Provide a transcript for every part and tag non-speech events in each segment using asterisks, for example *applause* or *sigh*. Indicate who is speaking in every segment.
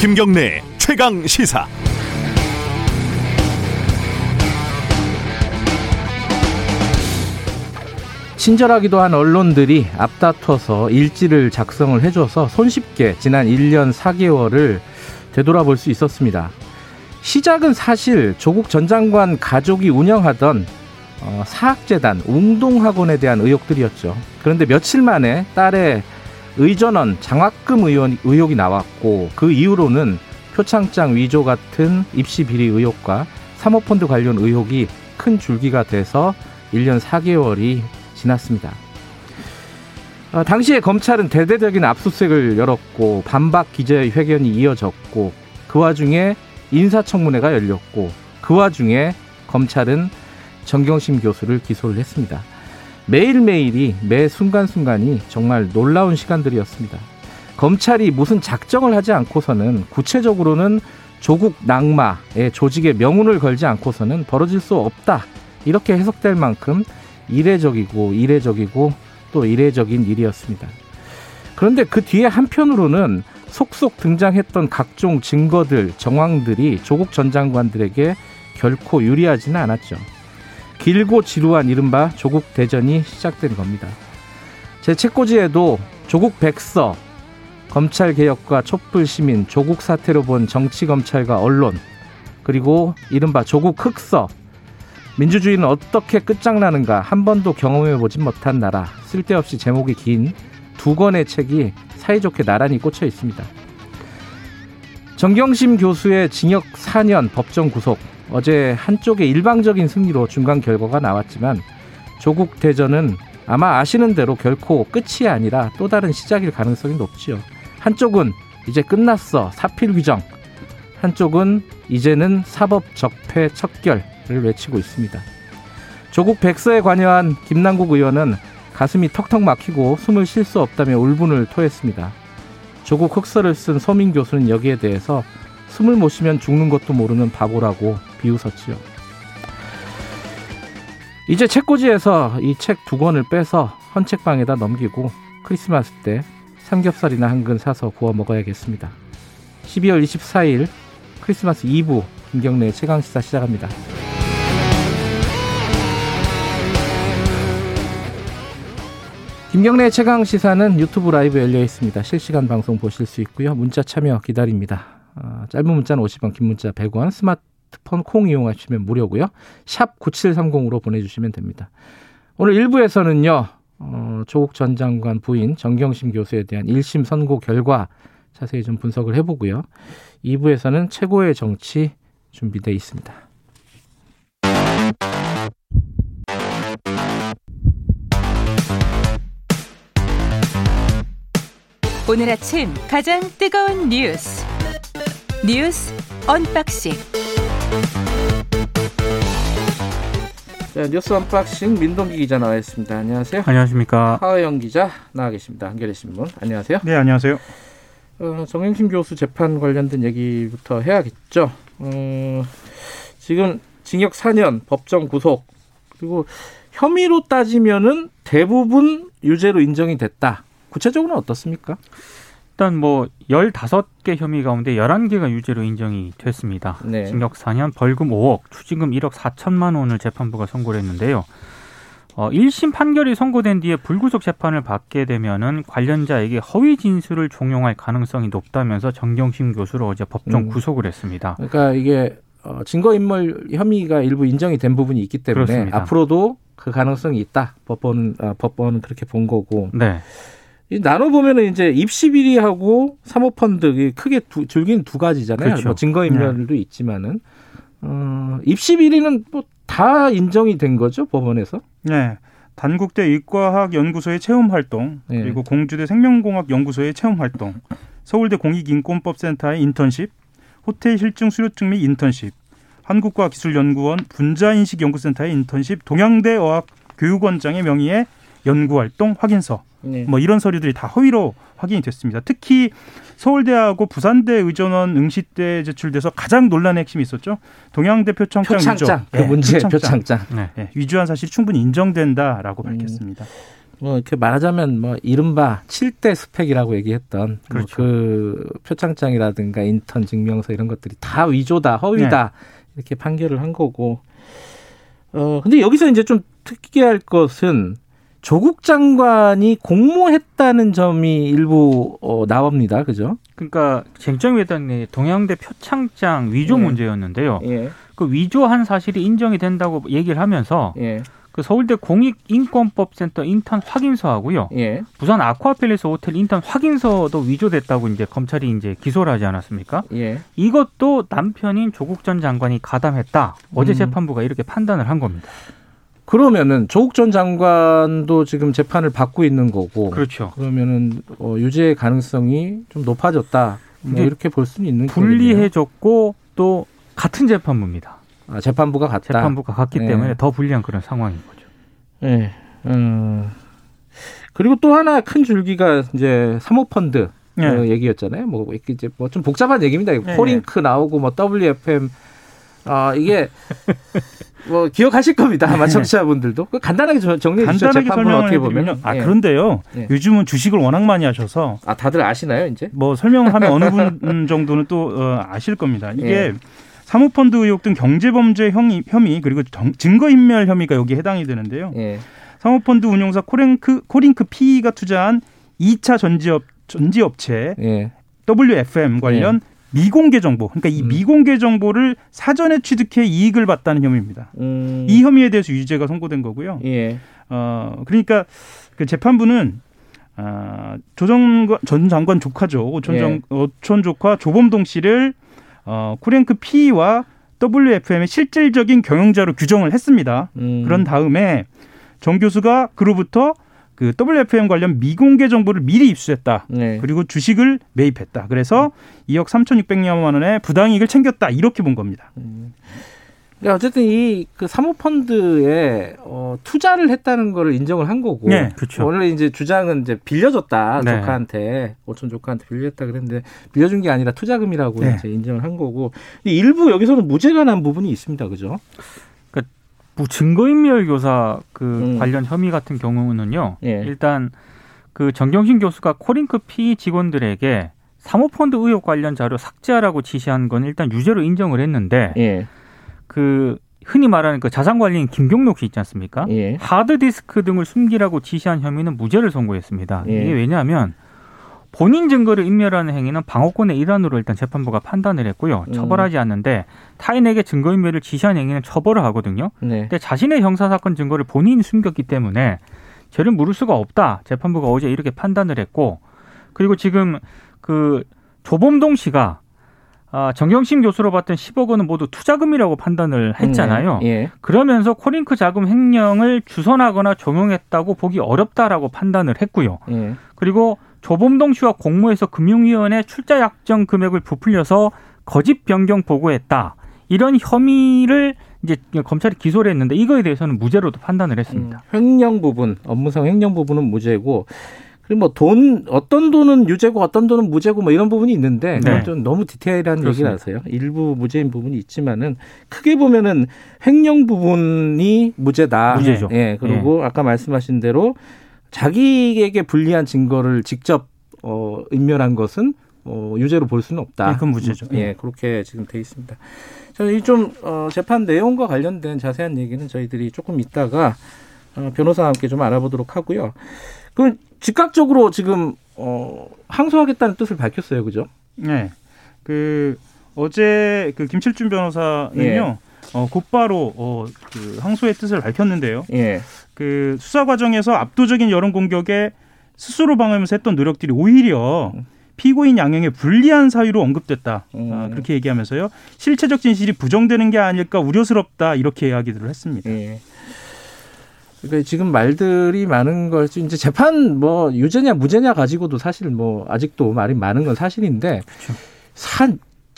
Speaker 1: 김경래 최강 시사.
Speaker 2: 친절하기도 한 언론들이 앞다퉈서 일지를 작성을 해줘서 손쉽게 지난 1년 4개월을 되돌아볼 수 있었습니다. 시작은 사실 조국 전 장관 가족이 운영하던 어, 사학재단 웅동학원에 대한 의혹들이었죠. 그런데 며칠 만에 딸의 의전원 장학금 의원, 의혹이 나왔고 그 이후로는 표창장 위조 같은 입시 비리 의혹과 사모펀드 관련 의혹이 큰 줄기가 돼서 1년 4개월이 지났습니다. 어, 당시에 검찰은 대대적인 압수수색을 열었고 반박 기자회견이 이어졌고 그 와중에 인사청문회가 열렸고 그 와중에 검찰은 정경심 교수를 기소를 했습니다. 매일매일이 매 순간순간이 정말 놀라운 시간들이었습니다. 검찰이 무슨 작정을 하지 않고서는 구체적으로는 조국 낙마의 조직의 명운을 걸지 않고서는 벌어질 수 없다. 이렇게 해석될 만큼 이례적이고 이례적이고 또 이례적인 일이었습니다. 그런데 그 뒤에 한편으로는 속속 등장했던 각종 증거들, 정황들이 조국 전 장관들에게 결코 유리하지는 않았죠. 길고 지루한 이른바 조국 대전이 시작된 겁니다. 제 책꽂이에도 조국 백서, 검찰 개혁과 촛불 시민, 조국 사태로 본 정치 검찰과 언론, 그리고 이른바 조국 흑서, 민주주의는 어떻게 끝장나는가 한 번도 경험해 보진 못한 나라, 쓸데없이 제목이 긴 두 권의 책이 사이좋게 나란히 꽂혀 있습니다. 정경심 교수의 징역 4년 법정 구속, 어제 한쪽의 일방적인 승리로 중간 결과가 나왔지만 조국 대전은 아마 아시는 대로 결코 끝이 아니라 또 다른 시작일 가능성이 높지요. 한쪽은 이제 끝났어 사필 규정, 한쪽은 이제는 사법 적폐 척결을 외치고 있습니다. 조국 백서에 관여한 김남국 의원은 가슴이 턱턱 막히고 숨을 쉴 수 없다며 울분을 토했습니다. 조국 흑서를 쓴 서민 교수는 여기에 대해서 숨을 못 쉬면 죽는 것도 모르는 바보라고 비웃었지요. 이제 책꽂이에서 이 책 두 권을 빼서 헌책방에다 넘기고 크리스마스 때 삼겹살이나 한 근 사서 구워 먹어야겠습니다. 12월 24일 크리스마스 2부 김경래의 최강시사 시작합니다. 김경래의 최강 시사는 유튜브 라이브 열려 있습니다. 실시간 방송 보실 수 있고요. 문자 참여 기다립니다. 어, 짧은 문자는 50원, 긴 문자 100원, 스마트폰 콩 이용하시면 무료고요. 샵 9730으로 보내주시면 됩니다. 오늘 1부에서는요. 어, 조국 전 장관 부인 정경심 교수에 대한 1심 선고 결과 자세히 좀 분석을 해보고요. 2부에서는 최고의 정치 준비되어 있습니다.
Speaker 3: 오늘 아침 가장 뜨거운 뉴스 뉴스 unboxing
Speaker 2: 자, 뉴스 unboxing 민동기 기자 나와 있습니다. 안녕하세요.
Speaker 4: 안녕하십니까.
Speaker 2: 하영 기자 나와 계십니다. 한겨레 신문. 안녕하세요.
Speaker 4: 네, 안녕하세요.
Speaker 2: 어, 정경심 교수 재판 관련된 얘기부터 해야겠죠. 어, 지금 징역 4년 법정 구속 그리고 혐의로 따지면은 대부분 유죄로 인정이 됐다. 구체적으로는 어떻습니까?
Speaker 4: 일단 뭐 15개 혐의 가운데 11개가 유죄로 인정이 됐습니다.
Speaker 2: 네.
Speaker 4: 징역 4년, 벌금 5억, 추징금 1억 4천만 원을 재판부가 선고를 했는데요. 어, 1심 판결이 선고된 뒤에 불구속 재판을 받게 되면은 관련자에게 허위 진술을 종용할 가능성이 높다면서 정경심 교수를 어제 법정
Speaker 2: 음.
Speaker 4: 구속을 했습니다.
Speaker 2: 그러니까 이게 어, 증거인멸 혐의가 일부 인정이 된 부분이 있기 때문에
Speaker 4: 그렇습니다.
Speaker 2: 앞으로도 그 가능성이 있다. 법원은 아, 법원은 그렇게 본 거고
Speaker 4: 네.
Speaker 2: 이 나눠 보면은 이제 입시 비리하고 사모펀드 이 크게 두, 줄기는 두 가지잖아요.
Speaker 4: 그렇죠.
Speaker 2: 뭐 증거 인멸도 있지만은 어, 입시 비리는 뭐 다 인정이 된 거죠 법원에서.
Speaker 5: 네. 단국대 의과학 연구소의 체험 활동,
Speaker 2: 네.
Speaker 5: 그리고 공주대 생명공학 연구소의 체험 활동, 서울대 공익인권법센터의 인턴십, 호텔 실증 수료증 및 인턴십, 한국과학기술연구원 분자인식연구센터의 인턴십, 동양대 어학 교육원장의 명의의 연구활동 확인서,
Speaker 2: 네.
Speaker 5: 뭐 이런 서류들이 다 허위로 확인이 됐습니다. 특히 서울대하고 부산대 의전원 응시 때 제출돼서 가장 논란의 핵심이 있었죠. 동양대 표창장,
Speaker 2: 표창장
Speaker 5: 위조.
Speaker 2: 그
Speaker 5: 예,
Speaker 2: 문제
Speaker 5: 표창장.
Speaker 2: 표창장.
Speaker 4: 네.
Speaker 5: 예, 위조한 사실이 충분히 인정된다라고
Speaker 2: 음.
Speaker 5: 밝혔습니다.
Speaker 2: 뭐 이렇게 말하자면 뭐 이른바 7대 스펙이라고 얘기했던
Speaker 4: 그렇죠.
Speaker 2: 뭐그 표창장이라든가 인턴 증명서 이런 것들이 다 위조다, 허위다 이렇게 판결을 한 거고. 어 근데 여기서 이제 좀 특이할 것은 조국 장관이 공모했다는 점이 일부 어, 나옵니다. 그죠?
Speaker 4: 그러니까 쟁점이 됐던 게 동양대 표창장 위조
Speaker 2: 예.
Speaker 4: 문제였는데요.
Speaker 2: 예.
Speaker 4: 그 위조한 사실이 인정이 된다고 얘기를 하면서
Speaker 2: 예.
Speaker 4: 그 서울대 공익인권법센터 인턴 확인서하고요.
Speaker 2: 예.
Speaker 4: 부산 아쿠아팰리스 호텔 인턴 확인서도 위조됐다고 이제 검찰이 이제 기소를 하지 않았습니까?
Speaker 2: 예.
Speaker 4: 이것도 남편인 조국 전 장관이 가담했다. 어제
Speaker 2: 음.
Speaker 4: 재판부가 이렇게 판단을 한 겁니다.
Speaker 2: 그러면은 조국 전 장관도 지금 재판을 받고 있는 거고.
Speaker 4: 그렇죠.
Speaker 2: 그러면은 어, 유죄의 가능성이 좀 높아졌다. 뭐 이렇게 볼 수는 있는.
Speaker 4: 불리해졌고 또 같은 재판부입니다.
Speaker 2: 아, 재판부가 같다.
Speaker 4: 재판부가 같기
Speaker 2: 네.
Speaker 4: 때문에 더 불리한 그런 상황인 거죠.
Speaker 2: 네. 음. 그리고 또 하나 큰 줄기가 이제 사모펀드
Speaker 5: 네.
Speaker 2: 어, 얘기였잖아요. 뭐 이렇게 이제 뭐 좀 복잡한 얘기입니다.
Speaker 5: 네,
Speaker 2: 코링크 나오고 뭐 WFM 아 이게 *laughs* 뭐 기억하실 겁니다. 아마 청취자분들도 그 간단하게 저- 정리해 주시죠.
Speaker 5: 간단하게 설명을
Speaker 2: 어떻게 보면
Speaker 5: 아
Speaker 2: 예.
Speaker 5: 그런데요.
Speaker 2: 예.
Speaker 5: 요즘은 주식을 워낙 많이 하셔서
Speaker 2: 아 다들 아시나요 이제?
Speaker 5: 뭐 설명을 하면 어느 분 *laughs* 정도는 또 어, 아실 겁니다. 이게
Speaker 2: 예.
Speaker 5: 사모펀드 의혹 등 경제범죄 혐의, 혐의 그리고 정- 증거인멸 혐의가 여기 에 해당이 되는데요.
Speaker 2: 예.
Speaker 5: 사모펀드 운용사 코링크 코링크 PE가 투자한 2차 전지업 전지업체
Speaker 2: 예.
Speaker 5: WFM 관련 미공개 정보, 그러니까 이
Speaker 2: 음.
Speaker 5: 미공개 정보를 사전에 취득해 이익을 봤다는 혐의입니다.
Speaker 2: 음.
Speaker 5: 이 혐의에 대해서 유죄가 선고된 거고요.
Speaker 2: 예.
Speaker 5: 어 그러니까 그 재판부는 아, 조정 전 장관 조카죠 오촌,
Speaker 2: 예.
Speaker 5: 정, 오촌 조카 조범동 씨를 어, 코랭크 P와 WFM의 실질적인 경영자로 규정을 했습니다.
Speaker 2: 음.
Speaker 5: 그런 다음에 정 교수가 그로부터 그 WFM 관련 미공개 정보를 미리 입수했다.
Speaker 2: 네.
Speaker 5: 그리고 주식을 매입했다. 그래서 2억 3,600여만 원의 부당이익을 챙겼다. 이렇게 본 겁니다.
Speaker 2: 그러니까 어쨌든 이 그 사모펀드에 어, 투자를 했다는 거를 인정을 한 거고.
Speaker 5: 네,
Speaker 4: 그렇죠.
Speaker 2: 원래 이제 주장은 이제 빌려줬다
Speaker 4: 네.
Speaker 2: 조카한테 오촌 조카한테 빌렸다 그랬는데 빌려준 게 아니라 투자금이라고
Speaker 5: 네.
Speaker 2: 이제 인정을 한 거고 일부 여기서는 무죄가 난 부분이 있습니다, 그죠?
Speaker 4: 뭐 증거인멸 교사 그
Speaker 2: 음.
Speaker 4: 관련 혐의 같은 경우는요.
Speaker 2: 예.
Speaker 4: 일단 그 정경심 교수가 코링크 P 직원들에게 사모펀드 의혹 관련 자료 삭제하라고 지시한 건 일단 유죄로 인정을 했는데
Speaker 2: 예,
Speaker 4: 그 흔히 말하는 그 자산 관리인 김경록 씨 있지 않습니까?
Speaker 2: 예,
Speaker 4: 하드디스크 등을 숨기라고 지시한 혐의는 무죄를 선고했습니다.
Speaker 2: 예.
Speaker 4: 이게 왜냐하면 본인 증거를 인멸하는 행위는 방어권의 일환으로 일단 재판부가 판단을 했고요.
Speaker 2: 음.
Speaker 4: 처벌하지 않는데 타인에게 증거 인멸을 지시한 행위는 처벌을 하거든요.
Speaker 2: 네,
Speaker 4: 근데 자신의 형사 사건 증거를 본인이 숨겼기 때문에 죄를 물을 수가 없다. 재판부가 어제 이렇게 판단을 했고 그리고 지금 그 조범동 씨가 아, 정경심 교수로 봤던 10억 원은 모두 투자금이라고 판단을 했잖아요.
Speaker 2: 네, 예,
Speaker 4: 그러면서 코링크 자금 횡령을 주선하거나 종용했다고 보기 어렵다라고 판단을 했고요.
Speaker 2: 예,
Speaker 4: 그리고 조범동 씨와 공모해서 금융위원회 출자 약정 금액을 부풀려서 거짓 변경 보고했다. 이런 혐의를 이제 검찰이 기소를 했는데 이거에 대해서는 무죄로도 판단을 했습니다.
Speaker 2: 음, 횡령 부분, 업무상 횡령 부분은 무죄고 그리고 뭐 돈 어떤 돈은 유죄고 어떤 돈은 무죄고 뭐 이런 부분이 있는데 그건
Speaker 4: 네.
Speaker 2: 좀 너무 디테일한. 얘기라서요. 일부 무죄인 부분이 있지만은 크게 보면은 횡령 부분이 무죄다.
Speaker 4: 무죄죠.
Speaker 2: 예. 그리고 아까 말씀하신 대로 자기에게 불리한 증거를 직접 어 인멸한 것은 어 유죄로 볼 수는 없다.
Speaker 5: 예, 그건 무죄죠.
Speaker 2: 예, 그렇게 지금 돼 있습니다. 저는 이좀 어, 재판 내용과 관련된 자세한 얘기는 저희들이 조금 있다가 어, 변호사와 함께 좀 알아보도록 하고요. 그 즉각적으로 지금 어, 항소하겠다는 뜻을 밝혔어요, 그죠?
Speaker 5: 네. 그 어제 그 김칠준 변호사는요.
Speaker 2: 예.
Speaker 5: 어, 곧바로 어, 그 항소의 뜻을 밝혔는데요.
Speaker 2: 예,
Speaker 5: 그 수사 과정에서 압도적인 여론 공격에 스스로 방어하면서 했던 노력들이 오히려 피고인 양형에 불리한 사유로 언급됐다.
Speaker 2: 음.
Speaker 5: 아, 그렇게 얘기하면서요. 실체적 진실이 부정되는 게 아닐까 우려스럽다. 이렇게 이야기들을 했습니다.
Speaker 2: 예. 그러니까 지금 말들이 많은 걸 이제 재판 뭐 유죄냐 무죄냐 가지고도 사실 뭐 아직도 말이 많은 건 사실인데 사,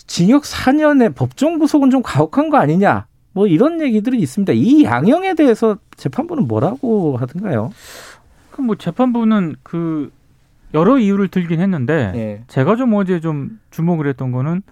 Speaker 2: 징역 4년의 법정 구속은 좀 가혹한 거 아니냐 뭐 이런 얘기들이 있습니다. 이 양형에 대해서 재판부는 뭐라고 하던가요?
Speaker 4: 그럼 뭐 재판부는 그 여러 이유를 들긴 했는데
Speaker 2: 예.
Speaker 4: 제가 좀 어제 좀 주목을 했던 거는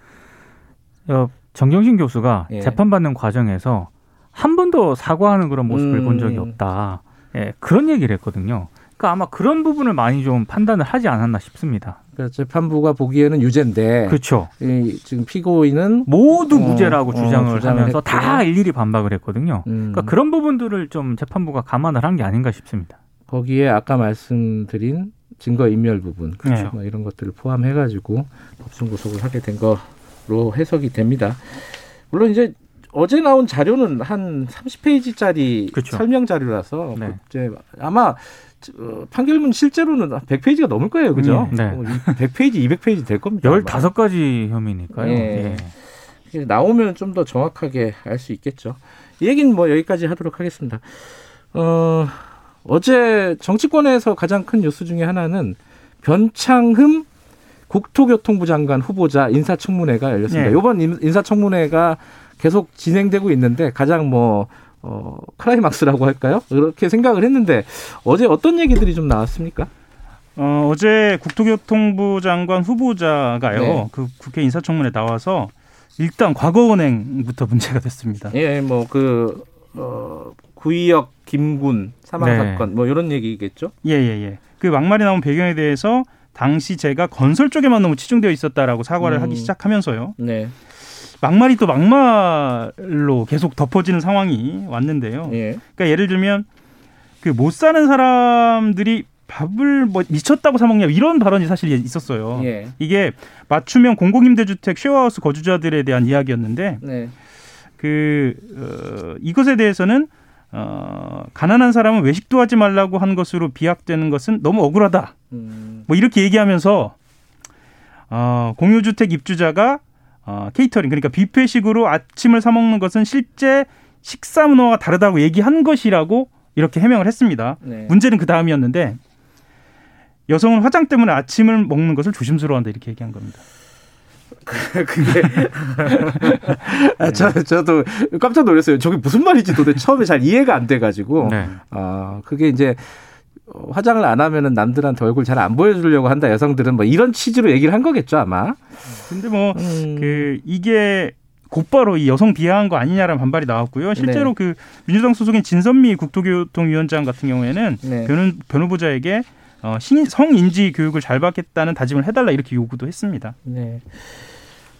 Speaker 4: 어, 정경심 교수가
Speaker 2: 예.
Speaker 4: 재판받는 과정에서 한 번도 사과하는 그런 모습을
Speaker 2: 음.
Speaker 4: 본 적이 없다. 예, 그런 얘기를 했거든요. 그러니까 아마 그런 부분을 많이 좀 판단을 하지 않았나 싶습니다.
Speaker 2: 그러니까 재판부가 보기에는 유죄인데
Speaker 4: 그렇죠.
Speaker 2: 이, 지금 피고인은
Speaker 4: 모두
Speaker 2: 어,
Speaker 4: 무죄라고
Speaker 2: 어,
Speaker 4: 주장을
Speaker 2: 주장을
Speaker 4: 하면서
Speaker 2: 했고.
Speaker 4: 다 일일이 반박을 했거든요.
Speaker 2: 음,
Speaker 4: 그러니까 그런 부분들을 좀 재판부가 감안을 한 게 아닌가 싶습니다.
Speaker 2: 거기에 아까 말씀드린 증거 인멸 부분
Speaker 4: 그렇죠.
Speaker 2: 뭐 이런 것들을 포함해 가지고 법정 구속을 하게 된 거로 해석이 됩니다. 물론 이제 어제 나온 자료는 한 30페이지짜리
Speaker 4: 그렇죠.
Speaker 2: 설명 자료라서
Speaker 4: 네.
Speaker 2: 이제 아마 어, 판결문 실제로는 100페이지가 넘을 거예요, 그죠?
Speaker 4: 네.
Speaker 2: 어, 100페이지, 200페이지 될 겁니다. 아마.
Speaker 4: 15가지 혐의니까요.
Speaker 2: 예.
Speaker 4: 예.
Speaker 2: 이게 나오면 좀 더 정확하게 알 수 있겠죠. 이 얘기는 뭐 여기까지 하도록 하겠습니다. 어, 어제 정치권에서 가장 큰 뉴스 중에 하나는 변창흠 국토교통부 장관 후보자 인사청문회가 열렸습니다.
Speaker 4: 예.
Speaker 2: 이번 인- 인사청문회가 계속 진행되고 있는데 가장 뭐 어, 클라이막스라고 할까요? 그렇게 생각을 했는데 어제 어떤 얘기들이 좀 나왔습니까?
Speaker 5: 어, 어제 국토교통부 장관 후보자가요.
Speaker 2: 네.
Speaker 5: 그 국회 인사청문회 나와서 일단 과거은행부터 문제가 됐습니다.
Speaker 2: 예, 뭐 그 어, 구의역 김군 사망
Speaker 4: 네.
Speaker 2: 사건 뭐 이런 얘기겠죠?
Speaker 5: 예, 예, 예. 그 막말이 나온 배경에 대해서 당시 제가 건설 쪽에만 너무 치중되어 있었다라고 사과를
Speaker 2: 음.
Speaker 5: 하기 시작하면서요.
Speaker 2: 네.
Speaker 5: 막말이 또 막말로 계속 덮어지는 상황이 왔는데요.
Speaker 2: 예.
Speaker 5: 그러니까 예를 들면 그 못 사는 사람들이 밥을 뭐 미쳤다고 사 먹냐 이런 발언이 사실 있었어요.
Speaker 2: 예.
Speaker 5: 이게 맞춤형 공공임대주택 쉐어하우스 거주자들에 대한 이야기였는데
Speaker 2: 네.
Speaker 5: 그 어, 이것에 대해서는 어, 가난한 사람은 외식도 하지 말라고 한 것으로 비약되는 것은 너무 억울하다.
Speaker 2: 음,
Speaker 5: 뭐 이렇게 얘기하면서 어, 공유주택 입주자가 어, 케이터링 그러니까 뷔페식으로 아침을 사 먹는 것은 실제 식사 문화와 다르다고 얘기한 것이라고 이렇게 해명을 했습니다.
Speaker 2: 네.
Speaker 5: 문제는 그 다음이었는데 여성은 화장 때문에 아침을 먹는 것을 조심스러워한다 이렇게 얘기한 겁니다.
Speaker 2: 그게 *laughs* 아, 저 저도 깜짝 놀랐어요. 저게 무슨 말인지 도대체 처음에 잘 이해가 안 돼가지고
Speaker 4: 네.
Speaker 2: 아 그게 이제 어, 화장을 안 하면은 남들한테 얼굴 잘 안 보여주려고 한다 여성들은 뭐 이런 취지로 얘기를 한 거겠죠 아마.
Speaker 5: 근데 뭐
Speaker 2: 음,
Speaker 5: 그 이게 곧바로 이 여성 비하한 거 아니냐라는 반발이 나왔고요. 실제로
Speaker 2: 네.
Speaker 5: 그 민주당 소속인 진선미 국토교통위원장 같은 경우에는
Speaker 2: 네.
Speaker 5: 변호, 변호보자에게 어, 신- 성인지 교육을 잘 받겠다는 다짐을 해달라 이렇게 요구도 했습니다.
Speaker 2: 네.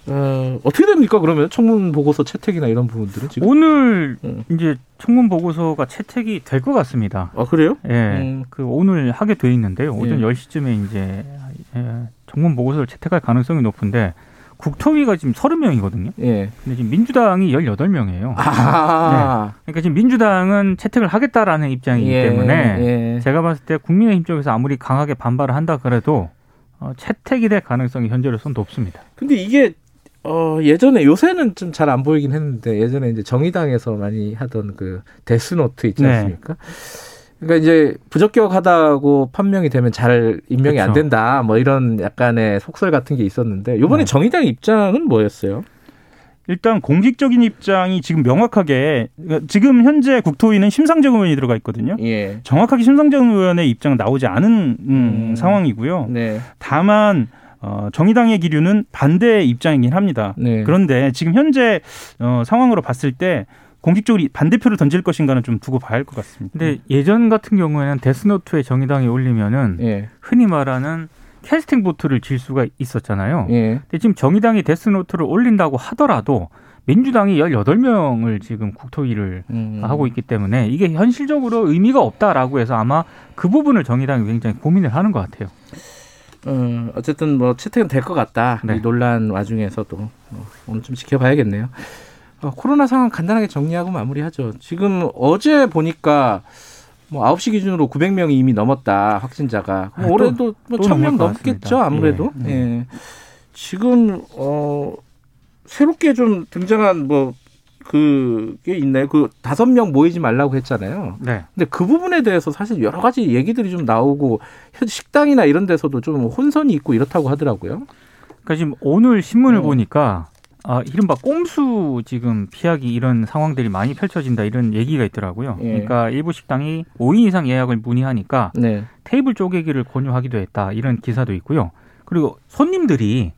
Speaker 2: 어, 어떻게 됩니까 그러면 청문 보고서 채택이나 이런 부분들은 지금?
Speaker 4: 오늘
Speaker 2: 음.
Speaker 4: 이제 청문 보고서가 채택이 될 것 같습니다.
Speaker 2: 아 그래요?
Speaker 4: 예.
Speaker 2: 음.
Speaker 4: 그 오늘 하게 돼 있는데요. 오전
Speaker 2: 예.
Speaker 4: 10시쯤에 이제 예, 청문 보고서를 채택할 가능성이 높은데 국토위가 지금 30명이거든요.
Speaker 2: 예.
Speaker 4: 근데 지금 민주당이 18명이에요.
Speaker 2: 아.
Speaker 4: 그러니까 지금 민주당은 채택을 하겠다라는 입장이기
Speaker 2: 예,
Speaker 4: 때문에
Speaker 2: 예.
Speaker 4: 제가 봤을 때 국민의힘 쪽에서 아무리 강하게 반발을 한다 그래도 어, 채택이 될 가능성이 현재로서는 높습니다.
Speaker 2: 근데 이게 어 예전에 요새는 좀 잘 안 보이긴 했는데 예전에 이제 정의당에서 많이 하던 그 데스노트 있지
Speaker 5: 네.
Speaker 2: 않습니까? 그러니까 이제 부적격하다고 판명이 되면 잘 임명이 안
Speaker 4: 그렇죠.
Speaker 2: 된다 뭐 이런 약간의 속설 같은 게 있었는데 이번에
Speaker 5: 네.
Speaker 2: 정의당 입장은 뭐였어요?
Speaker 5: 일단 공식적인 입장이 지금 명확하게 지금 현재 국토위는 심상정 의원이 들어가 있거든요.
Speaker 2: 예.
Speaker 5: 정확하게 심상정 의원의 입장은 나오지 않은 음,
Speaker 2: 음.
Speaker 5: 상황이고요.
Speaker 2: 네.
Speaker 5: 다만 어, 정의당의 기류는 반대 입장이긴 합니다.
Speaker 2: 네.
Speaker 5: 그런데 지금 현재 어, 상황으로 봤을 때 공식적으로 이 반대표를 던질 것인가는 좀 두고 봐야 할 것 같습니다.
Speaker 4: 근데 예전 같은 경우에는 데스노트에 정의당이 올리면은
Speaker 2: 예.
Speaker 4: 흔히 말하는 캐스팅 보트를 질 수가 있었잖아요.
Speaker 2: 예.
Speaker 4: 근데 지금 정의당이 데스노트를 올린다고 하더라도 민주당이 18명을 지금 국토위를
Speaker 2: 음.
Speaker 4: 하고 있기 때문에 이게 현실적으로 의미가 없다라고 해서 아마 그 부분을 정의당이 굉장히 고민을 하는 것 같아요.
Speaker 2: 어, 어쨌든 뭐 채택은 될 것 같다.
Speaker 4: 네.
Speaker 2: 이 논란 와중에서도 어, 오늘 좀 지켜봐야겠네요. 어, 코로나 상황 간단하게 정리하고 마무리하죠. 지금 어제 보니까 뭐 9시 기준으로 900명이 이미 넘었다 확진자가.
Speaker 4: 아, 또-
Speaker 2: 올해도
Speaker 4: 뭐또
Speaker 2: 1000명
Speaker 4: 넘을 것
Speaker 2: 넘겠죠
Speaker 4: 같습니다.
Speaker 2: 아무래도.
Speaker 4: 예,
Speaker 2: 예. 지금 어 새롭게 좀 등장한 뭐 그게 있나요? 그 다섯 명 모이지 말라고 했잖아요.
Speaker 4: 네.
Speaker 2: 근데 그 부분에 대해서 사실 여러 가지 얘기들이 좀 나오고 현 식당이나 이런 데서도 좀 혼선이 있고 이렇다고 하더라고요.
Speaker 4: 그러니까 지금 오늘 신문을
Speaker 2: 어.
Speaker 4: 보니까 아, 이른바 꼼수 지금 피하기 이런 상황들이 많이 펼쳐진다 이런 얘기가 있더라고요.
Speaker 2: 예.
Speaker 4: 그러니까 일부 식당이 5인 이상 예약을 문의하니까
Speaker 2: 네.
Speaker 4: 테이블 쪼개기를 권유하기도 했다 이런 기사도 있고요. 그리고 손님들이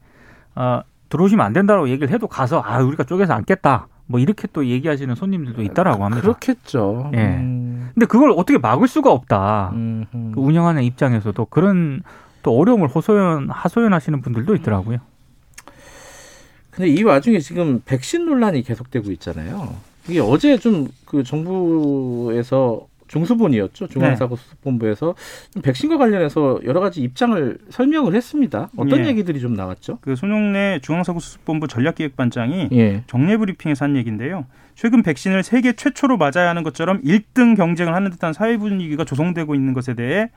Speaker 4: 아, 들어오시면 안 된다고 얘기를 해도 가서 아 우리가 쪼개서 앉겠다 뭐 이렇게 또 얘기하시는 손님들도 있다라고 합니다.
Speaker 2: 그렇겠죠.
Speaker 4: 예.
Speaker 2: 음,
Speaker 4: 근데 그걸 어떻게 막을 수가 없다.
Speaker 2: 음, 음.
Speaker 4: 그 운영하는 입장에서도 그런 또 어려움을 호소연 하소연하시는 분들도 있더라고요.
Speaker 2: 근데 이 와중에 지금 백신 논란이 계속되고 있잖아요. 이게 어제 좀 그 정부에서 중수본이었죠 중앙사고수습본부에서 좀 백신과 관련해서 여러 가지 입장을 설명을 했습니다. 어떤
Speaker 5: 예.
Speaker 2: 얘기들이 좀 나왔죠?
Speaker 5: 그 손용래 중앙사고수습본부 전략기획반장이
Speaker 2: 예.
Speaker 5: 정례 브리핑에서 한 얘기인데요. 최근 백신을 세계 최초로 맞아야 하는 것처럼 1등 경쟁을 하는 듯한 사회 분위기가 조성되고 있는 것에 대해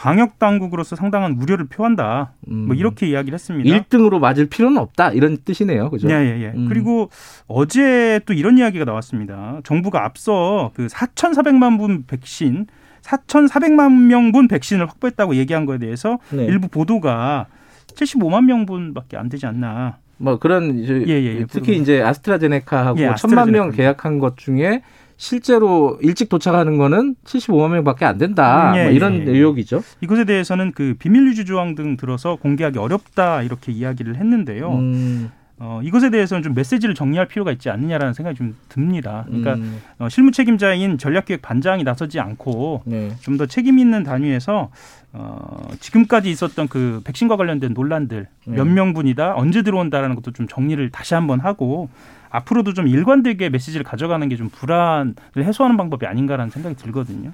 Speaker 5: 방역 당국으로서 상당한 우려를 표한다. 뭐 이렇게 이야기를 했습니다.
Speaker 2: 1등으로 맞을 필요는 없다 이런 뜻이네요, 그죠?
Speaker 5: 예, 예, 예.
Speaker 2: 음.
Speaker 5: 그리고 어제 또 이런 이야기가 나왔습니다. 정부가 앞서 그 4,400만 분 백신, 4,400만 명분 백신을 확보했다고 얘기한 거에 대해서
Speaker 2: 네.
Speaker 5: 일부 보도가 75만 명분밖에 안 되지 않나.
Speaker 2: 뭐 그런 이제
Speaker 5: 예, 예, 예.
Speaker 2: 특히 이제 아스트라제네카하고
Speaker 5: 예,
Speaker 2: 천만 명
Speaker 5: 아스트라제네카.
Speaker 2: 계약한 것 중에 실제로 일찍 도착하는 거는 75만 명밖에 안 된다.
Speaker 5: 음, 예,
Speaker 2: 뭐 이런
Speaker 5: 예, 예.
Speaker 2: 의혹이죠.
Speaker 5: 이것에 대해서는 그 비밀 유지 조항 등 들어서 공개하기 어렵다 이렇게 이야기를 했는데요.
Speaker 2: 음,
Speaker 5: 어, 이것에 대해서는 좀 메시지를 정리할 필요가 있지 않느냐라는 생각이 좀 듭니다. 그러니까
Speaker 2: 음,
Speaker 5: 어, 실무 책임자인 전략기획 반장이 나서지 않고
Speaker 2: 네.
Speaker 5: 좀더 책임 있는 단위에서 어, 지금까지 있었던 그 백신과 관련된 논란들
Speaker 2: 네.
Speaker 5: 몇 명분이다 언제 들어온다라는 것도 좀 정리를 다시 한번 하고 앞으로도 좀 일관되게 메시지를 가져가는 게 좀 불안을 해소하는 방법이 아닌가라는 생각이 들거든요.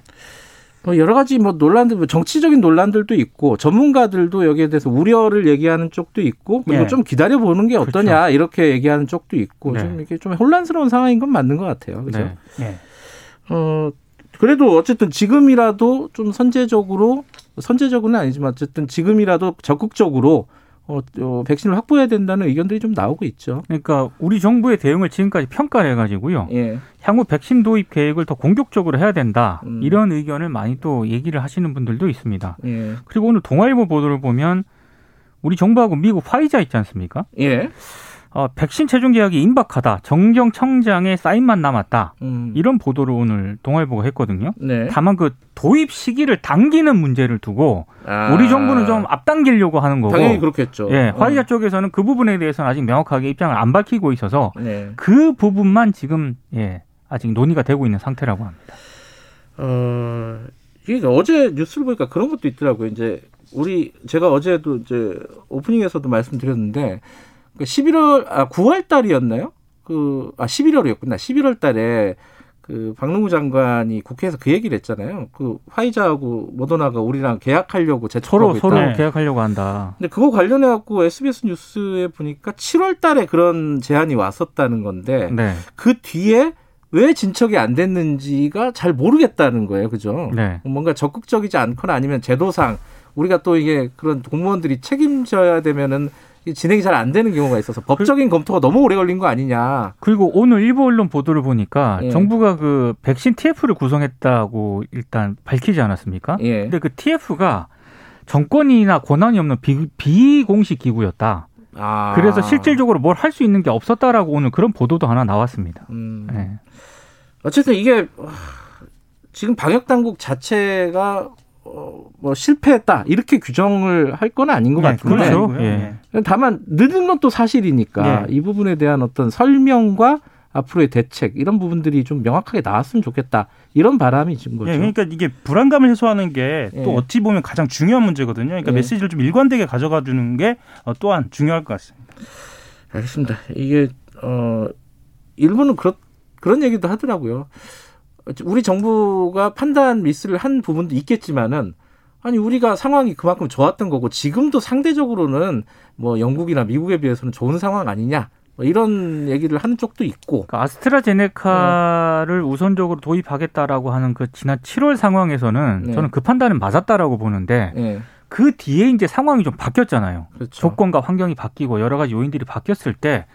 Speaker 2: 뭐 여러 가지 뭐 논란들, 뭐 정치적인 논란들도 있고 전문가들도 여기에 대해서 우려를 얘기하는 쪽도 있고 그리고
Speaker 5: 예.
Speaker 2: 좀 기다려 보는 게 어떠냐 이렇게 얘기하는 쪽도 있고
Speaker 4: 네.
Speaker 2: 좀 이게 좀 혼란스러운 상황인 건 맞는 것 같아요. 그죠?
Speaker 4: 네.
Speaker 5: 예.
Speaker 2: 어, 그래도 어쨌든 지금이라도 좀 선제적으로, 선제적으로는 아니지만 어쨌든 지금이라도 적극적으로 어, 어, 백신을 확보해야 된다는 의견들이 좀 나오고 있죠.
Speaker 4: 그러니까 우리 정부의 대응을 지금까지 평가를 해가지고요.
Speaker 2: 예.
Speaker 4: 향후 백신 도입 계획을 더 공격적으로 해야 된다.
Speaker 2: 음.
Speaker 4: 이런 의견을 많이 또 얘기를 하시는 분들도 있습니다.
Speaker 2: 예.
Speaker 4: 그리고 오늘 동아일보 보도를 보면 우리 정부하고 미국 화이자 있지 않습니까?
Speaker 2: 예.
Speaker 4: 어, 백신 최종 계약이 임박하다. 정경 청장의 사인만 남았다.
Speaker 2: 음.
Speaker 4: 이런 보도를 오늘 동아일보가 했거든요.
Speaker 2: 네.
Speaker 4: 다만 그 도입 시기를 당기는 문제를 두고
Speaker 2: 아.
Speaker 4: 우리 정부는 좀 앞당기려고 하는 거고
Speaker 2: 당연히 그렇겠죠.
Speaker 4: 예,
Speaker 2: 어.
Speaker 4: 화이자 쪽에서는 그 부분에 대해서는 아직 명확하게 입장을 안 밝히고 있어서
Speaker 2: 네.
Speaker 4: 그 부분만 지금 예, 아직 논의가 되고 있는 상태라고 합니다.
Speaker 2: 어, 이게 어제 뉴스를 보니까 그런 것도 있더라고요. 이제 우리 제가 어제도 이제 오프닝에서도 말씀드렸는데 그 11월 아 9월 달이었나요? 그 아 11월이었구나. 11월 달에 그 박능우 장관이 국회에서 그 얘기를 했잖아요. 그 화이자하고 모더나가 우리랑 계약하려고
Speaker 4: 서로 서로
Speaker 2: 있다.
Speaker 5: 네.
Speaker 4: 계약하려고 한다.
Speaker 2: 근데 그거 관련해 갖고 SBS 뉴스에 보니까 7월 달에 그런 제안이 왔었다는 건데
Speaker 4: 네.
Speaker 2: 그 뒤에 왜 진척이 안 됐는지가 잘 모르겠다는 거예요. 그죠?
Speaker 4: 네.
Speaker 2: 뭔가 적극적이지 않거나 아니면 제도상 우리가 또 이게 그런 공무원들이 책임져야 되면은 진행이 잘 안 되는 경우가 있어서 법적인 검토가 너무 오래 걸린 거 아니냐.
Speaker 4: 그리고 오늘 일부 언론 보도를 보니까
Speaker 2: 예.
Speaker 4: 정부가 그 백신 TF를 구성했다고 일단 밝히지 않았습니까?
Speaker 2: 예.
Speaker 4: 근데 그 TF가 정권이나 권한이 없는 비, 비공식 기구였다.
Speaker 2: 아.
Speaker 4: 그래서 실질적으로 뭘 할 수 있는 게 없었다라고 오늘 그런 보도도 하나 나왔습니다.
Speaker 2: 음.
Speaker 4: 네.
Speaker 2: 어쨌든 이게 와, 지금 방역 당국 자체가 어, 뭐 실패했다 이렇게 규정을 할 건 아닌 것
Speaker 5: 네,
Speaker 2: 같은데
Speaker 4: 그렇죠.
Speaker 5: 아니고요.
Speaker 4: 예.
Speaker 2: 다만 늦은 건 또 사실이니까
Speaker 5: 네.
Speaker 2: 이 부분에 대한 어떤 설명과 앞으로의 대책 이런 부분들이 좀 명확하게 나왔으면 좋겠다 이런 바람이 지금 거죠.
Speaker 5: 예, 그러니까 이게 불안감을 해소하는 게또
Speaker 2: 예.
Speaker 5: 어찌 보면 가장 중요한 문제거든요. 그러니까
Speaker 2: 예.
Speaker 5: 메시지를 좀 일관되게 가져가 주는 게 어, 또한 중요할 것 같습니다.
Speaker 2: 알겠습니다. 이게 어 일부는 그렇 그런 얘기도 하더라고요. 우리 정부가 판단 미스를 한 부분도 있겠지만은 아니 우리가 상황이 그만큼 좋았던 거고 지금도 상대적으로는 뭐 영국이나 미국에 비해서는 좋은 상황 아니냐 뭐 이런 얘기를 하는 쪽도 있고
Speaker 4: 그러니까 아스트라제네카를 우선적으로 도입하겠다라고 하는 그 지난 7월 상황에서는
Speaker 2: 네.
Speaker 4: 저는 그 판단은 맞았다라고 보는데 예그 뒤에 이제 상황이 좀 바뀌었잖아요.
Speaker 2: 그렇죠.
Speaker 4: 조건과 환경이 바뀌고 여러 가지 요인들이 바뀌었을 때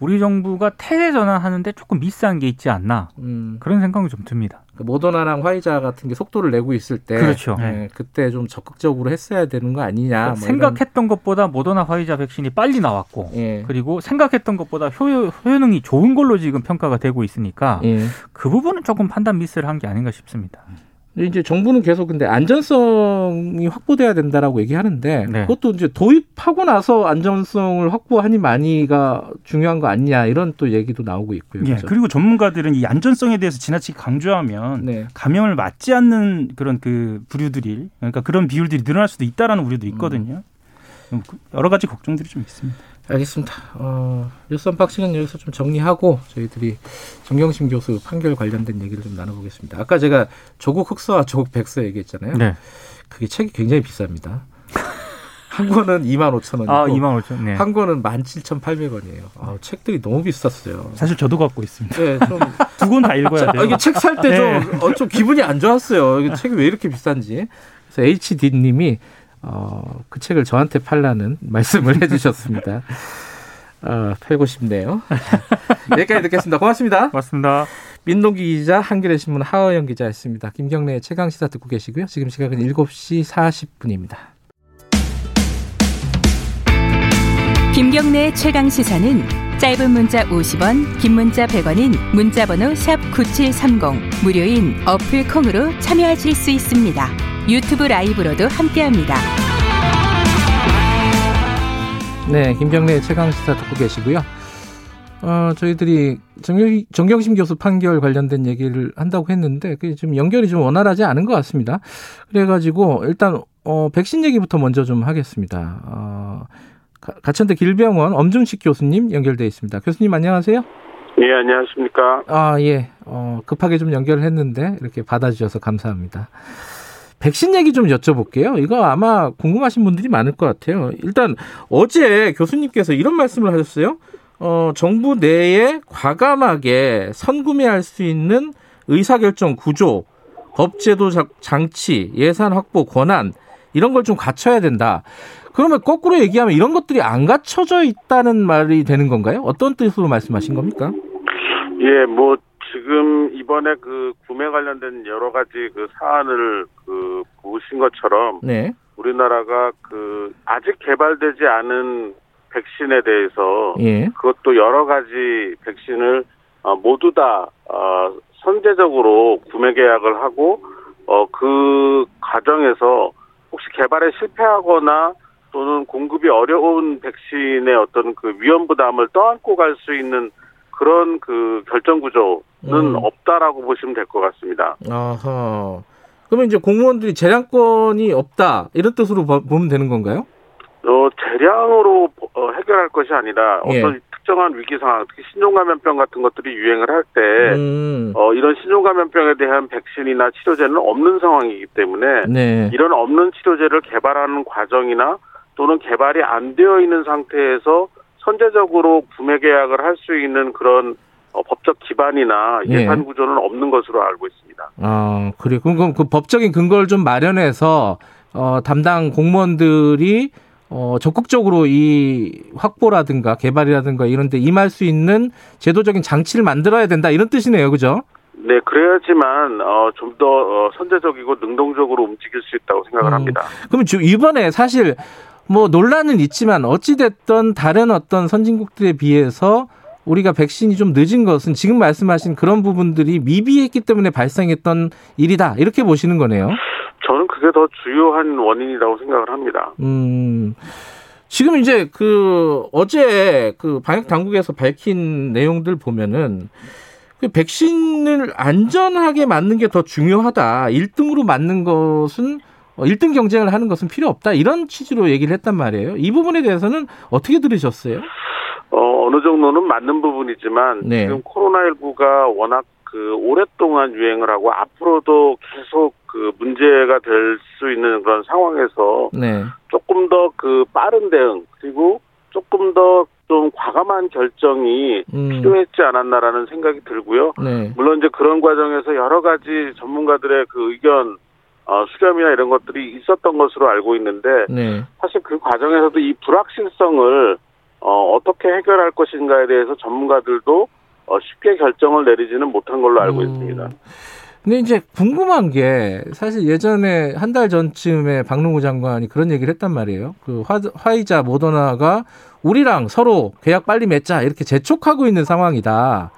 Speaker 4: 우리 정부가 태세 전환하는데 조금 미스한 게 있지 않나
Speaker 2: 음,
Speaker 4: 그런 생각이 좀 듭니다.
Speaker 2: 그 모더나랑 화이자 같은 게 속도를 내고 있을 때
Speaker 4: 그렇죠.
Speaker 2: 예, 그때 좀 적극적으로 했어야 되는 거 아니냐 뭐
Speaker 4: 생각했던 것보다 모더나 화이자 백신이 빨리 나왔고
Speaker 2: 이런, 예.
Speaker 4: 그리고 생각했던 것보다 효, 효능이 좋은 걸로 지금 평가가 되고 있으니까
Speaker 2: 예.
Speaker 4: 그 부분은 조금 판단 미스를 한 게 아닌가 싶습니다.
Speaker 2: 이제 정부는 계속 근데 안전성이 확보돼야 된다라고 얘기하는데
Speaker 4: 네.
Speaker 2: 그것도 이제 도입하고 나서 안전성을 확보하니 많이가 중요한 거 아니냐 이런 또 얘기도 나오고 있고요.
Speaker 5: 예,
Speaker 2: 그렇죠?
Speaker 5: 그리고 전문가들은 이 안전성에 대해서 지나치게 강조하면
Speaker 2: 네.
Speaker 5: 감염을 막지 않는 그런 그 부류들이 그러니까 그런 비율들이 늘어날 수도 있다라는 우려도 있거든요. 음, 여러 가지 걱정들이 좀 있습니다.
Speaker 2: 알겠습니다. 어, 뉴스 unboxing은 여기서 좀 정리하고 저희들이 정경심 교수 판결 관련된 얘기를 좀 나눠보겠습니다. 아까 제가 조국 흑서와 조국 백서 얘기했잖아요.
Speaker 4: 네.
Speaker 2: 그게 책이 굉장히 비쌉니다. 한 권은 2만 5천 원이고
Speaker 4: 아, 2만 5천. 네.
Speaker 2: 한 권은 17,800원이에요. 아, 책들이 너무 비쌌어요.
Speaker 5: 사실 저도 갖고 있습니다.
Speaker 2: 네, 좀 *laughs*
Speaker 5: 두권 다 읽어야
Speaker 2: 아,
Speaker 5: 돼요.
Speaker 2: 이게 책 살 때좀
Speaker 5: 네.
Speaker 2: 어, 좀 기분이 안 좋았어요. 이게 책이 왜 이렇게 비싼지. 그래서 HD님이 어, 그 책을 저한테 팔라는 *laughs* 말씀을 해주셨습니다. 어, 팔고 싶네요. *laughs* 여기까지 듣겠습니다. 고맙습니다.
Speaker 4: 맞습니다.
Speaker 2: 민동기 기자, 한겨레 신문 하어영 기자였습니다. 김경래의 최강 시사 듣고 계시고요. 지금 시각은 7시 40분입니다.
Speaker 3: 김경래의 최강 시사는 짧은 문자 50원, 긴 문자 100원인 문자번호 샵 9730 무료인 어플 콩으로 참여하실 수 있습니다. 유튜브 라이브로도 함께합니다.
Speaker 2: 네, 김경래의 최강 시사 듣고 계시고요. 어, 저희들이 정경, 정경심 교수 판결 관련된 얘기를 한다고 했는데 그게 좀 연결이 좀 원활하지 않은 것 같습니다. 그래가지고 일단 어, 백신 얘기부터 먼저 좀 하겠습니다. 어, 가- 가천대 길병원 엄중식 교수님 연결돼 있습니다. 교수님 안녕하세요.
Speaker 6: 예, 안녕하십니까.
Speaker 2: 아, 예. 어, 급하게 좀 연결을 했는데 이렇게 받아주셔서 감사합니다. 백신 얘기 좀 여쭤볼게요. 이거 아마 궁금하신 분들이 많을 것 같아요. 일단 어제 교수님께서 이런 말씀을 하셨어요. 어, 정부 내에 과감하게 선구매할 수 있는 의사결정 구조, 법제도 자- 장치, 예산 확보 권한 이런 걸 좀 갖춰야 된다. 그러면 거꾸로 얘기하면 이런 것들이 안 갖춰져 있다는 말이 되는 건가요? 어떤 뜻으로 말씀하신 겁니까?
Speaker 6: 예, 뭐 지금 이번에 그 구매 관련된 여러 가지 그 사안을 그 보신 것처럼
Speaker 2: 네.
Speaker 6: 우리나라가 그 아직 개발되지 않은 백신에 대해서
Speaker 2: 예.
Speaker 6: 그것도 여러 가지 백신을 어, 모두 다 어, 선제적으로 구매 계약을 하고 어, 그 과정에서 혹시 개발에 실패하거나 또는 공급이 어려운 백신의 어떤 그 위험 부담을 떠안고 갈 수 있는 그런 그 결정 구조는
Speaker 2: 음.
Speaker 6: 없다라고 보시면 될 것 같습니다.
Speaker 2: 아하. 그러면 이제 공무원들이 재량권이 없다 이런 뜻으로 보- 보면 되는 건가요?
Speaker 6: 어, 대량으로 어, 해결할 것이 아니라
Speaker 2: 예.
Speaker 6: 어떤 특정한 위기 상황, 특히 신종감염병 같은 것들이 유행을 할때
Speaker 2: 음.
Speaker 6: 어, 이런 신종감염병에 대한 백신이나 치료제는 없는 상황이기 때문에
Speaker 2: 네.
Speaker 6: 이런 없는 치료제를 개발하는 과정이나 또는 개발이 안 되어 있는 상태에서 선제적으로 구매 계약을 할 수 있는 그런 어, 법적 기반이나
Speaker 2: 예.
Speaker 6: 예산 구조는 없는 것으로 알고 있습니다.
Speaker 2: 아, 그래. 그럼 그럼 그 법적인 근거를 좀 마련해서 어, 담당 공무원들이 어, 적극적으로 이 확보라든가 개발이라든가 이런 데 임할 수 있는 제도적인 장치를 만들어야 된다 이런 뜻이네요. 그죠?
Speaker 6: 네, 그래야지만 어, 좀더 어, 선제적이고 능동적으로 움직일 수 있다고 생각을
Speaker 2: 음.
Speaker 6: 합니다.
Speaker 2: 그럼 지금 이번에 사실 뭐 논란은 있지만 어찌됐던 다른 어떤 선진국들에 비해서 우리가 백신이 좀 늦은 것은 지금 말씀하신 그런 부분들이 미비했기 때문에 발생했던 일이다. 이렇게 보시는 거네요.
Speaker 6: 저는 그게 더 주요한 원인이라고 생각을 합니다.
Speaker 2: 음. 지금 이제 그 어제 그 방역 당국에서 밝힌 내용들 보면은 그 백신을 안전하게 맞는 게 더 중요하다. 1등으로 맞는 것은 어, 1등 경쟁을 하는 것은 필요 없다. 이런 취지로 얘기를 했단 말이에요. 이 부분에 대해서는 어떻게 들으셨어요?
Speaker 6: 어, 어느 정도는 맞는 부분이지만
Speaker 2: 네.
Speaker 6: 지금 코로나19가 워낙 그 오랫동안 유행을 하고 앞으로도 계속 그 문제가 될 수 있는 그런 상황에서
Speaker 2: 네.
Speaker 6: 조금 더 그 빠른 대응 그리고 조금 더 좀 과감한 결정이
Speaker 2: 음.
Speaker 6: 필요했지 않았나라는 생각이 들고요.
Speaker 2: 네.
Speaker 6: 물론 이제 그런 과정에서 여러 가지 전문가들의 그 의견 어, 수렴이나 이런 것들이 있었던 것으로 알고 있는데
Speaker 2: 네.
Speaker 6: 사실 그 과정에서도 이 불확실성을 어, 어떻게 해결할 것인가에 대해서 전문가들도 어, 쉽게 결정을 내리지는 못한 걸로 알고
Speaker 2: 음.
Speaker 6: 있습니다.
Speaker 2: 근데 이제 궁금한 게 사실 예전에 한 달 전쯤에 박능우 장관이 그런 얘기를 했단 말이에요. 그 화, 화이자 모더나가 우리랑 서로 계약 빨리 맺자 이렇게 재촉하고 있는 상황이다.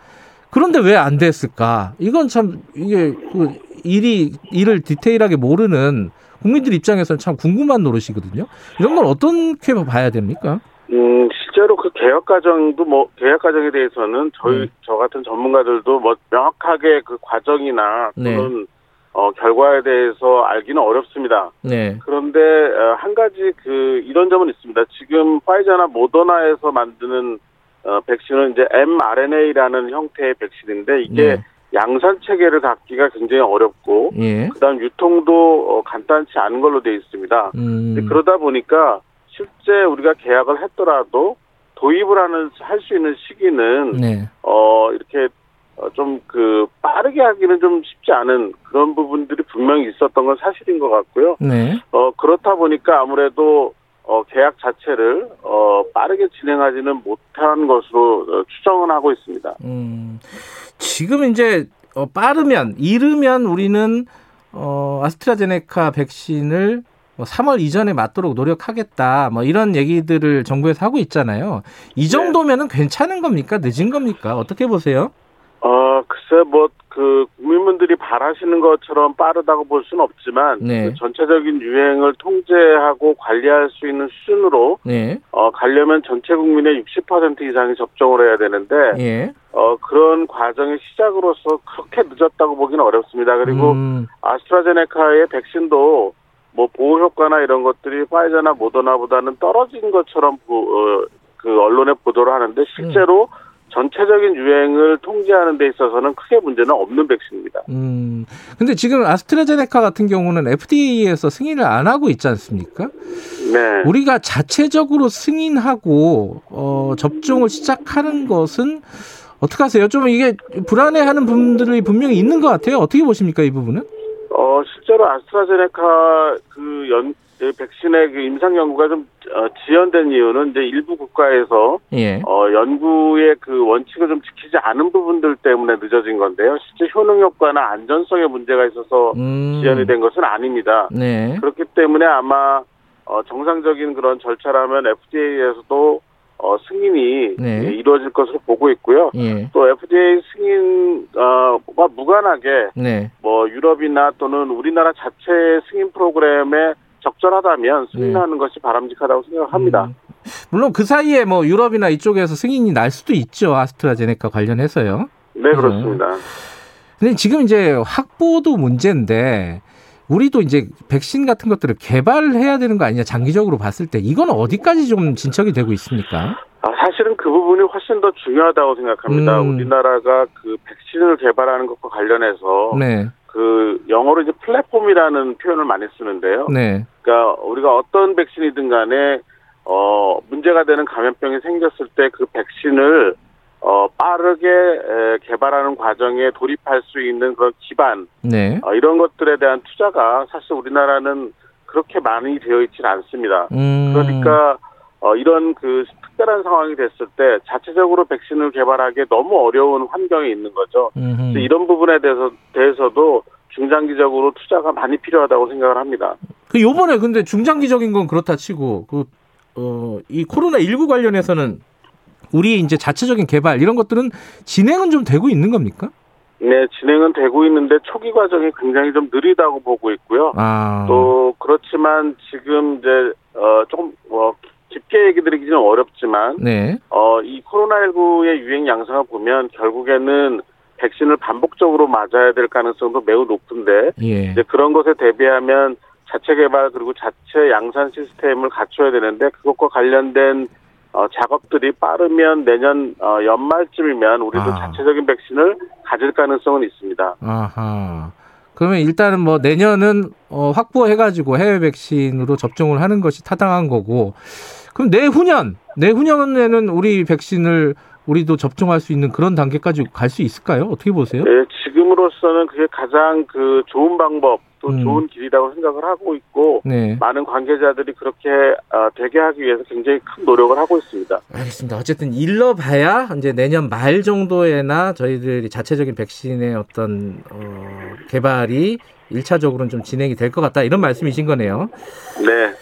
Speaker 2: 그런데 왜 안 됐을까? 이건 참 이게 그 일이 일을 디테일하게 모르는 국민들 입장에서는 참 궁금한 노릇이거든요. 이런 걸 어떻게 봐야 됩니까?
Speaker 6: 음, 실제로 그 개혁 과정도 뭐 개혁 과정에 대해서는 저희
Speaker 2: 네.
Speaker 6: 저 같은 전문가들도 뭐 명확하게 그 과정이나
Speaker 2: 네.
Speaker 6: 또는 어, 결과에 대해서 알기는 어렵습니다.
Speaker 2: 네.
Speaker 6: 그런데 어, 한 가지 그 이런 점은 있습니다. 지금 파이자나 모더나에서 만드는 어, 백신은 이제 mRNA라는 형태의 백신인데 이게
Speaker 2: 네.
Speaker 6: 양산 체계를 갖기가 굉장히 어렵고
Speaker 2: 예.
Speaker 6: 그다음 유통도 어, 간단치 않은 걸로 되어 있습니다.
Speaker 2: 음.
Speaker 6: 그러다 보니까 실제 우리가 계약을 했더라도 도입을 하는 할 수 있는 시기는
Speaker 2: 네.
Speaker 6: 어 이렇게 좀 그 빠르게 하기는 좀 쉽지 않은 그런 부분들이 분명히 있었던 건 사실인 것 같고요.
Speaker 2: 네.
Speaker 6: 어 그렇다 보니까 아무래도 어 계약 자체를 어 빠르게 진행하지는 못한 것으로 어, 추정은 하고 있습니다.
Speaker 2: 음. 지금 이제 어, 빠르면 이르면 우리는 어, 아스트라제네카 백신을 뭐 3월 이전에 맞도록 노력하겠다. 뭐 이런 얘기들을 정부에서 하고 있잖아요. 이 정도면은 괜찮은 겁니까? 늦은 겁니까? 어떻게 보세요?
Speaker 6: 어 글쎄 뭐 그 국민분들이 바라시는 것처럼 빠르다고 볼 수는 없지만
Speaker 2: 네.
Speaker 6: 그 전체적인 유행을 통제하고 관리할 수 있는 수준으로
Speaker 2: 네.
Speaker 6: 어, 가려면 전체 국민의 60% 이상이 접종을 해야 되는데,
Speaker 2: 예.
Speaker 6: 어, 그런 과정의 시작으로서 그렇게 늦었다고 보기는 어렵습니다. 그리고
Speaker 2: 음,
Speaker 6: 아스트라제네카의 백신도 뭐 보호 효과나 이런 것들이 파이자나 모더나보다는 떨어진 것처럼 보- 어, 그 언론에 보도를 하는데 실제로 전체적인 유행을 통제하는 데 있어서는 크게 문제는 없는 백신입니다.
Speaker 2: 음. 근데 지금 아스트라제네카 같은 경우는 FDA에서 승인을 안 하고 있지 않습니까?
Speaker 6: 네.
Speaker 2: 우리가 자체적으로 승인하고 어, 접종을 시작하는 것은 어떻게 하세요? 좀 이게 불안해하는 분들이 분명히 있는 것 같아요. 어떻게 보십니까 이 부분은?
Speaker 6: 어, 실제로 아스트라제네카 그 연, 그 백신의 그 임상 연구가 좀 어, 지연된 이유는 이제 일부 국가에서
Speaker 2: 예.
Speaker 6: 어, 연구의 그 원칙을 좀 지키지 않은 부분들 때문에 늦어진 건데요. 실제 효능 효과나 안전성에 문제가 있어서
Speaker 2: 음.
Speaker 6: 지연이 된 것은 아닙니다.
Speaker 2: 네.
Speaker 6: 그렇기 때문에 아마 어, 정상적인 그런 절차라면 FDA에서도 어, 승인이
Speaker 2: 네.
Speaker 6: 예, 이루어질 것으로 보고 있고요.
Speaker 2: 예.
Speaker 6: 또 FDA 승인과 무관하게
Speaker 2: 네.
Speaker 6: 뭐 유럽이나 또는 우리나라 자체 승인 프로그램에 적절하다면 승인하는 것이 바람직하다고 생각합니다.
Speaker 2: 음. 물론 그 사이에 뭐 유럽이나 이쪽에서 승인이 날 수도 있죠. 아스트라제네카 관련해서요.
Speaker 6: 네, 그렇습니다.
Speaker 2: 근데 지금 이제 확보도 문제인데 우리도 이제 백신 같은 것들을 개발해야 되는 거 아니냐 장기적으로 봤을 때 이건 어디까지 좀 진척이 되고 있습니까?
Speaker 6: 아, 사실은 그 부분이 훨씬 더 중요하다고 생각합니다.
Speaker 2: 음.
Speaker 6: 우리나라가 그 백신을 개발하는 것과 관련해서
Speaker 2: 네,
Speaker 6: 그 영어로 이제 플랫폼이라는 표현을 많이 쓰는데요.
Speaker 2: 네,
Speaker 6: 그러니까 우리가 어떤 백신이든 간에 어 문제가 되는 감염병이 생겼을 때 그 백신을 어 빠르게 에, 개발하는 과정에 돌입할 수 있는 그런 기반
Speaker 2: 네.
Speaker 6: 어, 이런 것들에 대한 투자가 사실 우리나라는 그렇게 많이 되어 있지는 않습니다.
Speaker 2: 음,
Speaker 6: 그러니까 어, 이런 그 특별한 상황이 됐을 때 자체적으로 백신을 개발하기 너무 어려운 환경에 있는 거죠. 그래서 이런 부분에 대해서 대해서도 중장기적으로 투자가 많이 필요하다고 생각을 합니다.
Speaker 2: 그 요번에 근데 중장기적인 건 그렇다 치고 그 어, 이 코로나 19 관련해서는 우리 이제 자체적인 개발 이런 것들은 진행은 좀 되고 있는 겁니까?
Speaker 6: 네, 진행은 되고 있는데 초기 과정이 굉장히 좀 느리다고 보고 있고요.
Speaker 2: 아,
Speaker 6: 또 그렇지만 지금 이제 어 조금 어 깊게 얘기 드리기는 어렵지만
Speaker 2: 네,
Speaker 6: 어 이 코로나19의 유행 양상을 보면 결국에는 백신을 반복적으로 맞아야 될 가능성도 매우 높은데
Speaker 2: 예,
Speaker 6: 이제 그런 것에 대비하면 자체 개발 그리고 자체 양산 시스템을 갖춰야 되는데 그것과 관련된 어, 작업들이 빠르면 내년 어, 연말쯤이면 우리도
Speaker 2: 아.
Speaker 6: 자체적인 백신을 가질 가능성은 있습니다.
Speaker 2: 아하. 그러면 일단은 뭐 내년은 어, 확보해가지고 해외 백신으로 접종을 하는 것이 타당한 거고, 그럼 내후년, 내후년에는 우리 백신을 우리도 접종할 수 있는 그런 단계까지 갈 수 있을까요? 어떻게 보세요?
Speaker 6: 네, 지금으로서는 그게 가장 그 좋은 방법 또
Speaker 2: 음.
Speaker 6: 좋은 길이라고 생각을 하고 있고
Speaker 2: 네.
Speaker 6: 많은 관계자들이 그렇게 어, 되게 하기 위해서 굉장히 큰 노력을 하고 있습니다.
Speaker 2: 알겠습니다. 어쨌든 일러봐야 이제 내년 말 정도에나 저희들이 자체적인 백신의 어떤 어, 개발이 일차적으로는 좀 진행이 될 것 같다 이런 말씀이신 거네요.
Speaker 6: 네.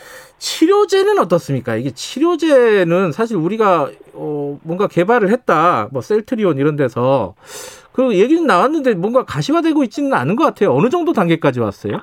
Speaker 2: 치료제는 어떻습니까? 이게 치료제는 사실 우리가 어, 뭔가 개발을 했다, 뭐 셀트리온 이런 데서 그 얘기는 나왔는데 뭔가 가시화되고 있지는 않은 것 같아요. 어느 정도 단계까지 왔어요?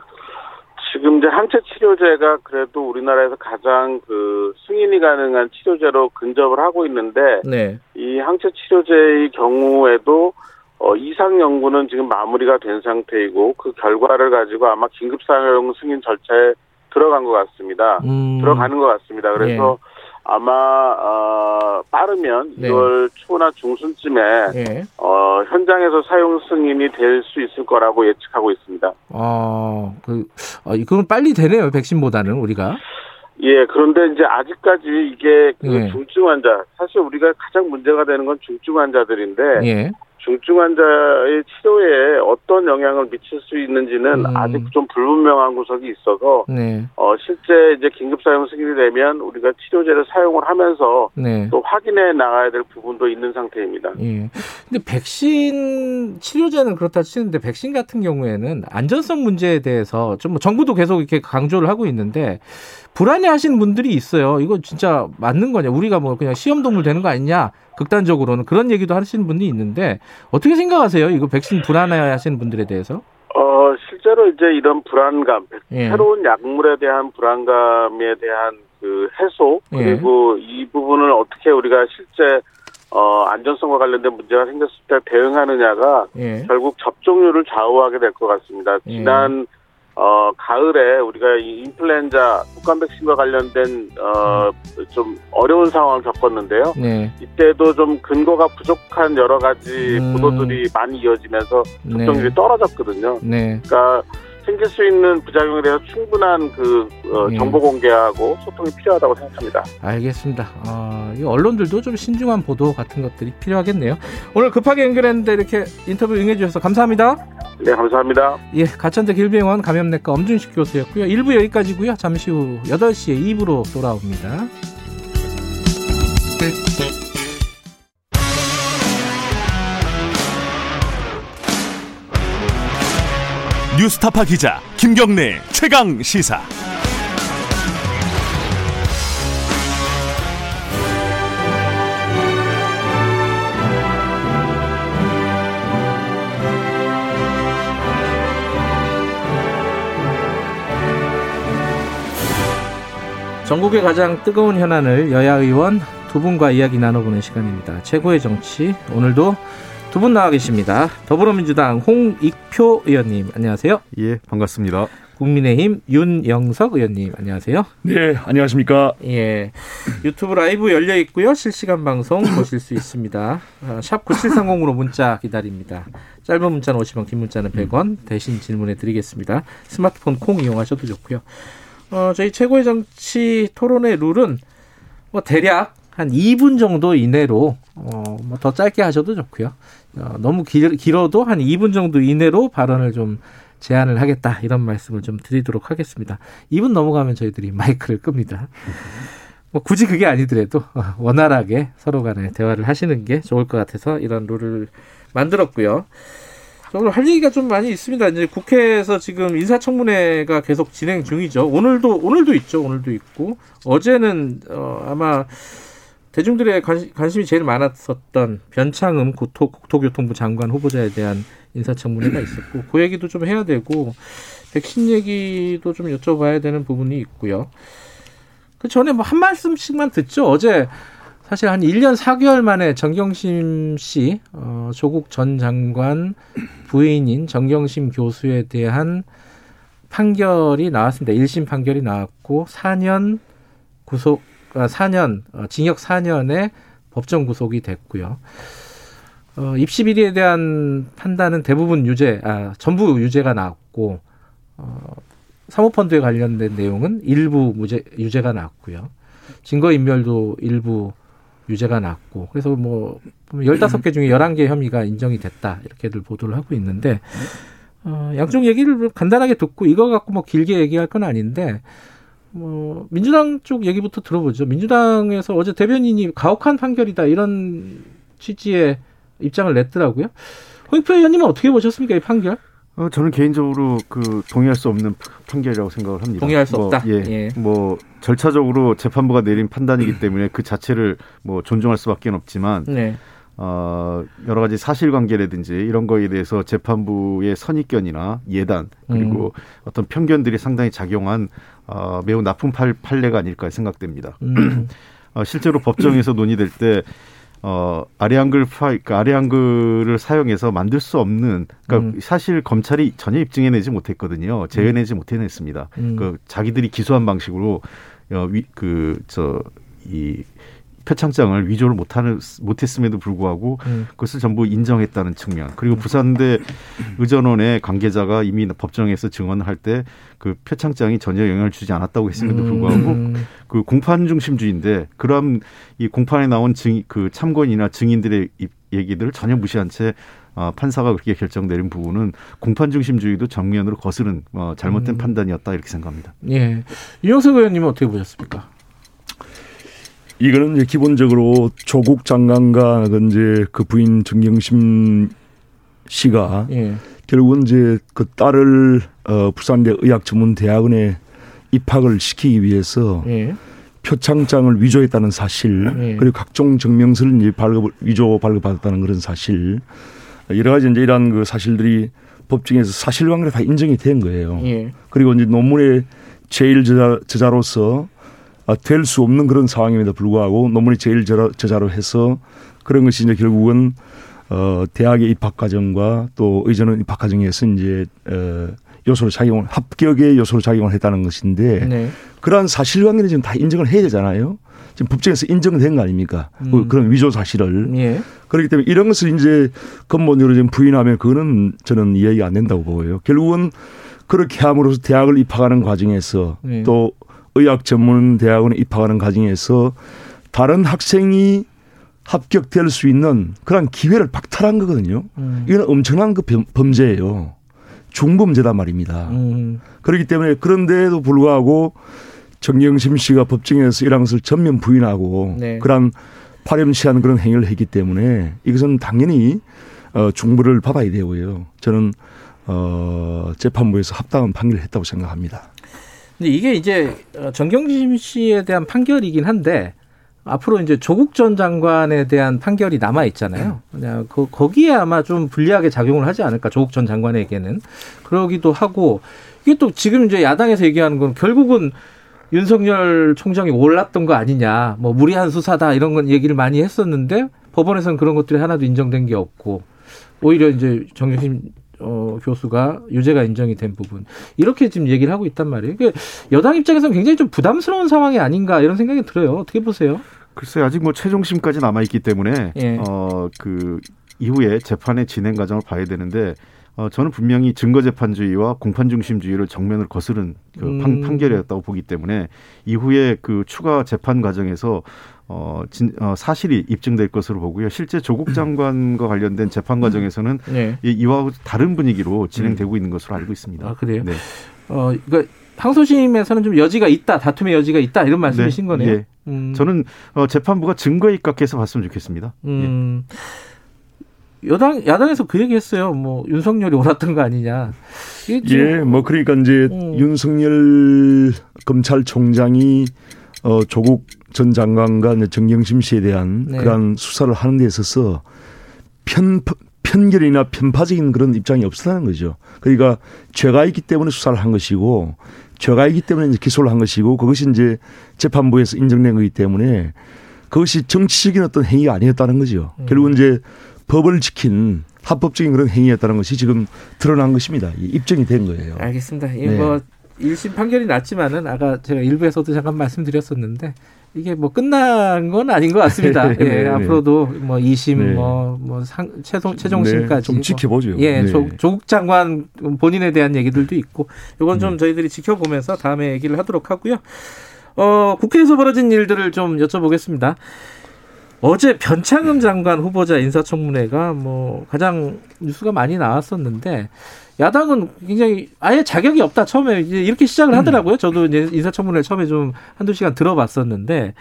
Speaker 6: 지금 이제 항체 치료제가 그래도 우리나라에서 가장 그 승인이 가능한 치료제로 근접을 하고 있는데
Speaker 2: 네.
Speaker 6: 이 항체 치료제의 경우에도 어, 이상 연구는 지금 마무리가 된 상태이고 그 결과를 가지고 아마 긴급 사용 승인 절차에 들어간 것 같습니다.
Speaker 2: 음.
Speaker 6: 들어가는 것 같습니다. 그래서 아마 어, 빠르면
Speaker 2: 네.
Speaker 6: 2월 초나 중순쯤에
Speaker 2: 예.
Speaker 6: 어, 현장에서 사용 승인이 될 수 있을 거라고 예측하고 있습니다.
Speaker 2: 어, 그, 어, 이건 빨리 되네요, 백신보다는 우리가.
Speaker 6: 예, 그런데 이제 아직까지 이게 그
Speaker 2: 예.
Speaker 6: 중증 환자, 사실 우리가 가장 문제가 되는 건 중증 환자들인데
Speaker 2: 예.
Speaker 6: 중증 환자의 치료에 어떤 영향을 미칠 수 있는지는
Speaker 2: 음.
Speaker 6: 아직 좀 불분명한 구석이 있어서
Speaker 2: 네.
Speaker 6: 어, 실제 이제 긴급 사용 승인이 되면 우리가 치료제를 사용을 하면서
Speaker 2: 네.
Speaker 6: 또 확인해 나가야 될 부분도 있는 상태입니다.
Speaker 2: 예. 근데 백신 치료제는 그렇다 치는데 백신 같은 경우에는 안전성 문제에 대해서 좀뭐 정부도 계속 이렇게 강조를 하고 있는데 불안해 하시는 분들이 있어요. 이거 진짜 맞는 거냐? 우리가 뭐 그냥 시험 동물 되는 거 아니냐? 극단적으로는 그런 얘기도 하시는 분이 있는데 어떻게 생각하세요? 이거 백신 불안해 하시는 분들에 대해서?
Speaker 6: 어, 실제로 이제 이런 불안감,
Speaker 2: 예.
Speaker 6: 새로운 약물에 대한 불안감에 대한 그 해소,
Speaker 2: 예.
Speaker 6: 그리고 이 부분을 어떻게 우리가 실제, 어, 안전성과 관련된 문제가 생겼을 때 대응하느냐가
Speaker 2: 예.
Speaker 6: 결국 접종률을 좌우하게 될 것 같습니다.
Speaker 2: 예.
Speaker 6: 지난, 어, 가을에 우리가 이 인플루엔자 독감 백신과 관련된, 어, 좀 어려운 상황을 겪었는데요.
Speaker 2: 네.
Speaker 6: 이때도 좀 근거가 부족한 여러 가지
Speaker 2: 음.
Speaker 6: 보도들이 많이 이어지면서
Speaker 2: 네.
Speaker 6: 접종률이 떨어졌거든요.
Speaker 2: 네.
Speaker 6: 그러니까 생길 수 있는 부작용에 대해서 충분한 그 어,
Speaker 2: 예.
Speaker 6: 정보 공개하고 소통이 필요하다고 생각합니다.
Speaker 2: 알겠습니다. 어, 이 언론들도 좀 신중한 보도 같은 것들이 필요하겠네요. 오늘 급하게 연결했는데 이렇게 인터뷰 응해주셔서 감사합니다.
Speaker 6: 네, 감사합니다.
Speaker 2: 예, 가천대 길병원 감염내과 엄준식 교수였고요. 1부 여기까지고요. 잠시 후 8시에 2부로 돌아옵니다.
Speaker 1: 뉴스타파 기자 김경래 최강 시사.
Speaker 2: 전국의 가장 뜨거운 현안을 여야 의원 두 분과 이야기 나눠보는 시간입니다. 최고의 정치 오늘도 두 분 나와 계십니다. 더불어민주당 홍익표 의원님 안녕하세요.
Speaker 7: 예, 반갑습니다.
Speaker 2: 국민의힘 윤영석 의원님 안녕하세요.
Speaker 8: 네, 안녕하십니까.
Speaker 2: 예. 유튜브 라이브 열려 있고요. 실시간 방송 *laughs* 보실 수 있습니다. 아, 샵 9730으로 문자 기다립니다. 짧은 문자는 50원, 긴 문자는 100원 대신 질문해 드리겠습니다. 스마트폰 콩 이용하셔도 좋고요. 어, 저희 최고의 정치 토론의 룰은 뭐 대략 한 2분 정도 이내로 어, 뭐 더 짧게 하셔도 좋고요. 어, 너무 길, 길어도 한 2분 정도 이내로 발언을 좀 제안을 하겠다 이런 말씀을 좀 드리도록 하겠습니다. 2분 넘어가면 저희들이 마이크를 끕니다. 뭐 굳이 그게 아니더라도 원활하게 서로 간에 대화를 하시는 게 좋을 것 같아서 이런 룰을 만들었고요. 오늘 할 얘기가 좀 많이 있습니다. 이제 국회에서 지금 인사청문회가 계속 진행 중이죠. 오늘도 오늘도 있죠. 오늘도 있고 어제는 어, 아마 대중들의 관심, 관심 이 제일 많았었던 변창흠 국토, 국토교통부 장관 후보자에 대한 인사청문회가 있었고 그 얘기도 좀 해야 되고 백신 얘기도 좀 여쭤봐야 되는 부분이 있고요. 그 전에 뭐 한 말씀씩만 듣죠. 어제 사실 한 1년 4개월 만에 정경심 씨, 어, 조국 전 장관 부인인 정경심 교수에 대한 판결이 나왔습니다. 1심 판결이 나왔고 4년 구속, 아, 4년, 어, 징역 4년에 법정 구속이 됐고요. 어, 입시 비리에 대한 판단은 대부분 유죄, 아, 전부 유죄가 나왔고, 어, 사모펀드에 관련된 내용은 일부 무죄, 유죄가 나왔고요. 증거 인멸도 일부 유죄가 났고, 그래서 뭐, 15개 중에 11개 혐의가 인정이 됐다. 이렇게들 보도를 하고 있는데, 어, 양쪽 얘기를 간단하게 듣고 이거 갖고 뭐 길게 얘기할 건 아닌데, 뭐, 민주당 쪽 얘기부터 들어보죠. 민주당에서 어제 대변인이 가혹한 판결이다. 이런 취지의 입장을 냈더라고요. 홍익표 의원님은 어떻게 보셨습니까? 이 판결?
Speaker 7: 어, 저는 개인적으로 그 동의할 수 없는 판결이라고 생각을 합니다.
Speaker 2: 동의할 수
Speaker 7: 뭐,
Speaker 2: 없다?
Speaker 7: 예,
Speaker 2: 예.
Speaker 7: 뭐 절차적으로 재판부가 내린 판단이기 때문에 그 자체를 뭐 존중할 수밖에 없지만
Speaker 2: 네.
Speaker 7: 어, 여러 가지 사실관계라든지 이런 거에 대해서 재판부의 선입견이나 예단 그리고 음. 어떤 편견들이 상당히 작용한 어, 매우 나쁜 팔, 판례가 아닐까 생각됩니다. 음. *clears throat* 어, 실제로 법정에서 논의될 때 어, 아래 한글 파, 그러니까 아래 한글을 사용해서 만들 수 없는, 그러니까 음. 사실 검찰이 전혀 입증해내지 못했거든요. 재현내지 음. 못해냈습니다. 음. 그 자기들이 기소한 방식으로 어, 위, 그, 저, 이 표창장을 위조를 못하는 못했음에도 불구하고 음. 그것을 전부 인정했다는 측면 그리고 부산대 의전원의 관계자가 이미 법정에서 증언을 할때 그 표창장이 전혀 영향을 주지 않았다고 했음에도 음. 불구하고 음. 그 공판 중심주의인데 그럼 이 공판에 나온 증 그 참고인이나 증인들의 얘기들을 전혀 무시한 채 어, 판사가 그렇게 결정 내린 부분은 공판 중심주의도 정면으로 거스른 어, 잘못된 음. 판단이었다 이렇게 생각합니다.
Speaker 2: 예, 이영석 의원님은 어떻게 보셨습니까?
Speaker 8: 이거는 이제 기본적으로 조국 장관과 이제 그 부인 정경심 씨가 예. 결국은 이제 그 딸을 어 부산대 의학전문대학원에 입학을 시키기 위해서 예. 표창장을 위조했다는 사실 예. 그리고 각종 증명서를 이제 발급 위조 발급받았다는 그런 사실 여러 가지 이제 이러한 그 사실들이 법정에서 사실관계로 다 인정이 된 거예요. 예. 그리고 이제 논문의 제일 저자, 저자로서 아, 될 수 없는 그런 상황임에도 불구하고 논문이 제일 저자로 해서 그런 것이 이제 결국은 어 대학의 입학 과정과 또 의전원 입학 과정에서 이제 어 요소로 작용을 합격의 요소로 작용을 했다는 것인데 네. 그러한 사실관계는 지금 다 인정을 해야 되잖아요. 지금 법정에서 인정된 거 아닙니까? 음. 그 그런 위조 사실을. 예. 그렇기 때문에 이런 것을 이제 근본적으로 지금 부인하면 그거는 저는 이해가 안 된다고 보여요. 결국은 그렇게 함으로써 대학을 입학하는 과정에서 예. 또 의학 전문 대학원에 입학하는 과정에서 다른 학생이 합격될 수 있는 그런 기회를 박탈한 거거든요. 음. 이건 엄청난 그 범죄예요. 중범죄단 말입니다. 음. 그렇기 때문에 그런데도 불구하고 정영심 씨가 법정에서 이런 것을 전면 부인하고 네. 그런 파렴치한 그런 행위를 했기 때문에 이것은 당연히 어, 중부를 받아야 되고요. 저는 어, 재판부에서 합당한 판결을 했다고 생각합니다.
Speaker 2: 근데 이게 이제 어, 정경심 씨에 대한 판결이긴 한데 앞으로 이제 조국 전 장관에 대한 판결이 남아 있잖아요. 그냥 그 거기에 아마 좀 불리하게 작용을 하지 않을까 조국 전 장관에게는 그러기도 하고 이게 또 지금 이제 야당에서 얘기하는 건 결국은 윤석열 총장이 올랐던 거 아니냐, 뭐 무리한 수사다 이런 건 얘기를 많이 했었는데 법원에서는 그런 것들이 하나도 인정된 게 없고 오히려 이제 정경심 어, 교수가 유죄가 인정이 된 부분 이렇게 지금 얘기를 하고 있단 말이에요. 이게 여당 입장에서는 굉장히 좀 부담스러운 상황이 아닌가 이런 생각이 들어요. 어떻게 보세요?
Speaker 7: 글쎄 아직 뭐 최종심까지 남아 있기 때문에 예. 어그 이후에 재판의 진행 과정을 봐야 되는데 어, 저는 분명히 증거 재판주의와 공판 중심주의를 정면으로 거스른 그 음. 판, 결이었다고 보기 때문에 이후에 그 추가 재판 과정에서 어, 진, 어, 사실이 입증될 것으로 보고요. 실제 조국 장관과 관련된 재판 과정에서는 네. 이, 이와 다른 분위기로 진행되고 음. 있는 것으로 알고 있습니다.
Speaker 2: 아, 그래요? 네. 어, 그러니까 항소심에서는 좀 여지가 있다, 다툼의 여지가 있다 이런 말씀이신 네. 거네요. 예.
Speaker 7: 음. 저는 어, 재판부가 증거에 입각해서 봤으면 좋겠습니다.
Speaker 2: 음. 예. 여당 야당에서 그 얘기했어요. 뭐 윤석열이 옳았던 거 아니냐.
Speaker 8: 예, 뭐 그러니까 이제 음. 윤석열 검찰총장이 어 조국 전 장관과 정경심 씨에 대한 네. 그러한 수사를 하는 데 있어서 편 편견이나 편파적인 그런 입장이 없었다는 거죠. 그러니까 죄가 있기 때문에 수사를 한 것이고 죄가 있기 때문에 이제 기소를 한 것이고 그것이 이제 재판부에서 인정된 거기 때문에 그것이 정치적인 어떤 행위가 아니었다는 거죠. 음. 결국은 이제 법을 지킨 합법적인 그런 행위였다는 것이 지금 드러난 것입니다. 입증이 된 거예요.
Speaker 2: 알겠습니다. 네. 뭐 1심 판결이 났지만은 아까 제가 일부에서도 잠깐 말씀드렸었는데 이게 뭐 끝난 건 아닌 것 같습니다. *laughs* 네, 예, 네, 앞으로도 뭐 2심 네. 뭐, 뭐 상, 최종, 최종심까지.
Speaker 8: 좀 지켜보죠.
Speaker 2: 뭐, 예, 조, 조국 장관 본인에 대한 얘기들도 있고 이건 좀 저희들이 지켜보면서 다음에 얘기를 하도록 하고요. 어, 국회에서 벌어진 일들을 좀 여쭤보겠습니다. 어제 변창흠 장관 후보자 인사청문회가 뭐 가장 뉴스가 많이 나왔었는데 야당은 굉장히 아예 자격이 없다 처음에 이제 이렇게 시작을 음. 하더라고요. 저도 이제 인사청문회 처음에 좀 한두 시간 들어봤었는데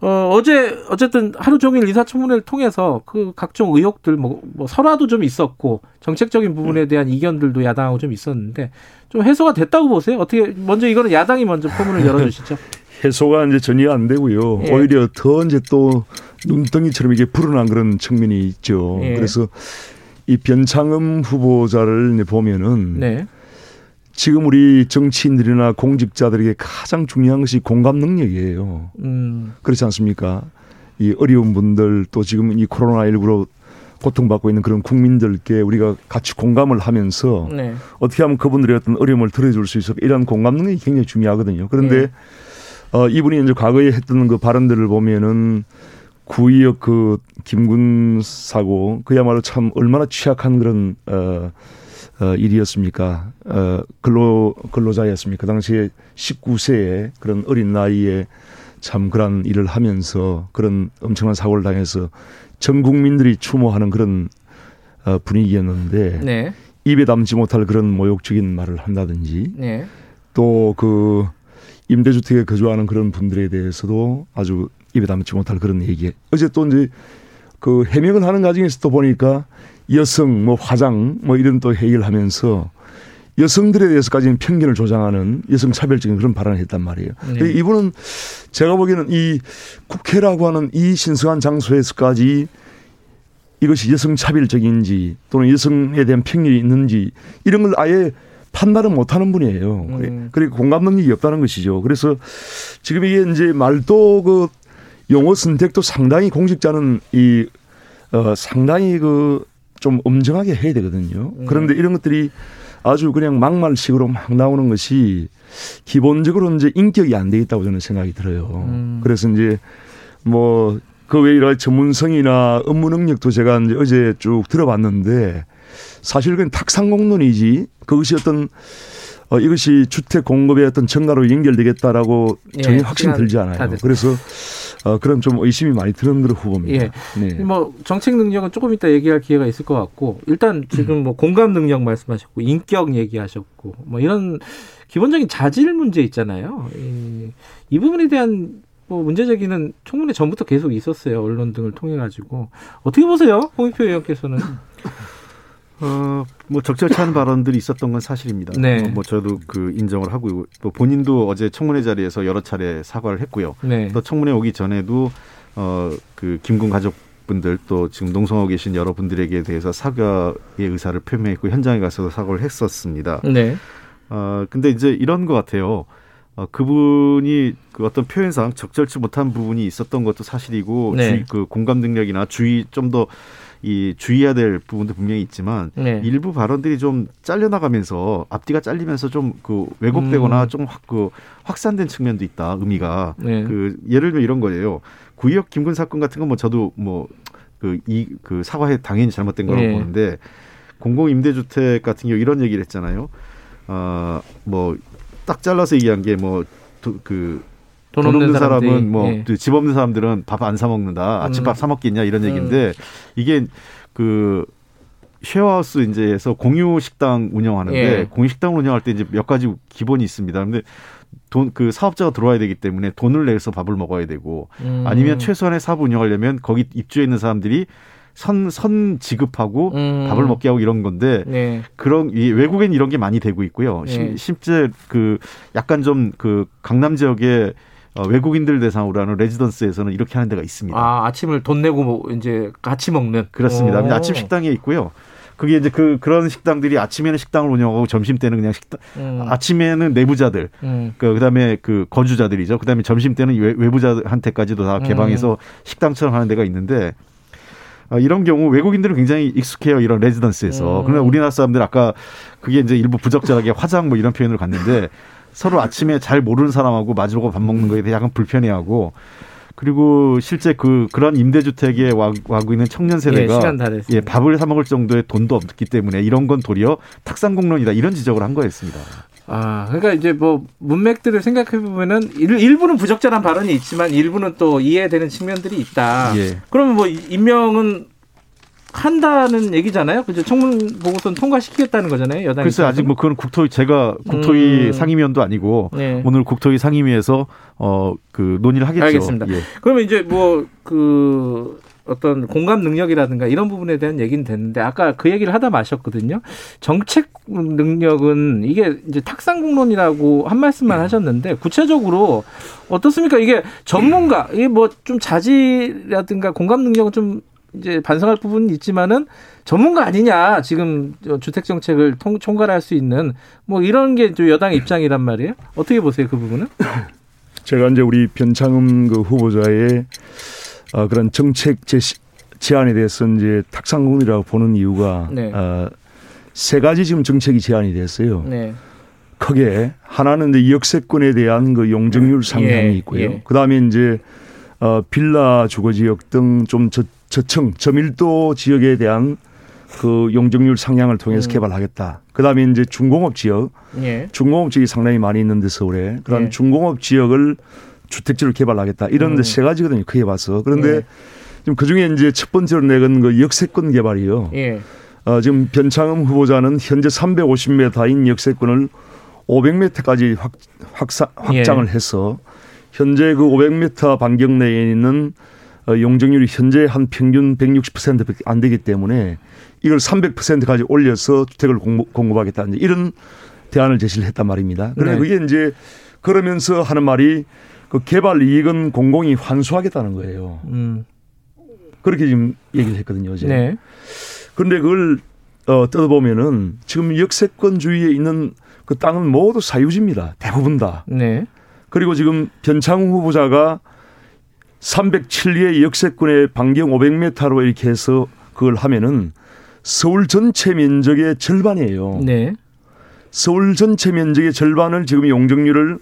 Speaker 2: 어, 어제 어쨌든 하루 종일 인사청문회를 통해서 그 각종 의혹들 뭐, 뭐 설화도 좀 있었고 정책적인 부분에 음. 대한 이견들도 야당하고 좀 있었는데 좀 해소가 됐다고 보세요. 어떻게 먼저 이거는 야당이 먼저 포문을 열어주시죠. *laughs*
Speaker 8: 해소가 이제 전혀 안 되고요. 예. 오히려 더 이제 또 눈덩이처럼 이게 불어난 그런 측면이 있죠. 예. 그래서 이 변창흠 후보자를 보면은 네. 지금 우리 정치인들이나 공직자들에게 가장 중요한 것이 공감 능력이에요. 음. 그렇지 않습니까? 이 어려운 분들 또 지금 이 코로나19로 고통받고 있는 그런 국민들께 우리가 같이 공감을 하면서 네. 어떻게 하면 그분들의 어떤 어려움을 덜어줄 수 있어 이런 공감 능력이 굉장히 중요하거든요. 그런데 네. 어, 이분이 이제 과거에 했던 그 발언들을 보면은 구의역 그 김군 사고 그야말로 참 얼마나 취약한 그런 어, 어 일이었습니까? 어 근로 근로자였습니까? 그 당시에 19세에 그런 어린 나이에 참 그런 일을 하면서 그런 엄청난 사고를 당해서 전 국민들이 추모하는 그런 어 분위기였는데 네. 입에 담지 못할 그런 모욕적인 말을 한다든지 네. 또그 임대주택에 거주하는 그런 분들에 대해서도 아주 입에 담지 못할 그런 얘기. 어제 또 이제 그 해명을 하는 과정에서 또 보니까 여성, 뭐 화장, 뭐 이런 또 회의를 하면서 여성들에 대해서까지는 편견을 조장하는 여성 차별적인 그런 발언을 했단 말이에요. 네. 이분은 제가 보기에는 이 국회라고 하는 이 신성한 장소에서까지 이것이 여성 차별적인지 또는 여성에 대한 편견이 있는지 이런 걸 아예 판단을 못 하는 분이에요. 음. 그리고 공감 능력이 없다는 것이죠. 그래서 지금 이게 이제 말도 그 용어 선택도 상당히 공직자는 이 어, 상당히 그 좀 엄정하게 해야 되거든요. 음. 그런데 이런 것들이 아주 그냥 막말식으로 막 나오는 것이 기본적으로 이제 인격이 안 돼 있다고 저는 생각이 들어요. 음. 그래서 이제 뭐 그 외에 전문성이나 업무 능력도 제가 이제 어제 쭉 들어봤는데 사실 그건 탁상공론이지 그것이 어떤 어, 이것이 주택 공급의 어떤 증가로 연결되겠다라고 전혀 예, 확신 들지 않아요. 그래서 어, 그런 좀 의심이 많이 드는 후보입니다. 예.
Speaker 2: 네. 뭐 정책 능력은 조금 이따 얘기할 기회가 있을 것 같고 일단 지금 뭐 공감 능력 말씀하셨고 인격 얘기하셨고 뭐 이런 기본적인 자질 문제 있잖아요. 이, 이 부분에 대한 뭐 문제 제기는 청문회 전부터 계속 있었어요. 언론 등을 통해 가지고 어떻게 보세요, 홍익표 의원께서는?
Speaker 7: 어, 뭐 적절치 않은 발언들이 있었던 건 사실입니다. 네. 뭐 저도 그 인정을 하고 또 본인도 어제 청문회 자리에서 여러 차례 사과를 했고요. 네. 또 청문회 오기 전에도 어, 그 김군 가족 분들 또 지금 농성하고 계신 여러분들에게 대해서 사과의 의사를 표명했고 현장에 가서도 사과를 했었습니다. 네. 어, 근데 이제 이런 것 같아요. 어, 그분이 그 어떤 표현상 적절치 못한 부분이 있었던 것도 사실이고 네. 주의, 그 공감 능력이나 주의 좀더 이 주의해야 될 부분도 분명히 있지만 네. 일부 발언들이 좀 잘려나가면서 앞뒤가 잘리면서 좀 그 왜곡되거나 음. 좀확그 확산된 측면도 있다 의미가 네. 그 예를 들면 이런 거예요 구역 김군 사건 같은 건 뭐 저도 뭐 그 이그 그 사과에 당연히 잘못된 거라고 네. 보는데 공공 임대주택 같은 경우 이런 얘기를 했잖아요 어뭐 딱 잘라서 얘기한 게 뭐 그 돈, 돈 없는 사람은 뭐집 예. 그 없는 사람들은 밥 안 사 먹는다. 아침밥 음. 사 먹겠냐 이런 음. 얘기인데 이게 그 쉐어하우스 이제에서 공유 식당 운영하는데 예. 공유 식당 운영할 때 이제 몇 가지 기본이 있습니다. 근데 돈 그 사업자가 들어와야 되기 때문에 돈을 내서 밥을 먹어야 되고 음. 아니면 최소한의 사업 운영하려면 거기 입주해 있는 사람들이 선, 선 지급하고 음. 밥을 먹게 하고 이런 건데 네. 그런 이 외국엔 이런 게 많이 되고 있고요. 네. 심지어 그 약간 좀 그 강남 지역에 어, 외국인들 대상으로 하는 레지던스에서는 이렇게 하는 데가 있습니다.
Speaker 2: 아, 아침을 돈 내고 뭐 이제 같이 먹는.
Speaker 7: 그렇습니다. 아침 식당에 있고요. 그게 이제 그 그런 식당들이 아침에는 식당을 운영하고 점심 때는 그냥 식당 음. 아침에는 내부자들 음. 그 그다음에 그 거주자들이죠. 그다음에 점심 때는 외, 부자한테까지도 다 개방해서 음. 식당처럼 하는 데가 있는데 어, 이런 경우 외국인들은 굉장히 익숙해요 이런 레지던스에서. 음. 그러나 우리나라 사람들 아까 그게 이제 일부 부적절하게 화장 뭐 이런 표현을 갔는데 서로 아침에 잘 모르는 사람하고 마주보고 밥 먹는 거에 대해 약간 불편해하고 그리고 실제 그 그런 임대주택에 와, 와고 있는 청년 세대가 예, 예, 밥을 사 먹을 정도의 돈도 없기 때문에 이런 건 도리어 탁상공론이다 이런 지적을 한 거였습니다.
Speaker 2: 아, 그러니까 이제 뭐 문맥들을 생각해 보면은 일 부는 부적절한 발언이 있지만 일부는 또 이해되는 측면들이 있다. 예. 그러면 뭐 임명은 한다는 얘기잖아요. 그죠? 청문 보고서는 통과시키겠다는 거잖아요. 여당.
Speaker 7: 글쎄 아직 뭐 그건 국토위 제가 국토위 음. 상임위원도 아니고 네. 오늘 국토위 상임위에서 어 그 논의를 하겠죠.
Speaker 2: 알겠습니다. 예. 그러면 이제 뭐 그 어떤 공감 능력이라든가 이런 부분에 대한 얘기는 됐는데 아까 그 얘기를 하다 마셨거든요. 정책 능력은 이게 이제 탁상공론이라고 한 말씀만 하셨는데 구체적으로 어떻습니까? 이게 전문가 이게 뭐 좀 자질이라든가 공감 능력은 좀 이제 반성할 부분은 있지만은 전문가 아니냐 지금 주택 정책을 통, 총괄할 수 있는 뭐 이런 게 여당의 입장이란 말이에요. 어떻게 보세요 그 부분은? *laughs*
Speaker 8: 제가 이제 우리 변창흠 그 후보자의 어, 그런 정책 제시, 제안에 대해서 이제 탁상공이라고 보는 이유가 네. 어, 세 가지 지금 정책이 제안이 됐어요. 네. 크게 하나는 이제 역세권에 대한 그 용적률 상향이 예, 있고요. 예. 그다음에 이제 어, 빌라 주거 지역 등 좀 저층 저밀도 지역에 대한 그 용적률 상향을 통해서 음. 개발하겠다. 그다음에 이제 중공업 지역, 예. 중공업 지역이 상당히 많이 있는 데 서울에 그런 예. 중공업 지역을 주택지를 개발하겠다. 이런 데세 음. 가지거든요. 크게 봐서. 그런데 예. 지금 그 중에 이제 첫 번째로 내건 그 역세권 개발이요. 예. 어, 지금 변창흠 후보자는 현재 350m인 역세권을 500m까지 확, 확사, 확장을 예. 해서 현재 그 500m 반경 내에 있는 어, 용적률이 현재 한 평균 160%밖에 안 되기 때문에 이걸 300%까지 올려서 주택을 공급, 하겠다 이런 대안을 제시를 했단 말입니다. 그런데 네. 그게 이제 그러면서 하는 말이 그 개발 이익은 공공이 환수하겠다는 거예요. 음. 그렇게 지금 얘기를 했거든요, 어제. 네. 그런데 그걸 어, 뜯어보면은 지금 역세권주의에 있는 그 땅은 모두 사유지입니다. 대부분 다. 네. 그리고 지금 변창우 후보자가 307리의 역세권의 반경 500m로 이렇게 해서 그걸 하면은 서울 전체 면적의 절반이에요. 네. 서울 전체 면적의 절반을 지금 용적률을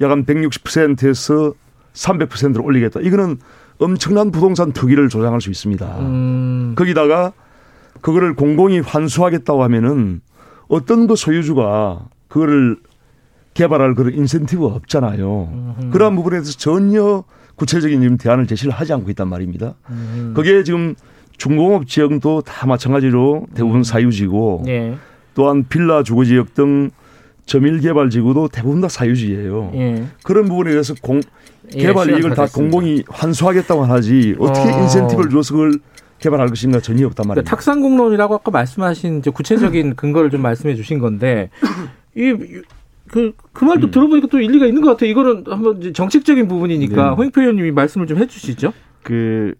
Speaker 8: 약한 160%에서 300%로 올리겠다. 이거는 엄청난 부동산 투기를 조장할 수 있습니다. 음. 거기다가 그거를 공공이 환수하겠다고 하면은 어떤 그 소유주가 그거를 개발할 그런 인센티브가 없잖아요. 음. 그러한 부분에 대해서 전혀 구체적인 지금 대안을 제시를 하지 않고 있단 말입니다. 음. 그게 지금 중공업 지역도 다 마찬가지로 대부분 음. 사유지고 네. 또한 빌라 주거 지역 등 저밀 개발 지구도 대부분 다 사유지예요. 예. 그런 부분에 대해서 공, 예, 개발 예, 이익을 다 공공이 환수하겠다고 하지 어떻게 어. 인센티브를 줘서 그걸 개발할 것인가 전혀 없단 말이에요.
Speaker 2: 그러니까 탁상공론이라고 아까 말씀하신 이제 구체적인 근거를 좀 말씀해 주신 건데 *clears throat* 이 그, 그 말도 음. 들어보니까 또 일리가 있는 것 같아요. 이거는 한번 정책적인 부분이니까 네. 홍익표 의원님이 말씀을 좀 해주시죠.
Speaker 7: 그,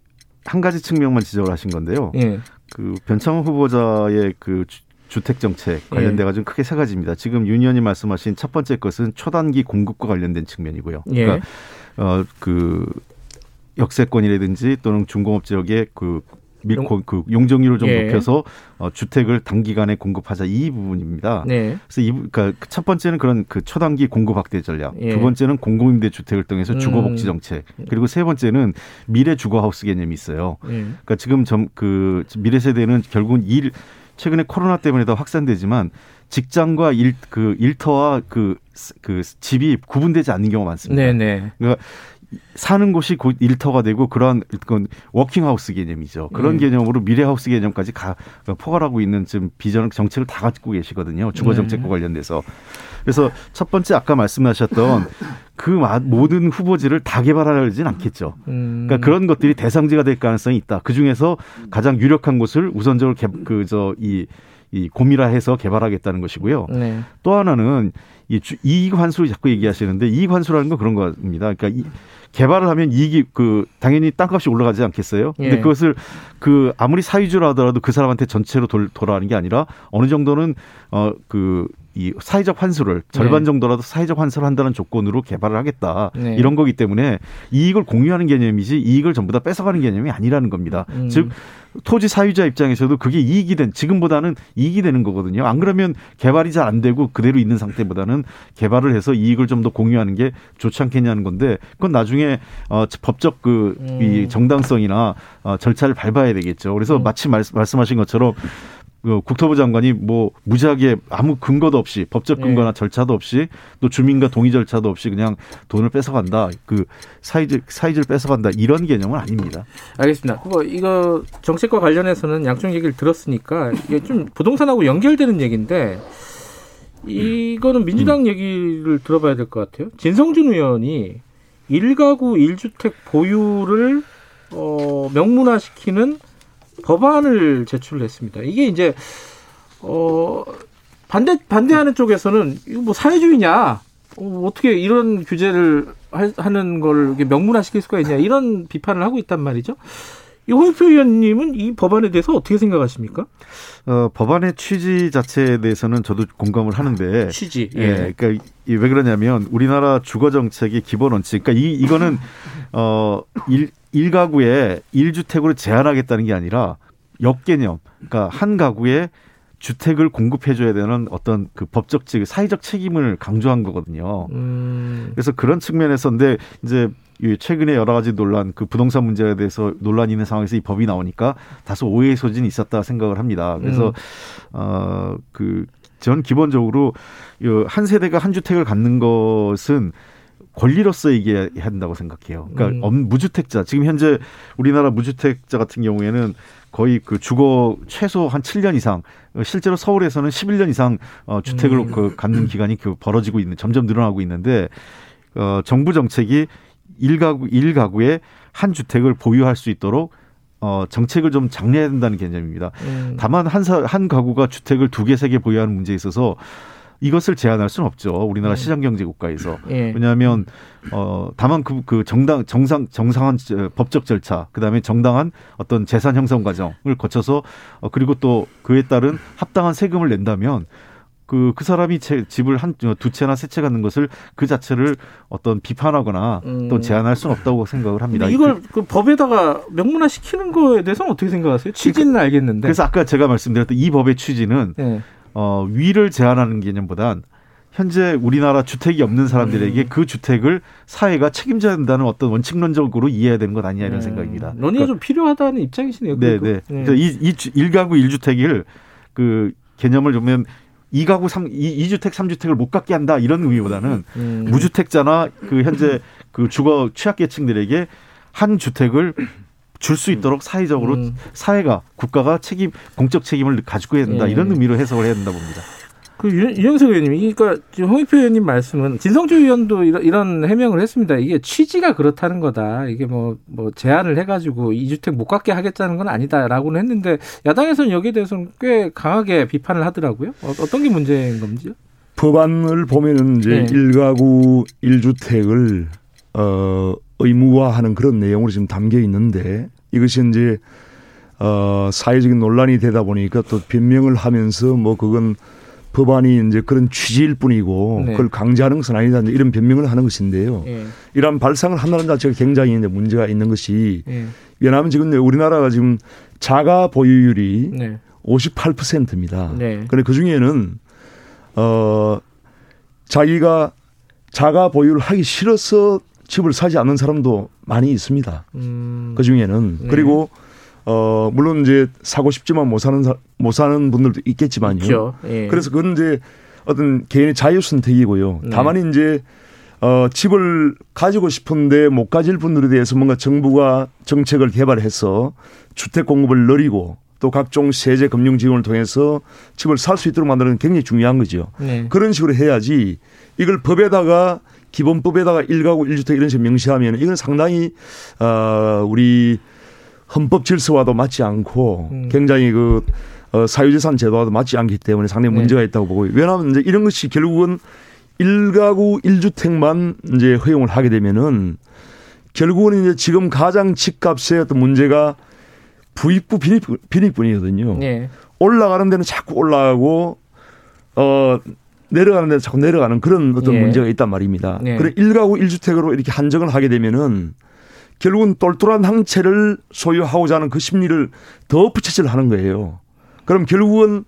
Speaker 7: 한 가지 측면만 지적을 하신 건데요. 예. 그 변창호 후보자의 그 주택 정책 관련돼 가지고 예. 크게 세 가지입니다. 지금 윤 의원이 말씀하신 첫 번째 것은 초단기 공급과 관련된 측면이고요. 예. 그러니까 어그 역세권이라든지 또는 중공업 지역의 그 밀고 그 용적률을 좀 예. 높여서 어, 주택을 단기간에 공급하자 이 부분입니다. 네. 그래서 이 그러니까 첫 번째는 그런 그 초단기 공급 확대 전략, 예. 두 번째는 공공임대 주택을 통해서 주거복지 음. 정책, 그리고 세 번째는 미래 주거하우스 개념이 있어요. 예. 그러니까 지금 점 그 미래 세대는 결국은 일 최근에 코로나 때문에 더 확산되지만 직장과 일, 그 일터와 그, 그 집이 구분되지 않는 경우가 많습니다. 네네. 그러니까 사는 곳이 곧 일터가 되고 그런 그런 워킹하우스 개념이죠. 그런 음. 개념으로 미래하우스 개념까지 가, 포괄하고 있는 지금 비전 정책을 다 갖고 계시거든요. 주거 정책과 네. 관련돼서. 그래서 첫 번째 아까 말씀하셨던 그 모든 후보지를 다 개발하지는 않겠죠. 음. 그러니까 그런 것들이 대상지가 될 가능성이 있다. 그 중에서 가장 유력한 곳을 우선적으로 그저이 이 고밀화해서 개발하겠다는 것이고요. 네. 또 하나는 이 이익 환수를 자꾸 얘기하시는데 이익 환수라는 건 그런 겁니다. 그러니까 이, 개발을 하면 이익이 그 당연히 땅값이 올라가지 않겠어요? 근데 예. 그것을 그 아무리 사유주라 하더라도 그 사람한테 전체로 돌, 돌아가는 게 아니라 어느 정도는 어그 이 사회적 환수를 절반 네. 정도라도 사회적 환수를 한다는 조건으로 개발을 하겠다 네. 이런 거기 때문에 이익을 공유하는 개념이지 이익을 전부 다 뺏어가는 개념이 아니라는 겁니다. 음. 즉 토지 사유자 입장에서도 그게 이익이 된 지금보다는 이익이 되는 거거든요. 안 그러면 개발이 잘 안 되고 그대로 있는 상태보다는 개발을 해서 이익을 좀 더 공유하는 게 좋지 않겠냐는 건데 그건 나중에 어 법적 그이 음. 정당성이나 어 절차를 밟아야 되겠죠. 그래서 음. 마치 말, 말씀하신 것처럼 그 국토부 장관이 뭐 무지하게 아무 근거도 없이 법적 네. 근거나 네. 절차도 없이 또 주민과 동의 절차도 없이 그냥 돈을 뺏어간다. 그 사이즈 사이즈를 뺏어간다. 이런 개념은 아닙니다.
Speaker 2: 알겠습니다. 뭐 이거 정책과 관련해서는 양쪽 얘기를 들었으니까 이게 좀 부동산하고 연결되는 얘기인데 이거는 민주당 음. 얘기를 들어봐야 될 것 같아요. 진성준 의원이 일가구 일주택 보유를 어, 명문화시키는 법안을 제출했습니다. 이게 이제 어 반대 반대하는 쪽에서는 이거 뭐 사회주의냐? 어, 어떻게 이런 규제를 하 는 걸 명문화시킬 수가 있냐 이런 비판을 하고 있단 말이죠. 이 홍익표 의원님은 이 법안에 대해서 어떻게 생각하십니까?
Speaker 7: 어, 법안의 취지 자체에 대해서는 저도 공감을 하는데
Speaker 2: 취지.
Speaker 7: 예. 예 그러니까 왜 그러냐면 우리나라 주거 정책의 기본 원칙. 그러니까 이 이거는 *laughs* 어 일, 일가구에 일주택으로 제한하겠다는 게 아니라 역개념. 그러니까 한 가구에 주택을 공급해줘야 되는 어떤 그 법적 즉 사회적 책임을 강조한 거거든요. 음. 그래서 그런 측면에서 근데 이제 최근에 여러 가지 논란, 그 부동산 문제에 대해서 논란이 있는 상황에서 이 법이 나오니까 다소 오해의 소진이 있었다 생각을 합니다. 그래서 음. 어 그 전 기본적으로 한 세대가 한 주택을 갖는 것은 권리로서 얘기해야 한다고 생각해요. 그러니까 음. 무주택자 지금 현재 우리나라 무주택자 같은 경우에는 거의 그 주거 최소 한 7년 이상 실제로 서울에서는 11년 이상 어 주택을 음. 그 갖는 기간이 그 벌어지고 있는 점점 늘어나고 있는데 어 정부 정책이 일가구 일가구에 한 주택을 보유할 수 있도록 어, 정책을 좀 장려해야 된다는 개념입니다. 음. 다만 한, 사, 한 가구가 주택을 두 개, 세 개 보유하는 문제에 있어서 이것을 제한할 수는 없죠. 우리나라 네. 시장경제 국가에서. 예. 왜냐하면 어 다만 그, 그 정당 정상 정상한 법적 절차, 그다음에 정당한 어떤 재산 형성 과정을 거쳐서 어 그리고 또 그에 따른 합당한 세금을 낸다면 그, 그 사람이 제 집을 한, 두 채나 세 채 갖는 것을 그 자체를 어떤 비판하거나 음. 또 제한할 수는 없다고 생각을 합니다.
Speaker 2: 이걸 그, 그 법에다가 명문화 시키는 거에 대해서는 어떻게 생각하세요? 취지는 그러니까, 알겠는데.
Speaker 7: 그래서 아까 제가 말씀드렸던 이 법의 취지는 네. 어, 위를 제한하는 개념보단 현재 우리나라 주택이 없는 사람들에게 음. 그 주택을 사회가 책임져야 된다는 어떤 원칙론적으로 이해해야 되는 것 아니냐 이런 네. 생각입니다.
Speaker 2: 논의가 그러니까, 좀 필요하다는 입장이시네요.
Speaker 7: 네, 네. 네. 이, 이 1가구 1주택을 그 개념을 보면 2가구 3, 2, 주택 3주택을 못 갖게 한다 이런 의미보다는 음. 무주택자나 그 현재 그 주거 취약계층들에게 한 주택을 줄 수 있도록 사회적으로 음. 사회가 국가가 책임 공적 책임을 가지고 해야 된다 예. 이런 의미로 해석을 해야 된다 봅니다.
Speaker 2: 그 유영석 의원님, 그러니까 지금 홍익표 의원님 말씀은 진성주 의원도 이런, 이런 해명을 했습니다. 이게 취지가 그렇다는 거다. 이게 뭐, 뭐 제한을 해가지고 이주택 못 갖게 하겠다는 건 아니다라고는 했는데 야당에서는 여기에 대해서는 꽤 강하게 비판을 하더라고요. 어, 떤 게 문제인 건지요?
Speaker 8: 법안을 보면은 이제 네. 1가구 1주택을 어 의무화하는 그런 내용으로 지금 담겨 있는데 이것이 이제 어 사회적인 논란이 되다 보니까 또 변명을 하면서 뭐 그건 법안이 이제 그런 취지일 뿐이고 네. 그걸 강제하는 것은 아니다 이런 변명을 하는 것인데요. 네. 이러한 발상을 한다는 자체가 굉장히 이제 문제가 있는 것이 네. 왜냐하면 지금 우리나라가 지금 자가 보유율이 네. 58%입니다. 네. 그런데 그 중에는 어 자기가 자가 보유를 하기 싫어서 집을 사지 않는 사람도 많이 있습니다. 음. 그 중에는 네. 그리고 어 물론 이제 사고 싶지만 못 사는 사, 못 사는 분들도 있겠지만요. 그렇죠. 예. 그래서 그건 이제 어떤 개인의 자유 선택이고요. 네. 다만 이제 어 집을 가지고 싶은데 못 가질 분들에 대해서 뭔가 정부가 정책을 개발해서 주택 공급을 늘리고 또 각종 세제 금융 지원을 통해서 집을 살 수 있도록 만드는 게 굉장히 중요한 거죠. 네. 그런 식으로 해야지 이걸 법에다가 기본법에다가 일가구 일주택 이런 식으로 명시하면 이건 상당히 어 우리 헌법 질서와도 맞지 않고 음. 굉장히 그 어, 사유재산 제도와도 맞지 않기 때문에 상당히 네. 문제가 네. 있다고 보고 왜냐하면 이제 이런 것이 결국은 일가구 일주택만 이제 허용을 하게 되면은 결국은 이제 지금 가장 집값의 어떤 문제가 부익부 빈익, 빈익분이거든요. 네. 올라가는 데는 자꾸 올라가고 어 내려가는 데서 자꾸 내려가는 그런 어떤 예. 문제가 있단 말입니다. 예. 그래 일가구 일주택으로 이렇게 한정을 하게 되면은 결국은 똘똘한 한 채를 소유하고자 하는 그 심리를 더 부채질 하는 거예요. 그럼 결국은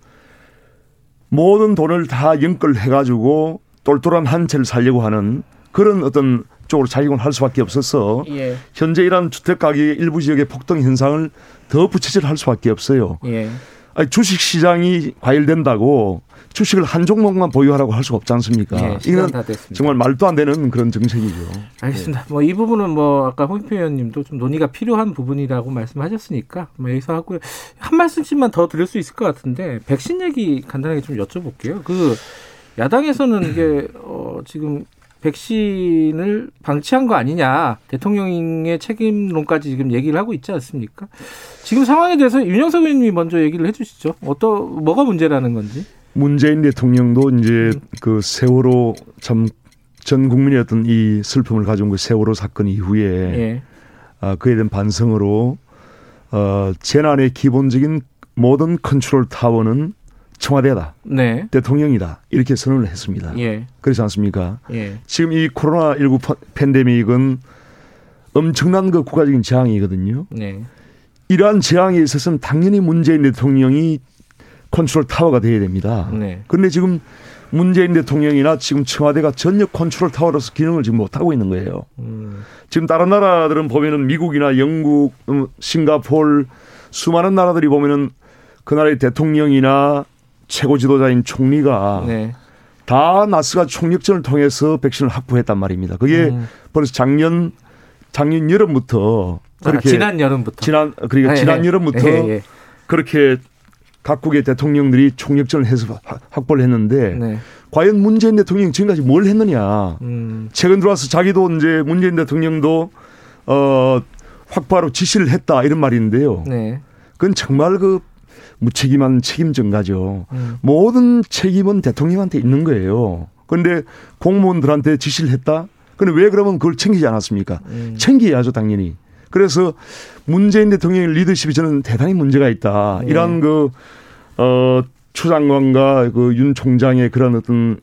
Speaker 8: 모든 돈을 다 연끌해 가지고 똘똘한 한 채를 살려고 하는 그런 어떤 쪽으로 작용을 할 수밖에 없어서 예. 현재 이러한 주택 가격의 일부 지역의 폭등 현상을 더 부채질 할 수밖에 없어요. 예. 아니, 주식 시장이 과열된다고 주식을 한 종목만 보유하라고 할 수가 없지 않습니까? 네, 이건 정말 말도 안 되는 그런 정책이죠.
Speaker 2: 알겠습니다. 네. 뭐이 부분은 뭐 아까 홍익표 의원님도 좀 논의가 필요한 부분이라고 말씀하셨으니까 뭐 여기서 하고요. 한 말씀씩만 더 드릴 수 있을 것 같은데 백신 얘기 간단하게 좀 여쭤볼게요. 그 야당에서는 이게 어 지금 백신을 방치한 거 아니냐 대통령의 책임론까지 지금 얘기를 하고 있지 않습니까? 지금 상황에 대해서 윤영석 의원님이 먼저 얘기를 해주시죠. 어떤 뭐가 문제라는 건지.
Speaker 8: 문재인 대통령도 이제 음. 그 세월호 참 전 국민의 어떤 이 슬픔을 가져온 그 세월호 사건 이후에 예. 아, 그에 대한 반성으로 어, 재난의 기본적인 모든 컨트롤 타워는 청와대다. 네. 대통령이다. 이렇게 선언을 했습니다. 예. 그렇지 않습니까? 예. 지금 이 코로나19 팬데믹은 엄청난 그 국가적인 재앙이거든요. 네. 이러한 재앙에 있어서는 당연히 문재인 대통령이 컨트롤 타워가 돼야 됩니다. 네. 그런데 지금 문재인 대통령이나 지금 청와대가 전혀 컨트롤 타워로서 기능을 지금 못 하고 있는 거예요. 음. 지금 다른 나라들은 보면은 미국이나 영국, 음, 싱가폴 수많은 나라들이 보면은 그 나라의 대통령이나 최고 지도자인 총리가 네. 다 나서가 총력전을 통해서 백신을 확보했단 말입니다. 그게 음. 벌써 작년 작년 여름부터
Speaker 2: 아, 그렇게 아, 지난 여름부터
Speaker 8: 지난 그러니까 네, 지난 네. 여름부터 네, 예. 그렇게 각국의 대통령들이 총력전을 해서 확보를 했는데 네. 과연 문재인 대통령이 지금까지 뭘 했느냐? 음. 최근 들어와서 자기도 이제 문재인 대통령도 어 확보하러 지시를 했다 이런 말인데요. 네. 그건 정말 그 무책임한 책임 전가죠. 음. 모든 책임은 대통령한테 있는 거예요. 그런데 공무원들한테 지시를 했다? 근데 왜 그러면 그걸 챙기지 않았습니까? 음. 챙겨야죠, 당연히. 그래서 문재인 대통령의 리더십이 저는 대단히 문제가 있다. 네. 이런 그, 어, 추 장관과 그 윤 총장의 그런 어떤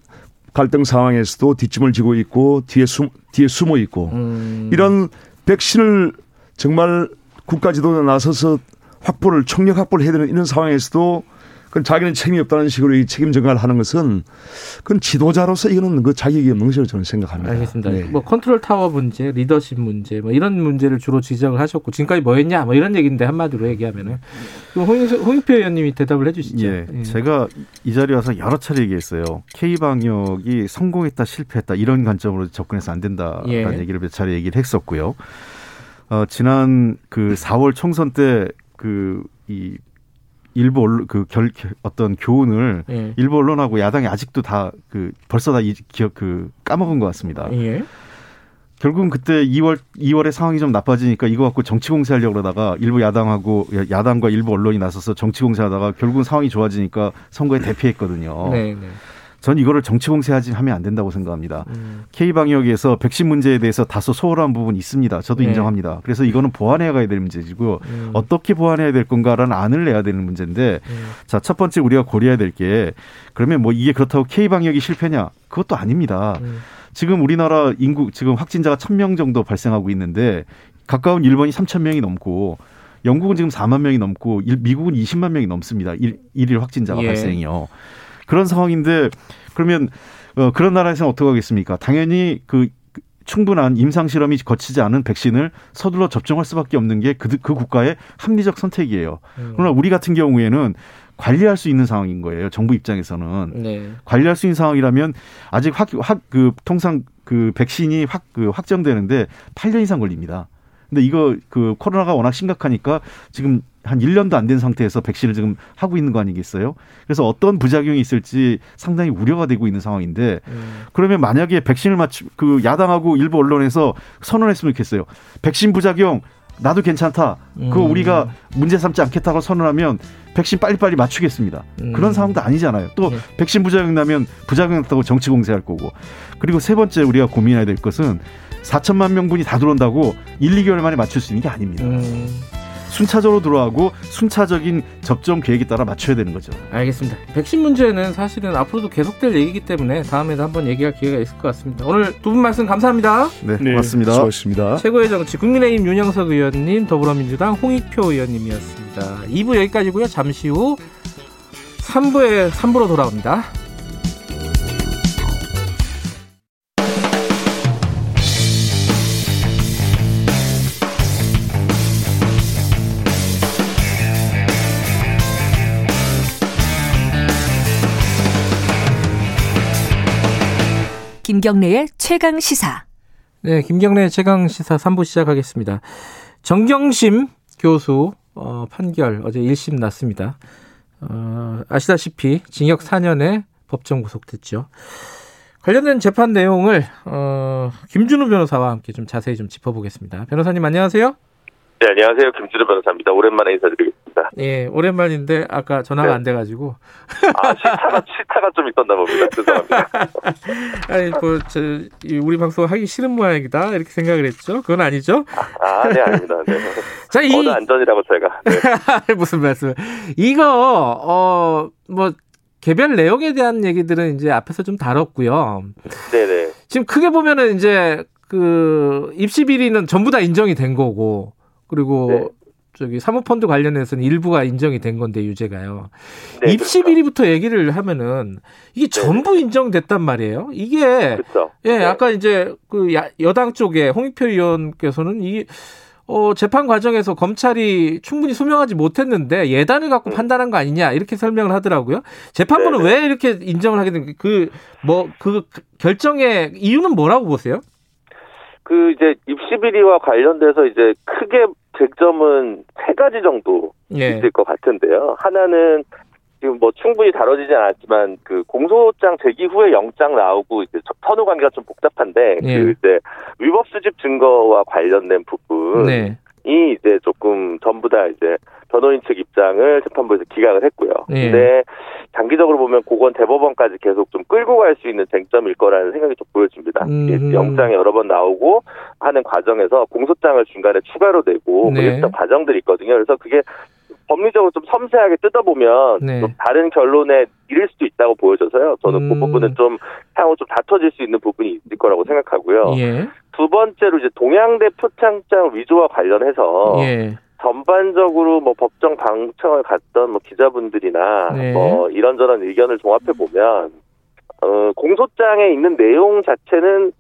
Speaker 8: 갈등 상황에서도 뒷짐을 지고 있고 뒤에 숨, 뒤에 숨어 있고 음. 이런 백신을 정말 국가 지도자 나서서 확보를 총력 확보를 해야 되는 이런 상황에서도 그건 자기는 책임이 없다는 식으로 이 책임 전가를 하는 것은 그건 지도자로서 이거는 그 자격이 없는 것이라고 저는 생각합니다.
Speaker 2: 알겠습니다. 네. 뭐 컨트롤 타워 문제, 리더십 문제, 뭐 이런 문제를 주로 지적을 하셨고 지금까지 뭐 했냐, 뭐 이런 얘기인데 한마디로 얘기하면은 홍익표 의원님이 대답을 해주시죠.
Speaker 7: 예, 예. 제가 이 자리에 와서 여러 차례 얘기했어요. K 방역이 성공했다, 실패했다 이런 관점으로 접근해서 안 된다라는 예. 얘기를 몇 차례 얘기를 했었고요. 어, 지난 그 4월 총선 때 그이 일부 언론 그 결 어떤 교훈을 예. 일부 언론하고 야당이 아직도 다 그 벌써 다 이 기억 그 까먹은 것 같습니다. 예. 결국은 그때 2월 2월에 상황이 좀 나빠지니까 이거 갖고 정치 공세하려고 그러다가 일부 야당하고 야당과 일부 언론이 나서서 정치 공세하다가 결국은 상황이 좋아지니까 선거에 대피했거든요. 네, 네. 전 이거를 정치 공세하지 하면 안 된다고 생각합니다. 음. K 방역에서 백신 문제에 대해서 다소 소홀한 부분이 있습니다. 저도 네. 인정합니다. 그래서 이거는 보완해 가야 될 문제이고 음. 어떻게 보완해야 될 건가라는 안을 내야 되는 문제인데 음. 자첫 번째 우리가 고려해야 될 게 그러면 뭐 이게 그렇다고 K 방역이 실패냐? 그것도 아닙니다. 음. 지금 우리나라 인구 지금 확진자가 1000명 정도 발생하고 있는데 가까운 일본이 3000명이 넘고 영국은 지금 4만 명이 넘고 미국은 20만 명이 넘습니다. 일, 일일 확진자가 예. 발생이요. 그런 상황인데 그러면 어, 그런 나라에서는 어떻게 하겠습니까? 당연히 그 충분한 임상 실험이 거치지 않은 백신을 서둘러 접종할 수밖에 없는 게그 그 국가의 합리적 선택이에요. 음. 그러나 우리 같은 경우에는 관리할 수 있는 상황인 거예요. 정부 입장에서는 네. 관리할 수 있는 상황이라면 아직 확 확 그 통상 그 백신이 확 그 확정되는데 8년 이상 걸립니다. 근데 이거 그 코로나가 워낙 심각하니까 지금 한 1년도 안 된 상태에서 백신을 지금 하고 있는 거 아니겠어요? 그래서 어떤 부작용이 있을지 상당히 우려가 되고 있는 상황인데 음. 그러면 만약에 백신을 맞추 그 야당하고 일부 언론에서 선언했으면 좋겠어요. 백신 부작용 나도 괜찮다. 그거 음. 우리가 문제 삼지 않겠다고 선언하면 백신 빨리빨리 맞추겠습니다. 음. 그런 상황도 아니잖아요. 또 네. 백신 부작용 나면 부작용 났다고 정치 공세할 거고. 그리고 세 번째 우리가 고민해야 될 것은 4천만 명분이 다 들어온다고 1, 2개월 만에 맞출 수 있는 게 아닙니다. 음. 순차적으로 들어가고 순차적인 접종 계획에 따라 맞춰야 되는 거죠.
Speaker 2: 알겠습니다. 백신 문제는 사실은 앞으로도 계속될 얘기이기 때문에 다음에도 한번 얘기할 기회가 있을 것 같습니다. 오늘 두 분 말씀 감사합니다.
Speaker 7: 네, 네 고맙습니다.
Speaker 8: 수고하셨습니다.
Speaker 2: 최고의 정치 국민의힘 윤영석 의원님, 더불어민주당 홍익표 의원님이었습니다. 2부 여기까지고요. 잠시 후 3부에 3부로 돌아옵니다.
Speaker 3: 김경래의 최강 시사.
Speaker 2: 네, 김경래의 최강 시사 3부 시작하겠습니다. 정경심 교수 어, 판결 어제 1심 났습니다. 어, 아시다시피 징역 4년에 법정 구속됐죠. 관련된 재판 내용을 어, 김준우 변호사와 함께 좀 자세히 좀 짚어보겠습니다. 변호사님 안녕하세요.
Speaker 9: 네, 안녕하세요. 김준우 변호사입니다. 오랜만에 인사드리겠습니다.
Speaker 2: 예, 오랜만인데 아까 전화가 네. 안 돼가지고.
Speaker 9: 아, 시차가, 시차가 좀 있었나 봅니다. 죄송합니다. *laughs*
Speaker 2: 아니, 뭐, 저, 우리 방송 하기 싫은 모양이다. 이렇게 생각을 했죠. 그건 아니죠?
Speaker 9: 아, 네, 아닙니다. 네. *laughs* 자, 이. 어느 안전이라고 제가.
Speaker 2: 네. *laughs* 무슨 말씀. 이거, 어, 뭐, 개별 내용에 대한 얘기들은 이제 앞에서 좀 다뤘고요.
Speaker 9: 네네.
Speaker 2: 지금 크게 보면은 이제 그 입시 비리는 전부 다 인정이 된 거고 그리고 네. 저기 사모펀드 관련해서는 일부가 인정이 된 건데 유죄가요. 네, 입시 그렇죠. 비리부터 얘기를 하면은 이게 네. 전부 인정됐단 말이에요. 이게
Speaker 9: 그렇죠.
Speaker 2: 예, 네. 아까 이제 그 여당 쪽에 홍익표 의원께서는 이 어, 재판 과정에서 검찰이 충분히 소명하지 못했는데 예단을 갖고 음. 판단한 거 아니냐 이렇게 설명을 하더라고요. 재판부는 네네. 왜 이렇게 인정을 하게 된 그뭐그 결정의 이유는 뭐라고 보세요?
Speaker 9: 그 이제 입시 비리와 관련돼서 이제 크게 쟁점은 세 가지 정도 예. 있을 것 같은데요. 하나는 지금 뭐 충분히 다뤄지진 않았지만 그 공소장 제기 후에 영장 나오고 이제 선후 관계가 좀 복잡한데 예. 그 이제 위법 수집 증거와 관련된 부분이 네. 이제 조금 전부 다 이제 변호인 측 입장을 재판부에서 기각을 했고요. 예. 근데 장기적으로 보면 고건 대법원까지 계속 좀 끌고 갈 수 있는 쟁점일 거라는 생각이 좀 보여집니다. 음. 영장이 여러 번 나오고 하는 과정에서 공소장을 중간에 추가로 내고 뭐 네. 뭐 과정들이 있거든요. 그래서 그게 법리적으로 좀 섬세하게 뜯어보면 네. 좀 다른 결론에 이를 수도 있다고 보여져서요. 저는 그 음. 그 부분은 좀 향후 좀 다퉈질 수 있는 부분이 있을 거라고 생각하고요. 예. 두 번째로 이제 동양대 표창장 위조와 관련해서 예. 전반적으로 뭐 법정 방청을 갔던 뭐 기자분들이나 네. 뭐 이런저런 의견을 종합해 보면 어 공소장에 있는 내용 자체는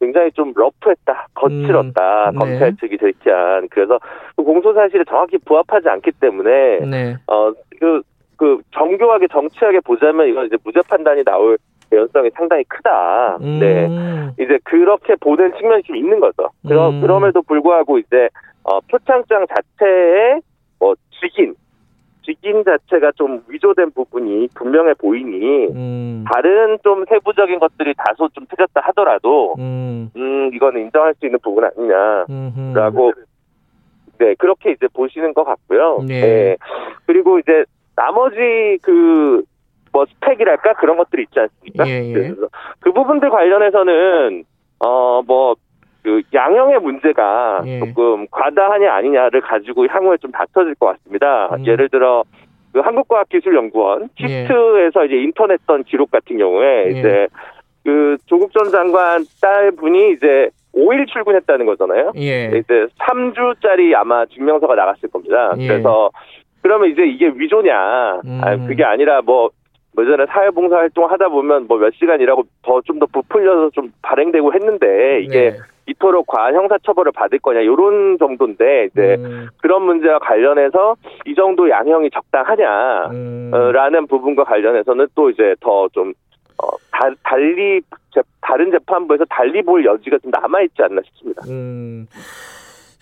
Speaker 9: 굉장히 좀 러프했다, 거칠었다, 음, 네. 검찰 측이 제기한 그래서 그 공소 사실에 정확히 부합하지 않기 때문에 네. 어 그 그 정교하게 정치하게 보자면 이건 이제 무죄 판단이 나올 개 연성이 상당히 크다. 음. 네, 이제 그렇게 보는 측면이 좀 있는 거죠. 그러, 음. 그럼에도 불구하고 이제 어, 표창장 자체에 뭐 직인 직인 자체가 좀 위조된 부분이 분명해 보이니 음. 다른 좀 세부적인 것들이 다소 좀 틀렸다 하더라도 음, 음 이거는 인정할 수 있는 부분 아니냐라고 네 그렇게 이제 보시는 것 같고요. 네. 네. 그리고 이제 나머지 그 뭐 스펙이랄까 그런 것들이 있지 않습니까? 예, 예. 그래서 그 부분들 관련해서는 어뭐 그 양형의 문제가 예. 조금 과다하냐 아니냐를 가지고 향후에 좀 다퉈질 것 같습니다. 음. 예를 들어 그 한국과학기술연구원 키스트에서 예. 이제 인터넷던 기록 같은 경우에 예. 이제 그 조국 전 장관 딸 분이 이제 5일 출근했다는 거잖아요. 예. 이제 3주짜리 아마 증명서가 나갔을 겁니다. 예. 그래서 그러면 이제 이게 위조냐? 음. 아, 그게 아니라 뭐 예전에 사회봉사 활동 하다 보면 뭐 몇 시간 이라고 더 좀 더 부풀려서 좀 발행되고 했는데 이게 네. 이토록 과한 형사처벌을 받을 거냐 이런 정도인데 이제 음. 그런 문제와 관련해서 이 정도 양형이 적당하냐라는 음. 부분과 관련해서는 또 이제 더좀 어, 달리 다른 재판부에서 달리 볼 여지가 좀 남아 있지 않나 싶습니다. 음.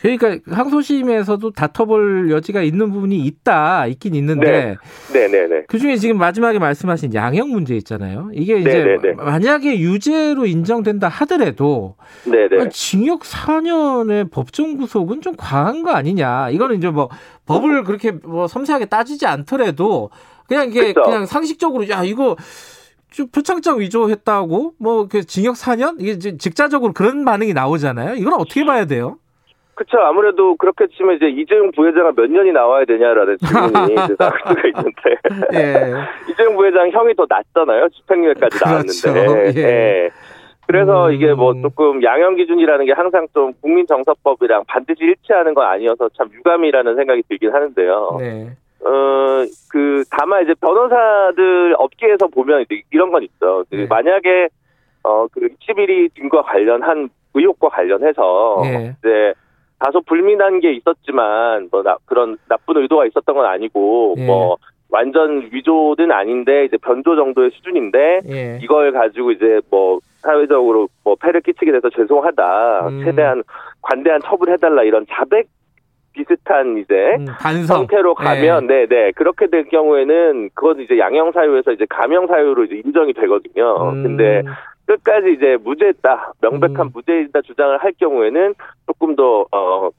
Speaker 2: 그러니까 항소심에서도 다퉈볼 여지가 있는 부분이 있다 있긴 있는데
Speaker 9: 네. 네네네.
Speaker 2: 그중에 지금 마지막에 말씀하신 양형 문제 있잖아요. 이게 이제 네네네. 만약에 유죄로 인정된다 하더라도 네네. 징역 4년의 법정 구속은 좀 과한 거 아니냐. 이거는 이제 뭐 법을 그렇게 뭐 섬세하게 따지지 않더라도 그냥 이게 그쵸. 그냥 상식적으로 야 이거 표창장 위조했다고 뭐 그 징역 4년 이게 직자적으로 그런 반응이 나오잖아요. 이건 어떻게 봐야 돼요?
Speaker 9: 그쵸. 아무래도 그렇게 치면 이제 이재용 부회장은 몇 년이 나와야 되냐라는 질문이 *laughs* 이제 나올 수가 있는데. 예. *laughs* 이재용 부회장 형이 더 낮잖아요. 집행유예까지 그렇죠. 나왔는데. 예. 예. 그래서 음. 이게 뭐 조금 양형 기준이라는 게 항상 좀 국민 정서법이랑 반드시 일치하는 건 아니어서 참 유감이라는 생각이 들긴 하는데요. 네. 어, 그, 다만 이제 변호사들 업계에서 보면 이런 건 있죠. 그 네. 만약에, 어, 그 11위 등과 관련한 의혹과 관련해서 네. 이제 다소 불민한 게 있었지만 뭐 나, 그런 나쁜 의도가 있었던 건 아니고 예. 뭐 완전 위조는 아닌데 이제 변조 정도의 수준인데 예. 이걸 가지고 이제 뭐 사회적으로 뭐 폐를 끼치게 돼서 죄송하다 음. 최대한 관대한 처분해달라 이런 자백 비슷한 이제 음, 반성. 형태로 가면 네. 네, 그렇게 될 경우에는 그건 이제 양형 사유에서 이제 감형 사유로 이제 인정이 되거든요. 음. 근데 끝까지 이제 무죄했다, 명백한 음. 무죄이다 주장을 할 경우에는 조금 더 어,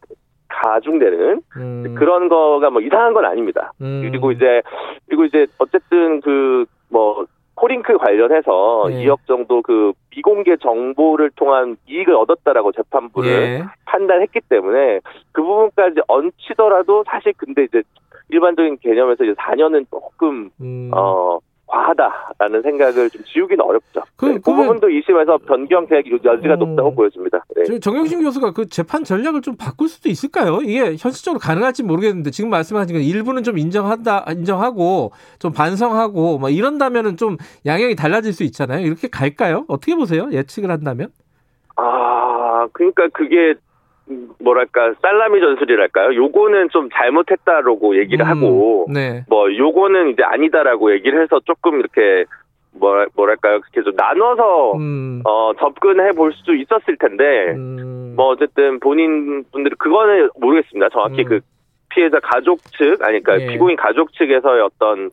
Speaker 9: 가중되는 음. 그런 거가 뭐 이상한 건 아닙니다. 음. 그리고 이제 그리고 이제 어쨌든 그 뭐 코링크 관련해서 예. 2억 정도 그 비공개 정보를 통한 이익을 얻었다라고 재판부를 예. 판단했기 때문에 그 부분까지 얹히더라도 사실 근데 이제 일반적인 개념에서 이제 4년은 조금 음. 어 과하다라는 생각을 좀 지우기는 어렵죠. 그, 네, 그 부분도 2심에서 변경 계획 여지가 음, 높다고 보여집니다.
Speaker 2: 네. 정영신 교수가 그 재판 전략을 좀 바꿀 수도 있을까요? 이게 현실적으로 가능할지 모르겠는데 지금 말씀하신 건 일부는 좀 인정한다, 인정하고 좀 반성하고 뭐 이런다면은 좀 양형이 달라질 수 있잖아요. 이렇게 갈까요? 어떻게 보세요? 예측을 한다면?
Speaker 9: 아, 그러니까 그게 뭐랄까 살라미 전술이랄까요? 요거는 좀 잘못했다라고 얘기를 음, 하고 네. 뭐 요거는 이제 아니다라고 얘기를 해서 조금 이렇게 뭐 뭐랄까요? 좀 나눠서 음. 어 접근해 볼 수도 있었을 텐데 음. 뭐 어쨌든 본인 분들이 그거는 모르겠습니다. 정확히 음. 그 피해자 가족 측 아니 그러니까 예. 피고인 가족 측에서의 어떤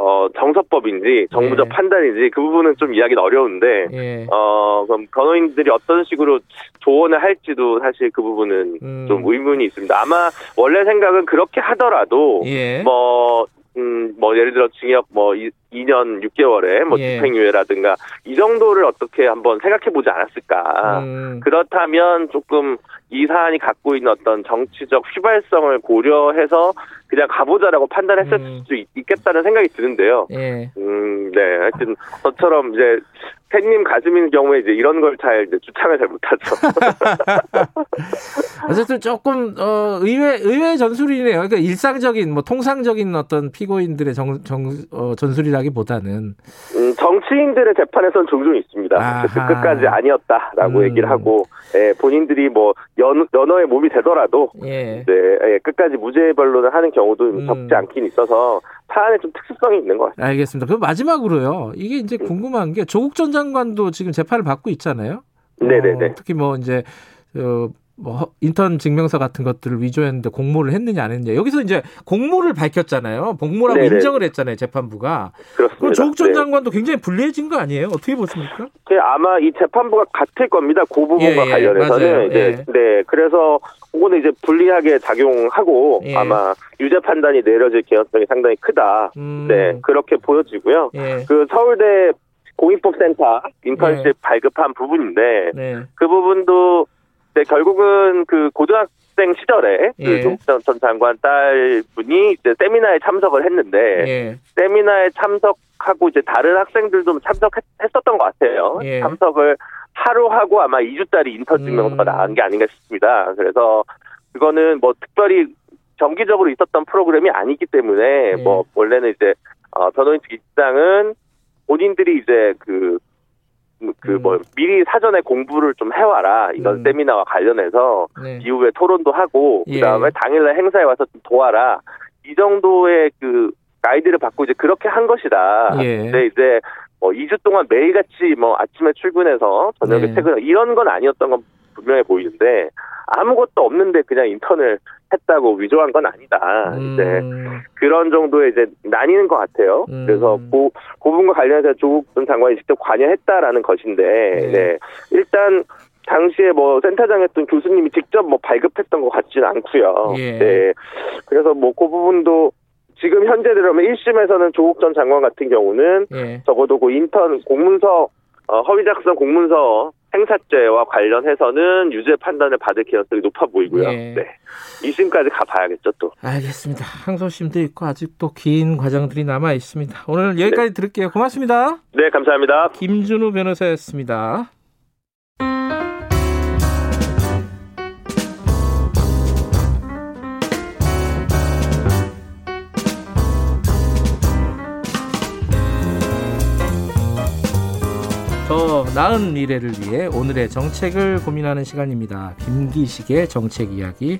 Speaker 9: 어, 정서법인지 정부적 예. 판단인지 그 부분은 좀 이야기는 어려운데 예. 어, 그럼 변호인들이 어떤 식으로 조언을 할지도 사실 그 부분은 음. 좀 의문이 있습니다. 아마 원래 생각은 그렇게 하더라도 예. 뭐 음, 뭐, 예를 들어, 징역 뭐, 2, 년 6개월에 뭐, 예. 집행유예라든가, 이 정도를 어떻게 한번 생각해 보지 않았을까. 음. 그렇다면 조금 이 사안이 갖고 있는 어떤 정치적 휘발성을 고려해서 그냥 가보자라고 판단했을 음. 수도 있, 겠다는 생각이 드는데요. 예. 음, 네. 하여튼, 저처럼 이제 팬님 가슴인 경우에 이제 이런 걸 잘 주창을 잘 못하죠. *laughs*
Speaker 2: 어쨌든 조금 어 의외 의외 전술이네요. 그러니까 일상적인 뭐 통상적인 어떤 피고인들의 정, 정 어, 전술이라기보다는
Speaker 9: 음, 정치인들의 재판에선 종종 있습니다. 끝까지 아니었다라고 음. 얘기를 하고 예, 본인들이 뭐 연, 연어의 몸이 되더라도 예. 네, 예, 끝까지 무죄 변론을 하는 경우도 음. 적지 않긴 있어서 사안에 좀 특수성이 있는 것 같습니다.
Speaker 2: 알겠습니다. 그럼 마지막으로요. 이게 이제 음. 궁금한 게 조국 전 장관도 지금 재판을 받고 있잖아요.
Speaker 9: 네네네.
Speaker 2: 어, 특히 뭐 이제 어, 뭐 인턴 증명서 같은 것들을 위조했는데 공모를 했느냐 안 했느냐 여기서 이제 공모를 밝혔잖아요. 공모라고 네네. 인정을 했잖아요. 재판부가.
Speaker 9: 그렇습니다.
Speaker 2: 조국 전 네. 장관도 굉장히 불리해진 거 아니에요? 어떻게 보십니까?
Speaker 9: 아마 이 재판부가 같을 겁니다. 그 부분과 예, 예, 관련해서는 네, 예. 네. 그래서 그거는 이제 불리하게 작용하고 예. 아마 유죄 판단이 내려질 개연성이 상당히 크다. 음. 네 그렇게 보여지고요. 예. 그 서울대 공익법센터 인턴십 네. 발급한 부분인데 네. 그 부분도 네, 결국은 그 고등학생 시절에 그 예. 그 조국 전 장관 딸 분이 이제 세미나에 참석을 했는데 예. 세미나에 참석하고 이제 다른 학생들도 참석했었던 것 같아요. 예. 참석을 하루 하고 아마 2주짜리 인턴 증명서가 음. 나간 게 아닌가 싶습니다. 그래서 그거는 뭐 특별히 정기적으로 있었던 프로그램이 아니기 때문에 예. 뭐 원래는 이제 어, 변호인 측 입장은 본인들이 이제 그 그뭐 음. 미리 사전에 공부를 좀 해와라 이런 음. 세미나와 관련해서 네. 이후에 토론도 하고 예. 그다음에 당일날 행사에 와서 좀 도와라 이 정도의 그 가이드를 받고 이제 그렇게 한 것이다. 예. 근데 이제 뭐 2주 동안 매일같이 뭐 아침에 출근해서 저녁에 네. 퇴근 이런 건 아니었던 건 분명해 보이는데 아무것도 없는데 그냥 인턴을 했다고 위조한 건 아니다. 음. 이제 그런 정도의 이제 나뉘는 것 같아요. 음. 그래서 그, 그 부분과 관련해서 조국 전 장관이 직접 관여했다라는 것인데, 네. 네. 일단 당시에 뭐 센터장했던 교수님이 직접 뭐 발급했던 것 같지는 않고요. 예. 네. 그래서 뭐 그 부분도 지금 현재대로면 1심에서는 조국 전 장관 같은 경우는 예. 적어도 그 인턴 공문서 어, 허위 작성 공문서 행사죄와 관련해서는 유죄 판단을 받을 가능성이 높아 보이고요. 예. 네. 2심까지 가봐야겠죠, 또.
Speaker 2: 알겠습니다. 항소심도 있고 아직도 긴 과정들이 남아 있습니다. 오늘 여기까지 네. 들을게요. 고맙습니다.
Speaker 9: 네, 감사합니다.
Speaker 2: 김준우 변호사였습니다. 나은 미래를 위해 오늘의 정책을 고민하는 시간입니다. 김기식의 정책 이야기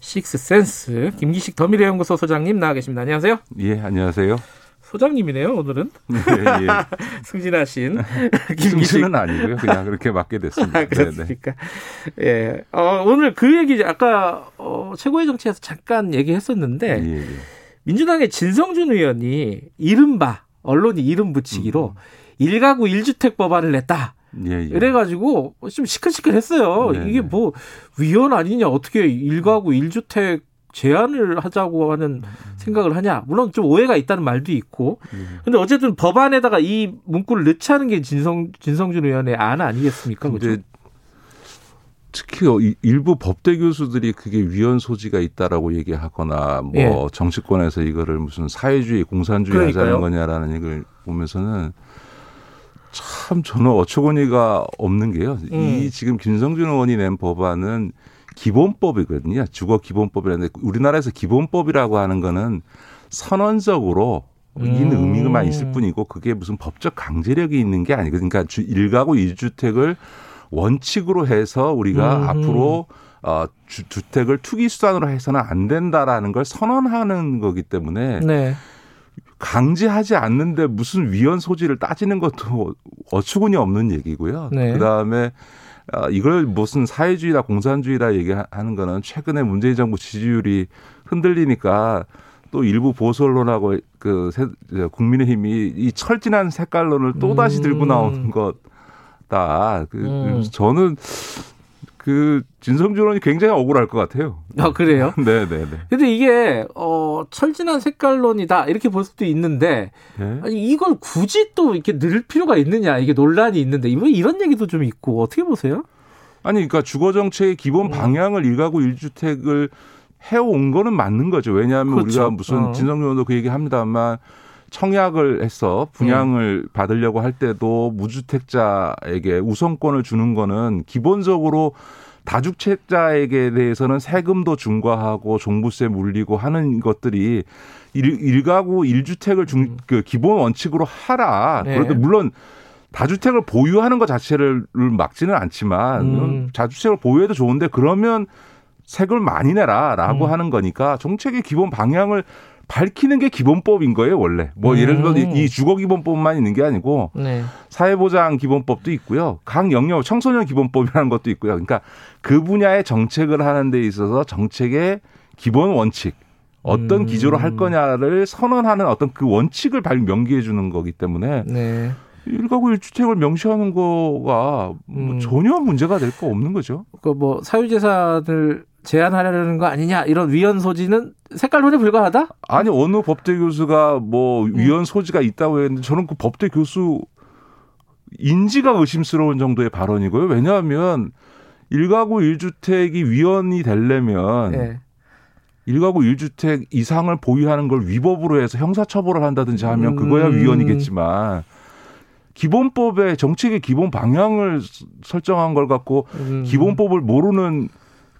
Speaker 2: 식스센스 김기식 더미래연구소 소장님 나와 계십니다. 안녕하세요.
Speaker 10: 예, 안녕하세요.
Speaker 2: 소장님이네요 오늘은. 네, 예. *laughs* 승진하신 *laughs*
Speaker 10: 김기식은 아니고요. 그냥 그렇게 맡게 됐습니다.
Speaker 2: 아, 그렇습니까? 네, 예. 어, 오늘 그 얘기 아까 어, 최고의 정치에서 잠깐 얘기했었는데 예, 예. 민주당의 진성준 의원이 이른바 언론이 이름 붙이기로 음. 일가구 일주택 법안을 냈다. 예, 예. 이래가지고 좀 시끌시끌했어요. 네, 이게 네. 뭐 위헌 아니냐 어떻게 일가구 일주택 제한을 하자고 하는 생각을 하냐. 물론 좀 오해가 있다는 말도 있고. 근데 어쨌든 법안에다가 이 문구를 넣자는 게 진성 진성준 의원의 안 아니겠습니까?
Speaker 10: 근데 특히 일부 법대 교수들이 그게 위헌 소지가 있다라고 얘기하거나 뭐 예. 정치권에서 이거를 무슨 사회주의 공산주의 그러니까요. 하자는 거냐라는 얘기를 보면서는 참 저는 어처구니가 없는 게요. 음. 이 지금 김성준 의원이 낸 법안은 기본법이거든요. 주거 기본법이라는데 우리나라에서 기본법이라고 하는 거는 선언적으로 음. 있는 의미만 있을 뿐이고 그게 무슨 법적 강제력이 있는 게 아니거든요. 그러니까 주, 일가구 일주택을 원칙으로 해서 우리가 음. 앞으로 어, 주, 주택을 투기 수단으로 해서는 안 된다라는 걸 선언하는 거기 때문에 네. 강제하지 않는데 무슨 위헌 소지를 따지는 것도 어처구니 없는 얘기고요. 네. 그 다음에 어, 이걸 무슨 사회주의다 공산주의다 얘기하는 거는 최근에 문재인 정부 지지율이 흔들리니까 또 일부 보수 언론하고 그 국민의힘이 이 철진한 색깔론을 또 다시 들고 음. 나오는 것 다. 그 음. 저는 그 진성준 의원이 굉장히 억울할 것 같아요.
Speaker 2: 아 그래요?
Speaker 10: 네네네. *laughs* 네, 네.
Speaker 2: 근데 이게 어 철진한 색깔론이다 이렇게 볼 수도 있는데 네? 아니 이걸 굳이 또 이렇게 늘 필요가 있느냐 이게 논란이 있는데 이번 이런 얘기도 좀 있고 어떻게 보세요?
Speaker 10: 아니 그러니까 주거 정책의 기본 음. 방향을 음. 일가구 일주택을 해온 거는 맞는 거죠. 왜냐하면 그렇죠. 우리가 무슨 어. 진성준 의원도 그 얘기 합니다만 청약을 해서 분양을 네. 받으려고 할 때도 무주택자에게 우선권을 주는 거는 기본적으로 다주택자에게 대해서는 세금도 중과하고 종부세 물리고 하는 것들이 일, 가구 1주택을 중, 음. 그 기본 원칙으로 하라. 네. 그런데 물론 다주택을 보유하는 것 자체를 막지는 않지만 음. 자주택을 보유해도 좋은데 그러면 세금을 많이 내라라고 음. 하는 거니까 정책의 기본 방향을 밝히는 게 기본법인 거예요, 원래. 뭐 음. 예를 들어 이 주거 기본법만 있는 게 아니고 네. 사회보장 기본법도 있고요. 각 영역 청소년 기본법이라는 것도 있고요. 그러니까 그 분야의 정책을 하는 데 있어서 정책의 기본 원칙 어떤 음. 기조로 할 거냐를 선언하는 어떤 그 원칙을 발 명기해 주는 거기 때문에 네. 일가구 일주택을 명시하는 거가 뭐 음. 전혀 문제가 될 거 없는 거죠.
Speaker 2: 그뭐 사유재산을 제한하려는 거 아니냐 이런 위헌 소지는 색깔론에 불과하다?
Speaker 10: 아니 어느 법대 교수가 뭐 음. 위헌 소지가 있다고 했는데 저는 그 법대 교수 인지가 의심스러운 정도의 발언이고요. 왜냐하면 일가구 일주택이 위헌이 되려면 네. 일가구 일주택 이상을 보유하는 걸 위법으로 해서 형사처벌을 한다든지 하면 그거야 음. 위헌이겠지만 기본법의 정책의 기본 방향을 설정한 걸 갖고 음. 기본법을 모르는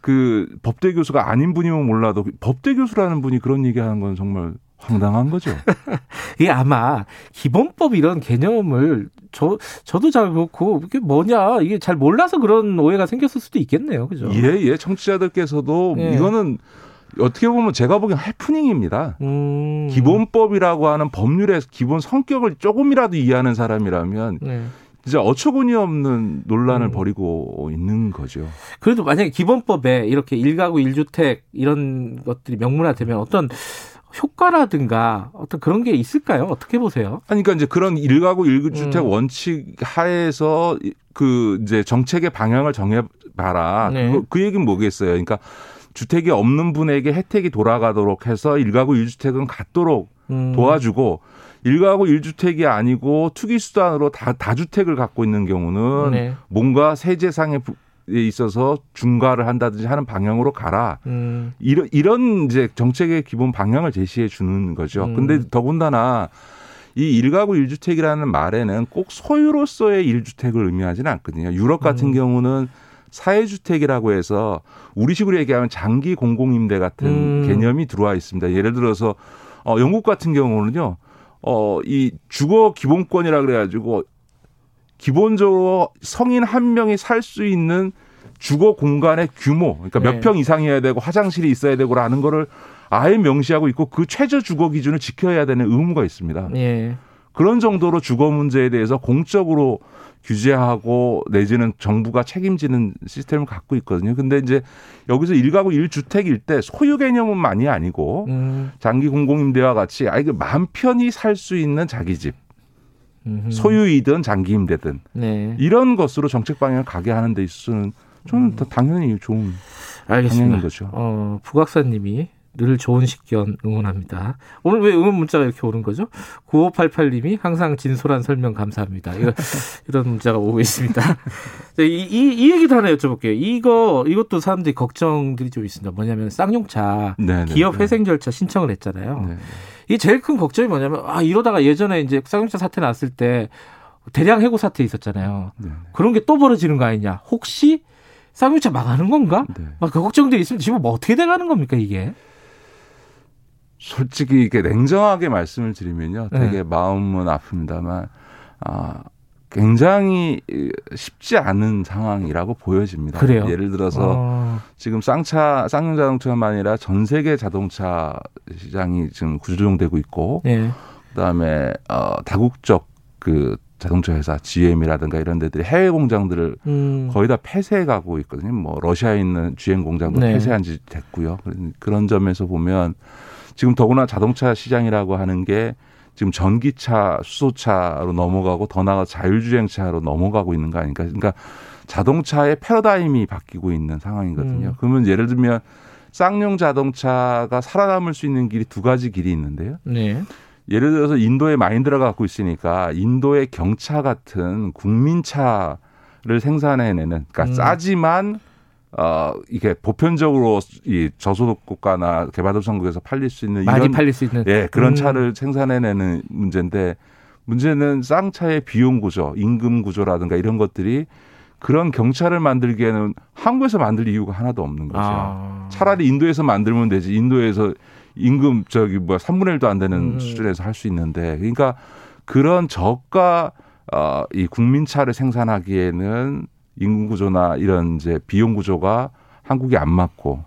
Speaker 10: 그 법대 교수가 아닌 분이면 몰라도 법대 교수라는 분이 그런 얘기하는 건 정말 황당한 거죠. *laughs*
Speaker 2: 이게 아마 기본법 이런 개념을 저 저도 잘 그렇고 이게 뭐냐 이게 잘 몰라서 그런 오해가 생겼을 수도 있겠네요, 그죠?
Speaker 10: 예, 예. 청취자들께서도 예. 이거는 어떻게 보면 제가 보기엔 해프닝입니다. 음. 기본법이라고 하는 법률의 기본 성격을 조금이라도 이해하는 사람이라면 네. 진짜 어처구니 없는 논란을 음. 벌이고 있는 거죠.
Speaker 2: 그래도 만약에 기본법에 이렇게 일가구 일주택 이런 것들이 명문화되면 어떤 효과라든가 어떤 그런 게 있을까요? 어떻게 보세요?
Speaker 10: 아니, 그러니까 이제 그런 일가구 일주택 음. 원칙 하에서 그 이제 정책의 방향을 정해봐라. 네. 그, 그 얘기는 뭐겠어요? 그러니까 주택이 없는 분에게 혜택이 돌아가도록 해서 일가구 일주택은 갖도록 음. 도와주고 일가구 일주택이 아니고 투기 수단으로 다 다주택을 갖고 있는 경우는 네. 뭔가 세제상에 있어서 중과를 한다든지 하는 방향으로 가라. 음. 이런 이런 이제 정책의 기본 방향을 제시해 주는 거죠. 음. 근데 더군다나 이 일가구 일주택이라는 말에는 꼭 소유로서의 일주택을 의미하지는 않거든요. 유럽 같은 음. 경우는 사회주택이라고 해서 우리식으로 얘기하면 장기 공공임대 같은 음. 개념이 들어와 있습니다. 예를 들어서 어 영국 같은 경우는요. 어, 이 주거 기본권이라 그래가지고 기본적으로 성인 한 명이 살 수 있는 주거 공간의 규모, 그러니까 네. 몇평 이상이어야 되고 화장실이 있어야 되고라는 거를 아예 명시하고 있고 그 최저 주거 기준을 지켜야 되는 의무가 있습니다. 네. 그런 정도로 주거 문제에 대해서 공적으로 규제하고 내지는 정부가 책임지는 시스템을 갖고 있거든요. 근데 이제 여기서 일가구 일주택일 때 소유 개념은 많이 아니고 음. 장기 공공임대와 같이 아 이게 마음 편히 살 수 있는 자기 집. 소유이든 장기임대든 네. 이런 것으로 정책 방향을 가게 하는 데 있어서는 저는 음. 당연히 좋은 알겠습니다. 거죠.
Speaker 2: 어, 부각사님이 늘 좋은 식견 응원합니다. 오늘 왜 응원 문자가 이렇게 오는 거죠? 9588님이 항상 진솔한 설명 감사합니다. 이거, *laughs* 이런 문자가 오고 있습니다. 이, 이, 이, 얘기도 하나 여쭤볼게요. 이거, 이것도 사람들이 걱정들이 좀 있습니다. 뭐냐면 쌍용차 네네, 네, 기업 네. 회생 절차 신청을 했잖아요. 네네. 이게 제일 큰 걱정이 뭐냐면, 아, 이러다가 예전에 이제 쌍용차 사태 났을 때 대량 해고 사태 있었잖아요. 네 그런 게 또 벌어지는 거 아니냐. 혹시 쌍용차 망하는 건가? 네. 막그 걱정들이 있으면 지금 뭐 어떻게 돼가는 겁니까, 이게?
Speaker 10: 솔직히 이렇게 냉정하게 말씀을 드리면요. 되게 네. 마음은 아픕니다만, 아, 굉장히 쉽지 않은 상황이라고 보여집니다.
Speaker 2: 그래요?
Speaker 10: 예를 들어서 어. 지금 쌍차, 쌍용 자동차만 아니라 전 세계 자동차 시장이 지금 구조조정되고 있고, 네. 그다음에 어, 다국적 그 자동차 회사 GM이라든가 이런 데들이 해외 공장들을 음. 거의 다 폐쇄해 가고 있거든요. 뭐 러시아에 있는 GM 공장도 네. 폐쇄한 지 됐고요. 그런 점에서 보면 지금 더구나 자동차 시장이라고 하는 게 지금 전기차, 수소차로 넘어가고 더 나아가 자율주행차로 넘어가고 있는 거 아닙니까? 그러니까 자동차의 패러다임이 바뀌고 있는 상황이거든요. 음. 그러면 예를 들면 쌍용 자동차가 살아남을 수 있는 길이 두 가지 길이 있는데요. 네. 예를 들어서 인도에 마인드라가 갖고 있으니까 인도의 경차 같은 국민차를 생산해내는 그러니까 음. 싸지만 어 이게 보편적으로 이 저소득 국가나 개발도상국에서 팔릴 수 있는
Speaker 2: 많이 이런, 팔릴 수 있는
Speaker 10: 예 그런 음. 차를 생산해내는 문제인데 문제는 쌍차의 비용 구조, 임금 구조라든가 이런 것들이 그런 경차를 만들기에는 한국에서 만들 이유가 하나도 없는 거죠. 아. 차라리 인도에서 만들면 되지. 인도에서 임금 저기 뭐야 3분의 1도 안 되는 음. 수준에서 할 수 있는데 그러니까 그런 저가 어, 이 국민차를 생산하기에는 임금 구조나 이런 이제 비용 구조가 한국이 안 맞고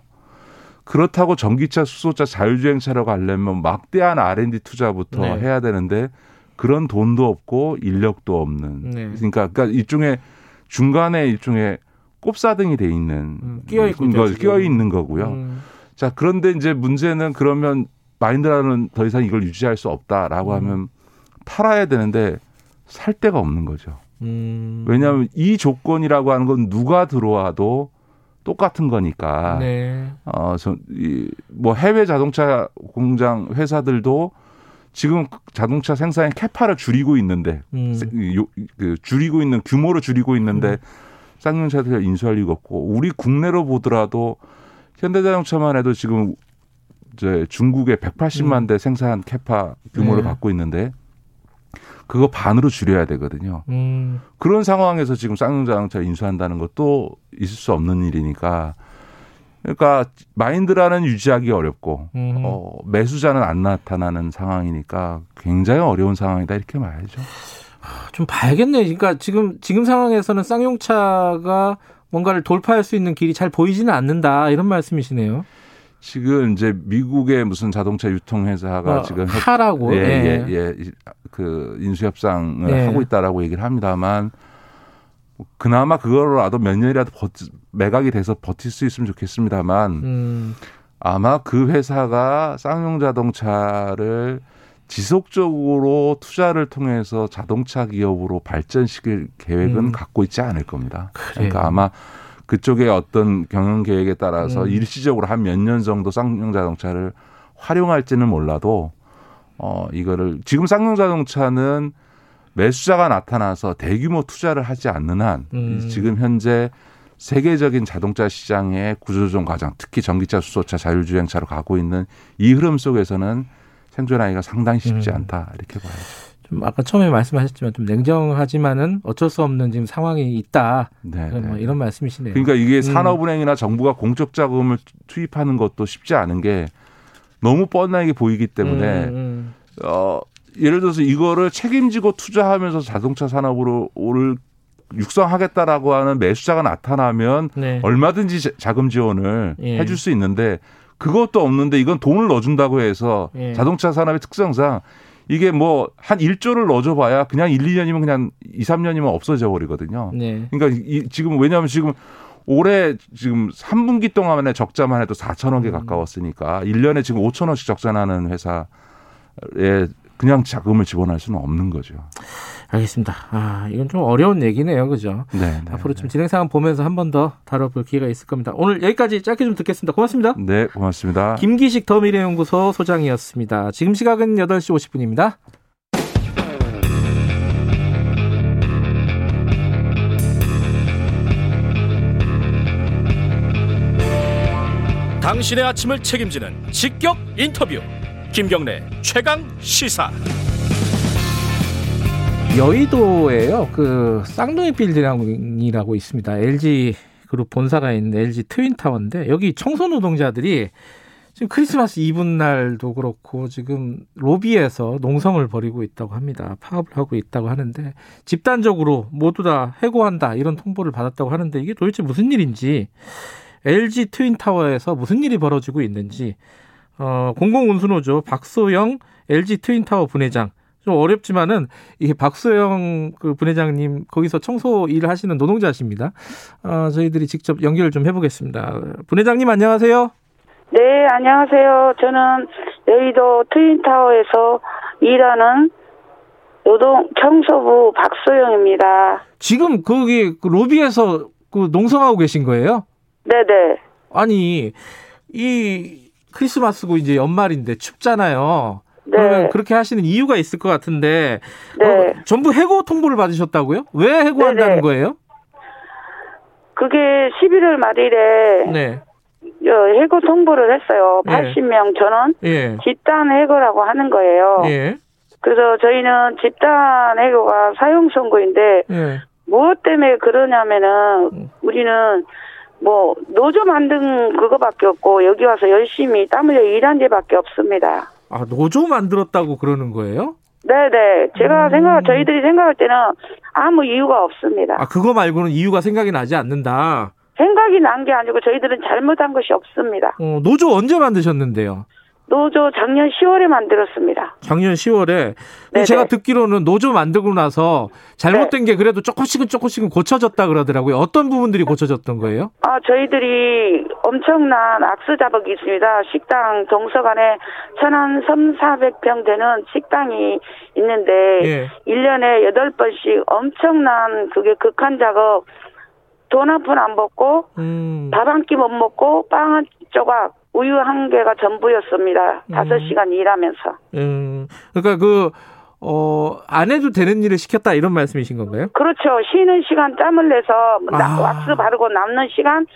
Speaker 10: 그렇다고 전기차, 수소차, 자율주행차로 가려면 막대한 R&D 투자부터 네. 해야 되는데 그런 돈도 없고 인력도 없는. 네. 그러니까, 그러니까 일종의 중간에 일종의 꼽사등이 돼 있는
Speaker 2: 음, 끼어 있고
Speaker 10: 끼어 있는 거고요. 음. 자, 그런데 이제 문제는 그러면 마인드라는 더 이상 이걸 유지할 수 없다라고 음. 하면 팔아야 되는데 살 데가 없는 거죠. 음. 왜냐하면 이 조건이라고 하는 건 누가 들어와도 똑같은 거니까. 네. 어, 저, 이, 뭐 해외 자동차 공장 회사들도 지금 자동차 생산의 캐파를 줄이고 있는데, 음. 요, 그 줄이고 있는 규모를 줄이고 있는데, 음. 쌍용차들 인수할 리가 없고, 우리 국내로 보더라도 현대자동차만 해도 지금 이제 중국의 180만 음. 대 생산 캐파 규모를 네. 갖고 있는데 그거 반으로 줄여야 되거든요. 음. 그런 상황에서 지금 쌍용자동차 인수한다는 것도 있을 수 없는 일이니까 그러니까 마인드라는 유지하기 어렵고 음. 어, 매수자는 안 나타나는 상황이니까 굉장히 어려운 상황이다 이렇게 말야죠.
Speaker 2: 좀 봐야겠네요. 그러니까 지금 지금 상황에서는 쌍용차가 뭔가를 돌파할 수 있는 길이 잘 보이지는 않는다 이런 말씀이시네요.
Speaker 10: 지금 이제 미국의 무슨 자동차 유통회사가 어, 지금
Speaker 2: 하라고
Speaker 10: 예 예 예 예, 예, 그 인수 협상을 예. 하고 있다라고 얘기를 합니다만 그나마 그거라도 몇 년이라도 버티, 매각이 돼서 버틸 수 있으면 좋겠습니다만 음. 아마 그 회사가 쌍용 자동차를 지속적으로 투자를 통해서 자동차 기업으로 발전시킬 계획은 음. 갖고 있지 않을 겁니다. 그래요. 그러니까 아마 그쪽의 어떤 경영 계획에 따라서 음. 일시적으로 한 몇 년 정도 쌍용 자동차를 활용할지는 몰라도 어 이거를 지금 쌍용 자동차는 매수자가 나타나서 대규모 투자를 하지 않는 한 음. 지금 현재 세계적인 자동차 시장의 구조조정 과정, 특히 전기차, 수소차, 자율주행차로 가고 있는 이 흐름 속에서는 생존하기가 상당히 쉽지 음. 않다 이렇게 봐야죠.
Speaker 2: 좀 아까 처음에 말씀하셨지만 좀 냉정하지만은 어쩔 수 없는 지금 상황이 있다. 네, 뭐 네. 이런 말씀이시네요.
Speaker 10: 그러니까 이게 음. 산업은행이나 정부가 공적 자금을 투입하는 것도 쉽지 않은 게 너무 뻔하게 보이기 때문에 음, 음. 어 예를 들어서 이거를 책임지고 투자하면서 자동차 산업으로 올 육성하겠다라고 하는 매수자가 나타나면 네. 얼마든지 자금 지원을 예. 해줄 수 있는데 그것도 없는데 이건 돈을 넣어준다고 해서 예. 자동차 산업의 특성상 이게 뭐 한 1조를 넣어줘 봐야 그냥 1, 2년이면 그냥 2, 3년이면 없어져 버리거든요. 네. 그러니까 이, 지금 왜냐하면 지금 올해 지금 3분기 동안에 적자만 해도 4천 억에 음. 가까웠으니까 1년에 지금 5천 억씩 적자 나는 회사 에 그냥 자금을 지원할 수는 없는 거죠.
Speaker 2: 알겠습니다. 아, 이건 좀 어려운 얘기네요. 그죠?
Speaker 10: 네. 네
Speaker 2: 앞으로 좀 진행 상황 보면서 한 번 더 다뤄볼 기회가 있을 겁니다. 오늘 여기까지 짧게 좀 듣겠습니다. 고맙습니다.
Speaker 10: 네, 고맙습니다.
Speaker 2: 김기식 더미래연구소 소장이었습니다. 지금 시각은 8시 50분입니다.
Speaker 11: 당신의 아침을 책임지는 직격 인터뷰 김경래 최강 시사
Speaker 2: 여의도에요. 그 쌍둥이 빌딩이라고 있습니다. LG 그룹 본사가 있는 LG 트윈타워인데 여기 청소 노동자들이 지금 크리스마스 이브 날도 그렇고 지금 로비에서 농성을 벌이고 있다고 합니다. 파업을 하고 있다고 하는데 집단적으로 모두 다 해고한다 이런 통보를 받았다고 하는데 이게 도대체 무슨 일인지 LG 트윈타워에서 무슨 일이 벌어지고 있는지 어, 공공운수노조 박소영 LG 트윈타워 분회장 좀 어렵지만은 이게 박소영 그 분회장님 거기서 청소 일을 하시는 노동자십니다. 어, 저희들이 직접 연결을 좀 해보겠습니다. 분회장님 안녕하세요.
Speaker 12: 네, 안녕하세요. 저는 여의도 트윈타워에서 일하는 노동 청소부 박소영입니다.
Speaker 2: 지금 거기 그 로비에서 그 농성하고 계신 거예요?
Speaker 12: 네네.
Speaker 2: 아니 이 크리스마스고 이제 연말인데 춥잖아요.
Speaker 12: 네.
Speaker 2: 그러면 그렇게 하시는 이유가 있을 것 같은데
Speaker 12: 네.
Speaker 2: 어, 전부 해고 통보를 받으셨다고요? 왜 해고한다는
Speaker 12: 네네.
Speaker 2: 거예요?
Speaker 12: 그게 11월 말일에
Speaker 2: 네.
Speaker 12: 어, 해고 통보를 했어요.
Speaker 2: 네.
Speaker 12: 80명 전원
Speaker 2: 예.
Speaker 12: 집단 해고라고 하는 거예요.
Speaker 2: 예.
Speaker 12: 그래서 저희는 집단 해고가 사용 선고인데
Speaker 2: 예.
Speaker 12: 무엇 때문에 그러냐면은 우리는 뭐 노조 만든 그거밖에 없고 여기 와서 열심히 땀 흘려 일한 데밖에 없습니다.
Speaker 2: 아 노조 만들었다고 그러는 거예요?
Speaker 12: 네네. 제가
Speaker 2: 음.
Speaker 12: 생각, 저희들이 생각할 때는 아무 이유가 없습니다.
Speaker 2: 아 그거 말고는 이유가 생각이 나지 않는다.
Speaker 12: 생각이 난 게 아니고 저희들은 잘못한 것이 없습니다.
Speaker 2: 어, 노조 언제 만드셨는데요?
Speaker 12: 노조 작년 10월에 만들었습니다.
Speaker 2: 작년 10월에
Speaker 12: 네네.
Speaker 2: 제가 듣기로는 노조 만들고 나서 잘못된 게 그래도 조금씩은 조금씩은 고쳐졌다 그러더라고요. 어떤 부분들이 고쳐졌던 거예요?
Speaker 12: 아, 저희들이 엄청난 악수 자박이 있습니다. 식당 동서간에 천안 3, 400평 되는 식당이 있는데
Speaker 2: 예.
Speaker 12: 1년에 8번씩 엄청난 그게 극한 작업 돈 한 푼안 받고
Speaker 2: 음.
Speaker 12: 밥한 끼 못 먹고 빵 한 조각 우유 한 개가 전부였습니다. 다섯 시간 일하면서.
Speaker 2: 음. 그러니까 그 어, 안 해도 되는 일을 시켰다 이런 말씀이신 건가요?
Speaker 12: 그렇죠. 쉬는 시간 짬을 내서 나-
Speaker 2: 아.
Speaker 12: 왁스 바르고 남는 시간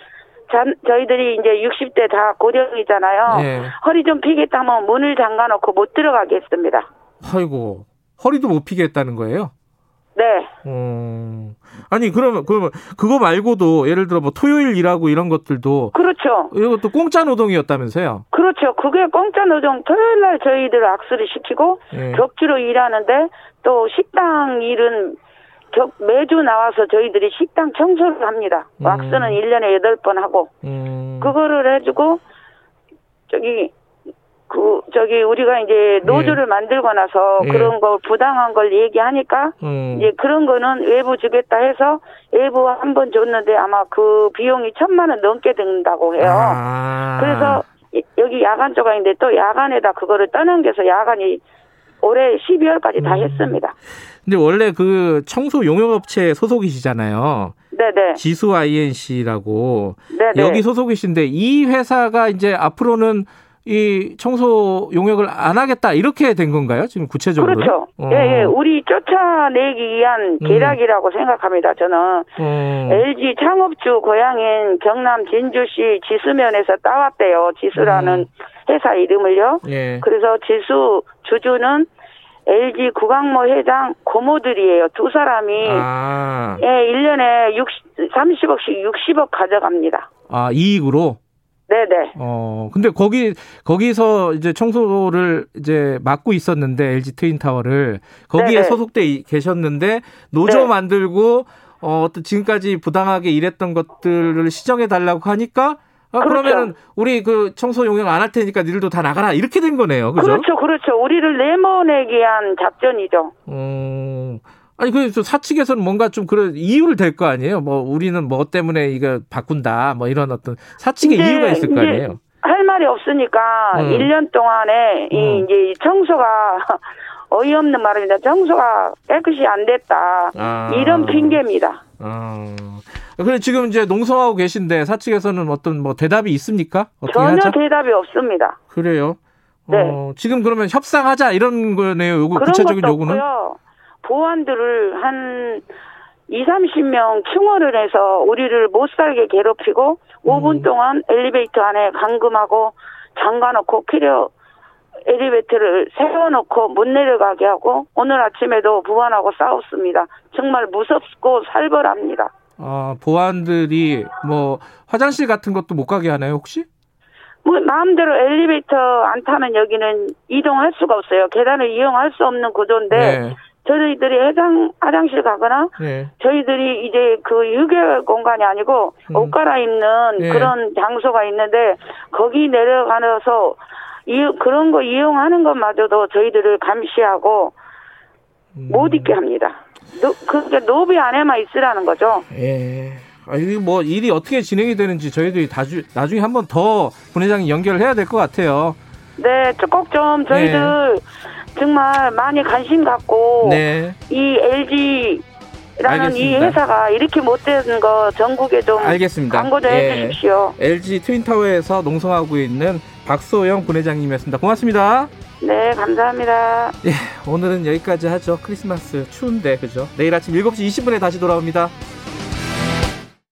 Speaker 12: 자, 저희들이 이제 60대 다 고령이잖아요.
Speaker 2: 예.
Speaker 12: 허리 좀 피겠다 하면 문을 잠가 놓고 못 들어가게 했습니다.
Speaker 2: 아이고. 허리도 못 피게 했다는 거예요?
Speaker 12: 네.
Speaker 2: 어. 아니, 그러면, 그러면, 그거 말고도, 예를 들어 뭐 토요일 일하고 이런 것들도,
Speaker 12: 그렇죠.
Speaker 2: 이런 것도 공짜 노동이었다면서요?
Speaker 12: 그렇죠. 그게 공짜 노동 토요일 날 저희들 악수를 시키고
Speaker 2: 예.
Speaker 12: 격주로 일하는데 또 식당 일은 격, 매주 나와서 저희들이 식당 청소를 합니다.
Speaker 2: 음.
Speaker 12: 왁스는 1년에 8번 하고
Speaker 2: 음.
Speaker 12: 그거를 해주고 저기 그 저기 우리가 이제 노조를 만들고 나서
Speaker 2: 예.
Speaker 12: 그런 거 부당한 걸 얘기하니까
Speaker 2: 음.
Speaker 12: 이제 그런 거는 외부 주겠다 해서 외부 한 번 줬는데 아마 그 비용이 천만 원 넘게 든다고 해요.
Speaker 2: 아.
Speaker 12: 그래서 이- 여기 야간 조각인데 또 야간에다 그거를 떠넘겨서 야간이 올해 12월까지 다
Speaker 2: 음.
Speaker 12: 했습니다.
Speaker 2: 근데 원래 그 청소 용역업체 소속이시잖아요.
Speaker 12: 네네.
Speaker 2: 지수 INC라고.
Speaker 12: 네네.
Speaker 2: 여기 소속이신데 이 회사가 이제 앞으로는 이 청소 용역을 안 하겠다 이렇게 된 건가요? 지금 구체적으로?
Speaker 12: 그렇죠.
Speaker 2: 어.
Speaker 12: 예, 예. 우리 쫓아내기 위한
Speaker 2: 음.
Speaker 12: 계략이라고 생각합니다. 저는
Speaker 2: 어.
Speaker 12: LG 창업주 고향인 경남 진주시 지수면에서 따왔대요. 지수라는
Speaker 2: 음.
Speaker 12: 회사 이름을요.
Speaker 2: 예.
Speaker 12: 그래서 지수 주주는 LG 구강모 회장 고모들이에요. 두 사람이
Speaker 2: 아.
Speaker 12: 예, 1년에 60, 30억씩 60억 가져갑니다.
Speaker 2: 아, 이익으로?
Speaker 12: 네네.
Speaker 2: 어, 근데 거기, 거기서 이제 청소를 이제 맡고 있었는데, LG 트윈타워를. 거기에
Speaker 12: 네네.
Speaker 2: 소속돼 이- 계셨는데, 노조
Speaker 12: 네.
Speaker 2: 만들고, 어, 또 지금까지 부당하게 일했던 것들을 시정해 달라고 하니까, 아,
Speaker 12: 그렇죠.
Speaker 2: 그러면은 우리 그 청소 용역 안 할 테니까 니들도 다 나가라. 이렇게 된 거네요. 그죠?
Speaker 12: 그렇죠, 그렇죠. 우리를 내모내기 위한 작전이죠.
Speaker 2: 어, 아니, 그래서 사측에서는 뭔가 좀 그런 이유를 댈 거 아니에요? 뭐, 우리는 뭐 때문에 이거 바꾼다. 뭐 이런 어떤 사측의
Speaker 12: 이제-
Speaker 2: 이유가 있을 거 아니에요?
Speaker 12: 할 말이 없으니까
Speaker 2: 음.
Speaker 12: 1년 동안에 이
Speaker 2: 음.
Speaker 12: 이제 이 청소가 *laughs* 어이없는 말입니다. 청소가 깨끗이 안 됐다. 아. 이런 핑계입니다. 아.
Speaker 2: 그래 지금 이제 농성하고 계신데 사측에서는 어떤 뭐 대답이 있습니까?
Speaker 12: 전혀 하자? 대답이 없습니다.
Speaker 2: 그래요? 네. 어, 지금 그러면 협상하자 이런 거네요. 요구 구체적인 요구는. 없고요.
Speaker 12: 보안들을 한 2, 30명 충원을 해서 우리를 못 살게 괴롭히고 음. 5분 동안 엘리베이터 안에 감금하고 잠가놓고 필요 엘리베이터를 세워놓고 못 내려가게 하고 오늘 아침에도 보안하고 싸웠습니다. 정말 무섭고 살벌합니다.
Speaker 2: 아, 보안들이 뭐 화장실 같은 것도 못 가게 하나요, 혹시?
Speaker 12: 뭐 마음대로 엘리베이터 안 타면 여기는 이동할 수가 없어요. 계단을 이용할 수 없는 구조인데 네. 저희들이 해장 화장실 가거나 네. 저희들이 이제 그 유교 공간이 아니고 음. 옷 갈아입는 네. 그런 장소가 있는데 거기 내려가서 이 그런 거 이용하는 것마저도 저희들을 감시하고 음. 못 있게 합니다. 로, 그러니까 로비 안에만 있으라는 거죠.
Speaker 2: 예. 아, 이게 뭐 일이 어떻게 진행이 되는지 저희들이 다주, 나중에 한번 더 분회장이 연결을 해야 될 것 같아요.
Speaker 12: 네, 꼭 좀 저희들 네. 정말 많이 관심 갖고 네. 이 LG 라는. 이 회사가 이렇게 못된 거 전국에 좀 알겠습니다. 광고 좀 예. 해주십시오.
Speaker 2: LG 트윈타워에서 농성하고 있는 박소영 분회장님이었습니다. 고맙습니다.
Speaker 12: 네, 감사합니다.
Speaker 2: 예, 오늘은 여기까지 하죠. 크리스마스 추운데, 그죠? 내일 아침 7시 20분에 다시 돌아옵니다.